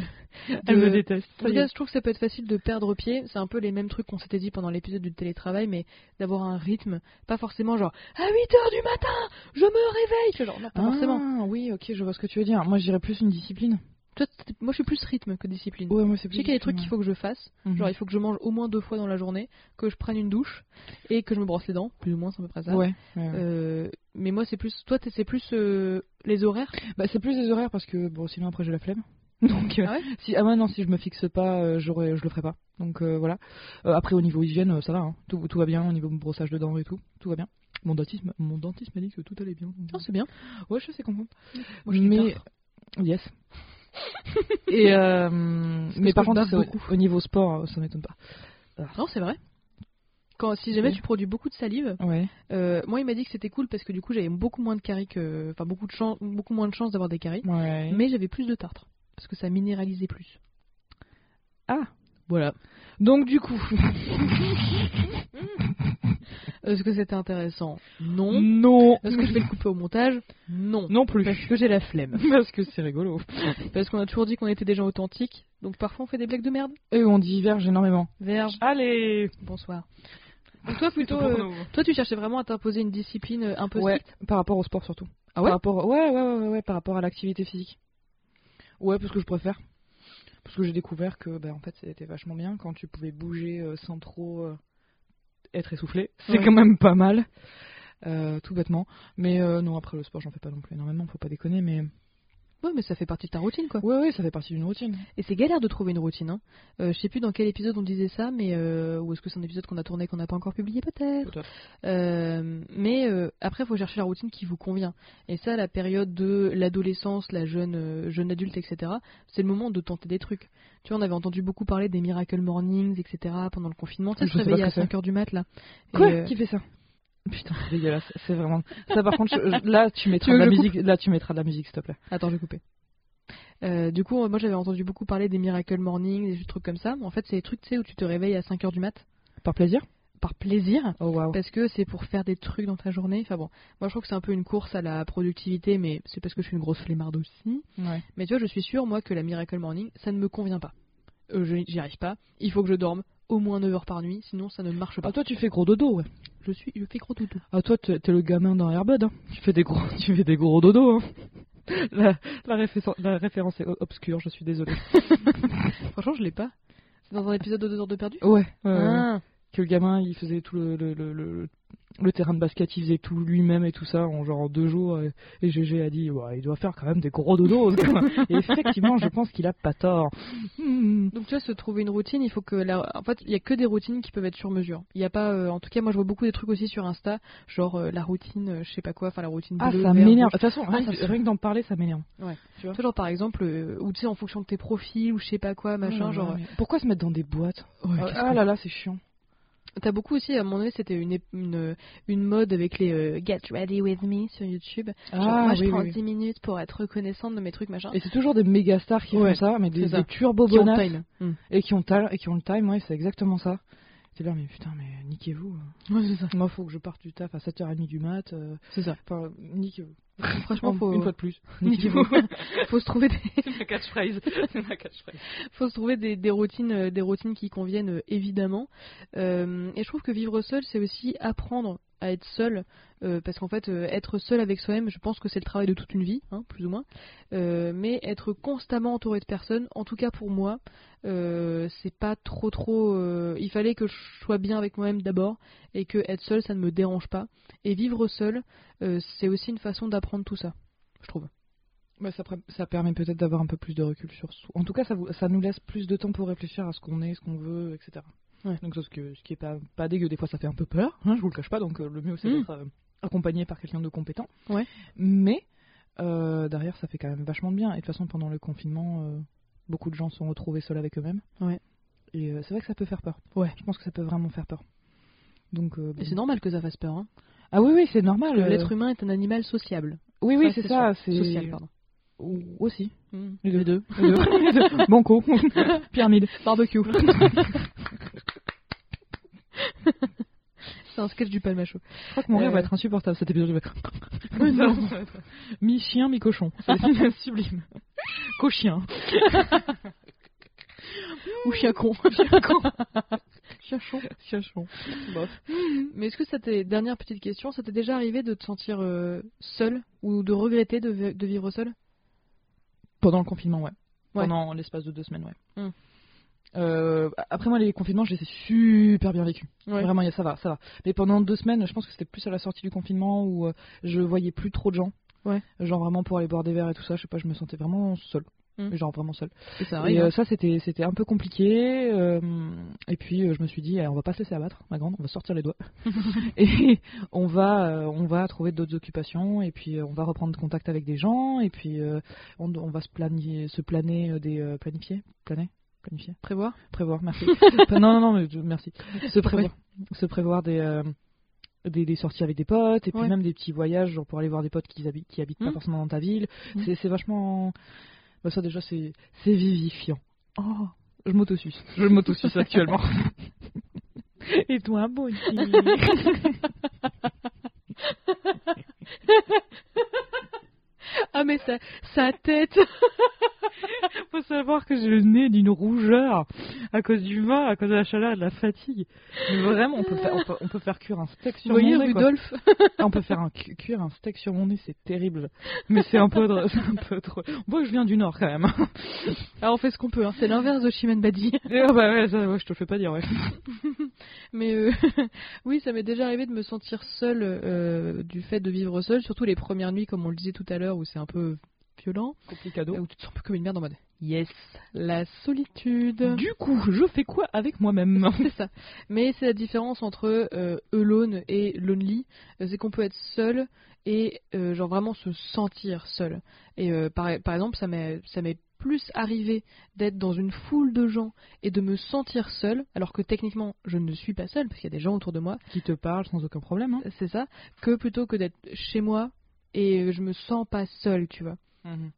Speaker 1: De,
Speaker 2: Elle me déteste.
Speaker 1: en tout cas, je trouve que ça peut être facile de perdre pied. C'est un peu les mêmes trucs qu'on s'était dit pendant l'épisode du télétravail, mais d'avoir un rythme, pas forcément genre à 8 heures du matin, je me réveille. Genre, non, pas forcément.
Speaker 2: Ah, oui, ok, je vois ce que tu veux dire. Moi, je dirais plus une discipline.
Speaker 1: Toi, t'es- moi, je suis plus rythme que discipline.
Speaker 2: Ouais, moi, c'est
Speaker 1: Je sais qu'il y a des trucs qu'il faut que je fasse.
Speaker 2: ouais.
Speaker 1: Genre,
Speaker 2: Mhm.
Speaker 1: il faut que je mange au moins deux fois dans la journée, que je prenne une douche et que je me brosse les dents, plus ou moins, c'est à peu près ça.
Speaker 2: Ouais. ouais, ouais.
Speaker 1: Euh, mais moi, c'est plus. Toi, t'es- c'est plus euh, les horaires?
Speaker 2: Bah, c'est plus des horaires parce que, bon, sinon après j'ai la flemme. <laughs> Donc, euh,
Speaker 1: Ah ouais?
Speaker 2: si, ah ouais, non, si je me fixe pas, euh, j'aurais, je le ferai pas. Donc euh, voilà. Euh, après, au niveau hygiène, euh, ça va, hein. tout, tout va bien, au niveau brossage de dents et tout, tout va bien. Mon dentiste, m'a- mon dentiste m'a dit que tout allait bien. donc,
Speaker 1: Ah, c'est bien.
Speaker 2: ouais, je suis assez contente.
Speaker 1: Moi, je suis
Speaker 2: mais
Speaker 1: tard.
Speaker 2: yes. <laughs> et euh, mais par contre, au, niveau sport, euh, ça m'étonne pas.
Speaker 1: Non, c'est vrai. Quand, si jamais
Speaker 2: Oui.
Speaker 1: tu produis beaucoup de salive,
Speaker 2: Ouais.
Speaker 1: euh, moi il m'a dit que c'était cool parce que du coup j'avais beaucoup moins de caries que, enfin beaucoup de chance, beaucoup moins de chances d'avoir des caries,
Speaker 2: Ouais.
Speaker 1: mais j'avais plus de tartre parce que ça minéralisait plus.
Speaker 2: Ah.
Speaker 1: Voilà.
Speaker 2: Donc du coup, <laughs>
Speaker 1: Est-ce que c'était intéressant? Non.
Speaker 2: non,
Speaker 1: Est-ce que je vais le couper au montage? Non.
Speaker 2: non plus.
Speaker 1: Parce que j'ai la flemme. <laughs>
Speaker 2: Parce que c'est rigolo. <laughs>
Speaker 1: Parce qu'on a toujours dit qu'on était des gens authentiques, donc parfois on fait des blagues de merde?
Speaker 2: Et on diverge énormément.
Speaker 1: Verge.
Speaker 2: Allez.
Speaker 1: Bonsoir. Donc toi <laughs> plutôt, euh, toi tu cherchais vraiment à t'imposer une discipline euh, un peu
Speaker 2: Ouais,
Speaker 1: stricte?
Speaker 2: par rapport au sport surtout.
Speaker 1: Ah ouais?
Speaker 2: par rapport, ouais, ouais, ouais, ouais, par rapport à l'activité physique. Ouais, parce que je préfère. Parce que j'ai découvert que, bah, en fait, c'était vachement bien quand tu pouvais bouger euh, sans trop être essoufflé. C'est
Speaker 1: Ouais.
Speaker 2: quand même pas mal, euh, tout bêtement. Mais euh, non, après le sport, j'en fais pas non plus énormément, faut pas déconner. Mais
Speaker 1: Ouais, mais ça fait partie de ta routine quoi.
Speaker 2: ouais, ouais, ça fait partie d'une routine.
Speaker 1: Et c'est galère de trouver une routine. Hein. Euh, je sais plus dans quel épisode on disait ça, mais euh, ou est-ce que c'est un épisode qu'on a tourné qu'on n'a pas encore publié peut-être? Euh, mais euh, après, il faut chercher la routine qui vous convient. Et ça, la période de l'adolescence, la jeune euh, jeune adulte, etc. C'est le moment de tenter des trucs. Tu vois, on avait entendu beaucoup parler des miracle mornings, etc. Pendant le confinement. Tu sais,
Speaker 2: Je
Speaker 1: se réveiller à
Speaker 2: que c'est.
Speaker 1: 5 heures du mat là.
Speaker 2: Quoi? Qui fait ça? Putain, c'est dégueulasse. C'est vraiment. Ça, par contre, je- là, tu mettras
Speaker 1: Tu
Speaker 2: de la musique. Là, tu mettras de la musique, s'il te plaît.
Speaker 1: Attends, je vais couper. Euh, du coup, moi j'avais entendu beaucoup parler des Miracle Morning, des trucs comme ça. En fait, c'est des trucs, tu sais, où tu te réveilles à 5h du mat
Speaker 2: Par plaisir?
Speaker 1: Par plaisir.
Speaker 2: Oh waouh.
Speaker 1: Parce que c'est pour faire des trucs dans ta journée. Enfin bon, moi je trouve que c'est un peu une course à la productivité, mais c'est parce que je suis une grosse flemmarde aussi.
Speaker 2: Ouais.
Speaker 1: Mais tu vois, je suis sûre, moi, que la Miracle Morning, ça ne me convient pas. Euh, J'y arrive pas. Il faut que je dorme au moins 9 heures par nuit, sinon ça ne marche pas.
Speaker 2: Ah, toi, tu fais gros dodo, ouais.
Speaker 1: Je suis, je fais gros doudou.
Speaker 2: Ah, toi, t'es le gamin dans Airbud, hein. Tu fais des gros, <laughs> tu fais des gros dodo, hein. La, la, réfé- la référence est obscure, je suis désolée. <laughs> <laughs>
Speaker 1: Franchement, je l'ai pas. C'est dans un épisode de 2 heures de perdu?
Speaker 2: Ouais.
Speaker 1: Ah.
Speaker 2: Que le gamin, il faisait tout le, le, le, le, le terrain de basket, il faisait tout lui-même et tout ça en genre en deux jours. Et, et GG a dit, ouais, il doit faire quand même des gros dodos. et effectivement, je pense qu'il a pas tort. Hmm.
Speaker 1: Donc tu vois, se trouver une routine, il faut que la... en fait, il y a que des routines qui peuvent être sur mesure. Il y a pas, euh, en tout cas, moi je vois beaucoup des trucs aussi sur Insta, genre euh, la routine, euh, je sais pas quoi, enfin la routine.
Speaker 2: Ah,
Speaker 1: bleu,
Speaker 2: ça m'énerve. De toute façon,
Speaker 1: Ah,
Speaker 2: rien,
Speaker 1: ça
Speaker 2: rien que d'en parler, ça m'énerve.
Speaker 1: Ouais.
Speaker 2: Tu vois
Speaker 1: genre par exemple, euh, ou tu sais en fonction de tes profils ou je sais pas quoi, machin,
Speaker 2: Ouais,
Speaker 1: genre.
Speaker 2: ouais. Pourquoi se mettre dans des boîtes? Ah, Ah là là, c'est chiant.
Speaker 1: T'as beaucoup aussi, à moment donné, c'était une, une, une mode avec les euh, Get Ready With Me sur YouTube. Genre, moi, je
Speaker 2: Ah, oui,
Speaker 1: prends
Speaker 2: oui, oui.
Speaker 1: 10 minutes pour être reconnaissante de mes trucs, machin.
Speaker 2: Et c'est toujours des méga stars qui
Speaker 1: Ouais,
Speaker 2: font ça, mais des,
Speaker 1: c'est
Speaker 2: des turbo
Speaker 1: time. Hmm.
Speaker 2: et qui ont et qui ont le time, ouais, c'est exactement ça. T'es là, mais putain, mais niquez-vous.
Speaker 1: Ouais, c'est ça.
Speaker 2: Moi, faut que je parte du taf à 7h30 du mat. euh,
Speaker 1: C'est ça.
Speaker 2: Enfin, niquez-vous.
Speaker 1: Franchement, faut,
Speaker 2: Une fois de plus. <laughs>
Speaker 1: Niquez-vous. <laughs> faut se trouver des,
Speaker 2: C'est ma catchphrase. <laughs> C'est ma catchphrase.
Speaker 1: faut se trouver des, des routines, euh, des routines qui conviennent euh, évidemment. Euh, et je trouve que vivre seul, c'est aussi apprendre à être seul, euh, parce qu'en fait, euh, être seul avec soi-même, je pense que c'est le travail de toute une vie, hein, plus ou moins. Euh, mais être constamment entouré de personnes, en tout cas pour moi, c'est pas trop trop. il fallait que je sois bien avec moi-même d'abord, et que être seul, ça ne me dérange pas. Et vivre seul, c'est aussi une façon d'apprendre tout ça, je trouve.
Speaker 2: Bah, ça, ça permet peut-être d'avoir un peu plus de recul sur. En tout cas, ça, vous- ça nous laisse plus de temps pour réfléchir à ce qu'on est, ce qu'on veut, etc.
Speaker 1: Ouais.
Speaker 2: Donc, ce, que, ce qui est pas, pas dégueu, des fois ça fait un peu peur, hein, je vous le cache pas, donc euh, le mieux c'est
Speaker 1: Mm.
Speaker 2: d'être euh, accompagné par quelqu'un de compétent.
Speaker 1: Ouais.
Speaker 2: Mais euh, derrière, ça fait quand même vachement de bien. Et de toute façon, pendant le confinement, beaucoup de gens se sont retrouvés seuls avec eux-mêmes.
Speaker 1: Ouais.
Speaker 2: Et c'est vrai que ça peut faire peur.
Speaker 1: Ouais.
Speaker 2: Je pense que ça peut vraiment faire peur. Donc, bon.
Speaker 1: c'est normal que ça fasse peur. Hein.
Speaker 2: Ah oui, oui, c'est normal.
Speaker 1: L'être humain est un animal sociable.
Speaker 2: Oui, oui, c'est ça.
Speaker 1: Social, pardon.
Speaker 2: Ou- Aussi.
Speaker 1: Mm.
Speaker 2: Les deux. Les deux. <laughs> Les deux. Banco. <laughs> Pyramide.
Speaker 1: Barbecue. <laughs> C'est un sketch du palmacho.
Speaker 2: Je crois que mon rire
Speaker 1: Euh.
Speaker 2: va être insupportable cet épisode. <laughs>
Speaker 1: Non.
Speaker 2: Mi-chien, mi-cochon. C'est <laughs> sublime. Cochien. <laughs>
Speaker 1: Ou chien con.
Speaker 2: Chien chon. Chien chon. Bof.
Speaker 1: Mais est-ce que ça t'est, dernière petite question, ça t'est déjà arrivé de te sentir euh, seul ou de regretter de, vi- de vivre seul?
Speaker 2: Pendant le confinement, ouais.
Speaker 1: Ouais.
Speaker 2: Pendant l'espace de deux semaines, ouais.
Speaker 1: Hmm.
Speaker 2: Euh, après moi les confinements je les ai super bien vécus vraiment ça va ça va mais pendant deux semaines je pense que c'était plus à la sortie du confinement où euh, je voyais plus trop de gens
Speaker 1: Ouais.
Speaker 2: genre vraiment pour aller boire des verres et tout ça je sais pas je me sentais vraiment seule
Speaker 1: Hmm.
Speaker 2: genre vraiment seule
Speaker 1: Et ça
Speaker 2: Et
Speaker 1: arrive.
Speaker 2: euh,
Speaker 1: hein.
Speaker 2: ça, c'était, c'était un peu compliqué. euh, et puis, je me suis dit, on va pas se laisser abattre, ma grande, on va sortir les doigts. <laughs> et on va, on va trouver d'autres occupations. Et puis, on va reprendre contact avec des gens. Et puis, on, on va se, planifier, se planer des. planifier Planer Planifier
Speaker 1: Prévoir?
Speaker 2: Prévoir, merci. <laughs> non, non, non, mais merci. Se prévoir, se prévoir des. euh, des, des sorties avec des potes et puis
Speaker 1: Ouais.
Speaker 2: même des petits voyages genre pour aller voir des potes qui habitent qui habitent pas
Speaker 1: Mm.
Speaker 2: forcément dans ta ville
Speaker 1: Mm.
Speaker 2: c'est, vachement bah, ça déjà c'est vivifiant Oh, je m'autosuce. Je m'autosuce actuellement. <laughs> Et toi, Bonnie <laughs>
Speaker 1: Ah mais sa, sa tête <laughs>
Speaker 2: Faut savoir que j'ai le nez d'une rougeur à cause du vin, à cause de la chaleur et de la fatigue. Mais vraiment, on peut faire, on peut, on peut faire cuire un steak
Speaker 1: Vous
Speaker 2: sur
Speaker 1: voyez
Speaker 2: mon nez. quoi.
Speaker 1: Rudolph
Speaker 2: Ah, On peut faire un, cu- cuire un steak sur mon nez, c'est terrible. Mais c'est un peu, c'est un peu trop. Moi, je viens du Nord quand même.
Speaker 1: Alors <laughs> on fait ce qu'on peut, hein. c'est l'inverse de Chimène Badi.
Speaker 2: Et, ah bah ouais, ça, ouais, je te le fais pas dire, ouais. <laughs>
Speaker 1: Mais euh, oui, ça m'est déjà arrivé de me sentir seule euh, du fait de vivre seule, surtout les premières nuits, comme on le disait tout à l'heure, où c'est un peu violent,
Speaker 2: Complicado.
Speaker 1: où tu te sens un peu comme une merde en mode Yes, la solitude.
Speaker 2: Du coup, je fais quoi avec moi-même? <laughs>
Speaker 1: C'est ça. Mais c'est la différence entre euh, alone et lonely. Euh, C'est qu'on peut être seul et euh, genre vraiment se sentir seul. Et euh, par, par exemple, ça m'est plus arriver d'être dans une foule de gens et de me sentir seule, alors que techniquement je ne suis pas seule parce qu'il y a des gens autour de moi,
Speaker 2: Qui te parle sans aucun problème. Hein.
Speaker 1: c'est ça, que plutôt que d'être chez moi et je me sens pas seule, tu vois.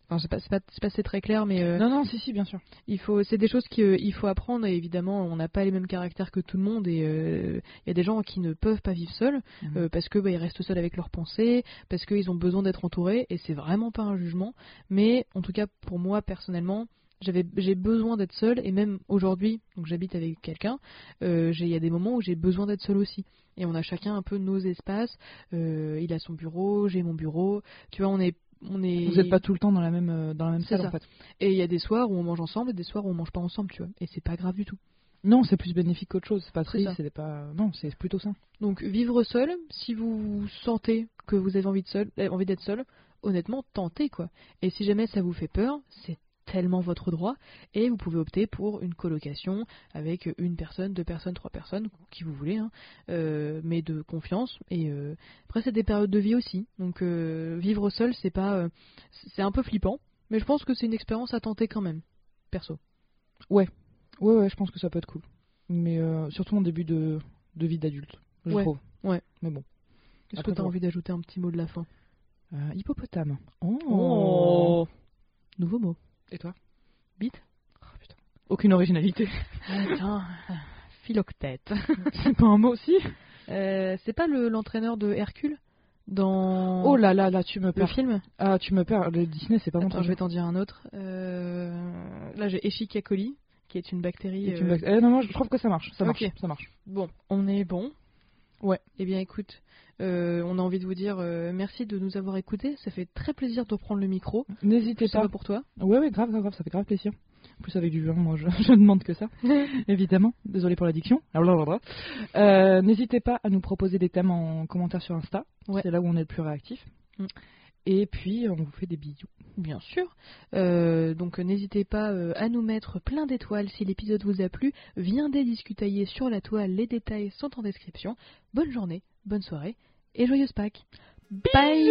Speaker 1: Enfin, c'est pas, pas, pas- très clair, mais euh,
Speaker 2: Non, non, si, si, bien sûr.
Speaker 1: il faut, c'est des choses qu'il faut apprendre et évidemment on n'a pas les mêmes caractères que tout le monde et euh, il y a des gens qui ne peuvent pas vivre seuls
Speaker 2: Mhm.
Speaker 1: euh, parce que bah, ils restent seuls avec leurs pensées, parce qu'ils ont besoin d'être entourés et c'est vraiment pas un jugement, mais en tout cas pour moi personnellement j'avais j'ai besoin d'être seule et même aujourd'hui donc j'habite avec quelqu'un euh, il y a des moments où j'ai besoin d'être seule aussi et on a chacun un peu nos espaces euh, il a son bureau j'ai mon bureau tu vois on est on est
Speaker 2: Vous n'êtes pas tout le temps dans la même, euh, dans la même salle,
Speaker 1: ça.
Speaker 2: en fait.
Speaker 1: et il y a des soirs où on mange ensemble et des soirs où on mange pas ensemble tu vois et c'est pas grave du tout
Speaker 2: Non, c'est plus bénéfique qu'autre chose. C'est pas triste, c'est pas. Non, c'est plutôt ça.
Speaker 1: Donc vivre seul, si vous sentez que vous avez envie de seul, euh, envie d'être seul, honnêtement tentez quoi. Et si jamais ça vous fait peur, c'est tellement votre droit et vous pouvez opter pour une colocation avec une personne, deux personnes, trois personnes, qui vous voulez, hein, euh, mais de confiance. Et euh, après c'est des périodes de vie aussi. Donc euh, vivre seul c'est pas, c'est un peu flippant, mais je pense que c'est une expérience à tenter quand même, perso.
Speaker 2: Ouais, ouais, je pense que ça peut être cool. Mais surtout en début de, de vie d'adulte, je
Speaker 1: Ouais,
Speaker 2: trouve.
Speaker 1: ouais.
Speaker 2: Mais bon.
Speaker 1: Est-ce que tu as envie d'ajouter un petit mot de la fin?
Speaker 2: Hippopotame. Oh.
Speaker 1: Oh. Nouveau mot.
Speaker 2: Et toi?
Speaker 1: Bite
Speaker 2: Oh, putain. Aucune originalité.
Speaker 1: Attends, <laughs> philoctète.
Speaker 2: c'est pas un mot aussi
Speaker 1: Euh, c'est pas le- l'entraîneur de Hercule dans
Speaker 2: Oh là là, là, tu me
Speaker 1: le
Speaker 2: perds.
Speaker 1: film?
Speaker 2: Ah, tu me perds. Le Disney, c'est pas mon
Speaker 1: Attends,
Speaker 2: truc.
Speaker 1: je vais t'en dire un autre. Euh, Là, j'ai Escherichia coli, qui est une bactérie.
Speaker 2: Me
Speaker 1: euh,
Speaker 2: non, non, je trouve que ça marche. Ça marche. Ça marche.
Speaker 1: Bon, on est bon.
Speaker 2: Ouais.
Speaker 1: Eh bien, écoute, euh, on a envie de vous dire euh, merci de nous avoir écoutés. Ça fait très plaisir de reprendre le micro.
Speaker 2: N'hésitez pas.
Speaker 1: pas pour toi.
Speaker 2: Ouais, ouais, grave, grave, grave, ça fait grave plaisir. En plus, avec du vin, moi, je, <laughs> je ne demande que ça. <laughs> Évidemment. Désolé pour l'addiction. Blablabla. Euh, N'hésitez pas à nous proposer des thèmes en commentaire sur Insta.
Speaker 1: Ouais.
Speaker 2: C'est là où on est le plus réactif.
Speaker 1: Mm.
Speaker 2: Et puis, on vous fait des bisous.
Speaker 1: Bien sûr. Euh, donc n'hésitez pas euh, à nous mettre plein d'étoiles si l'épisode vous a plu. Viendez discutailler sur la toile, les détails sont en description. Bonne journée, bonne soirée et joyeuse Pâques. Bye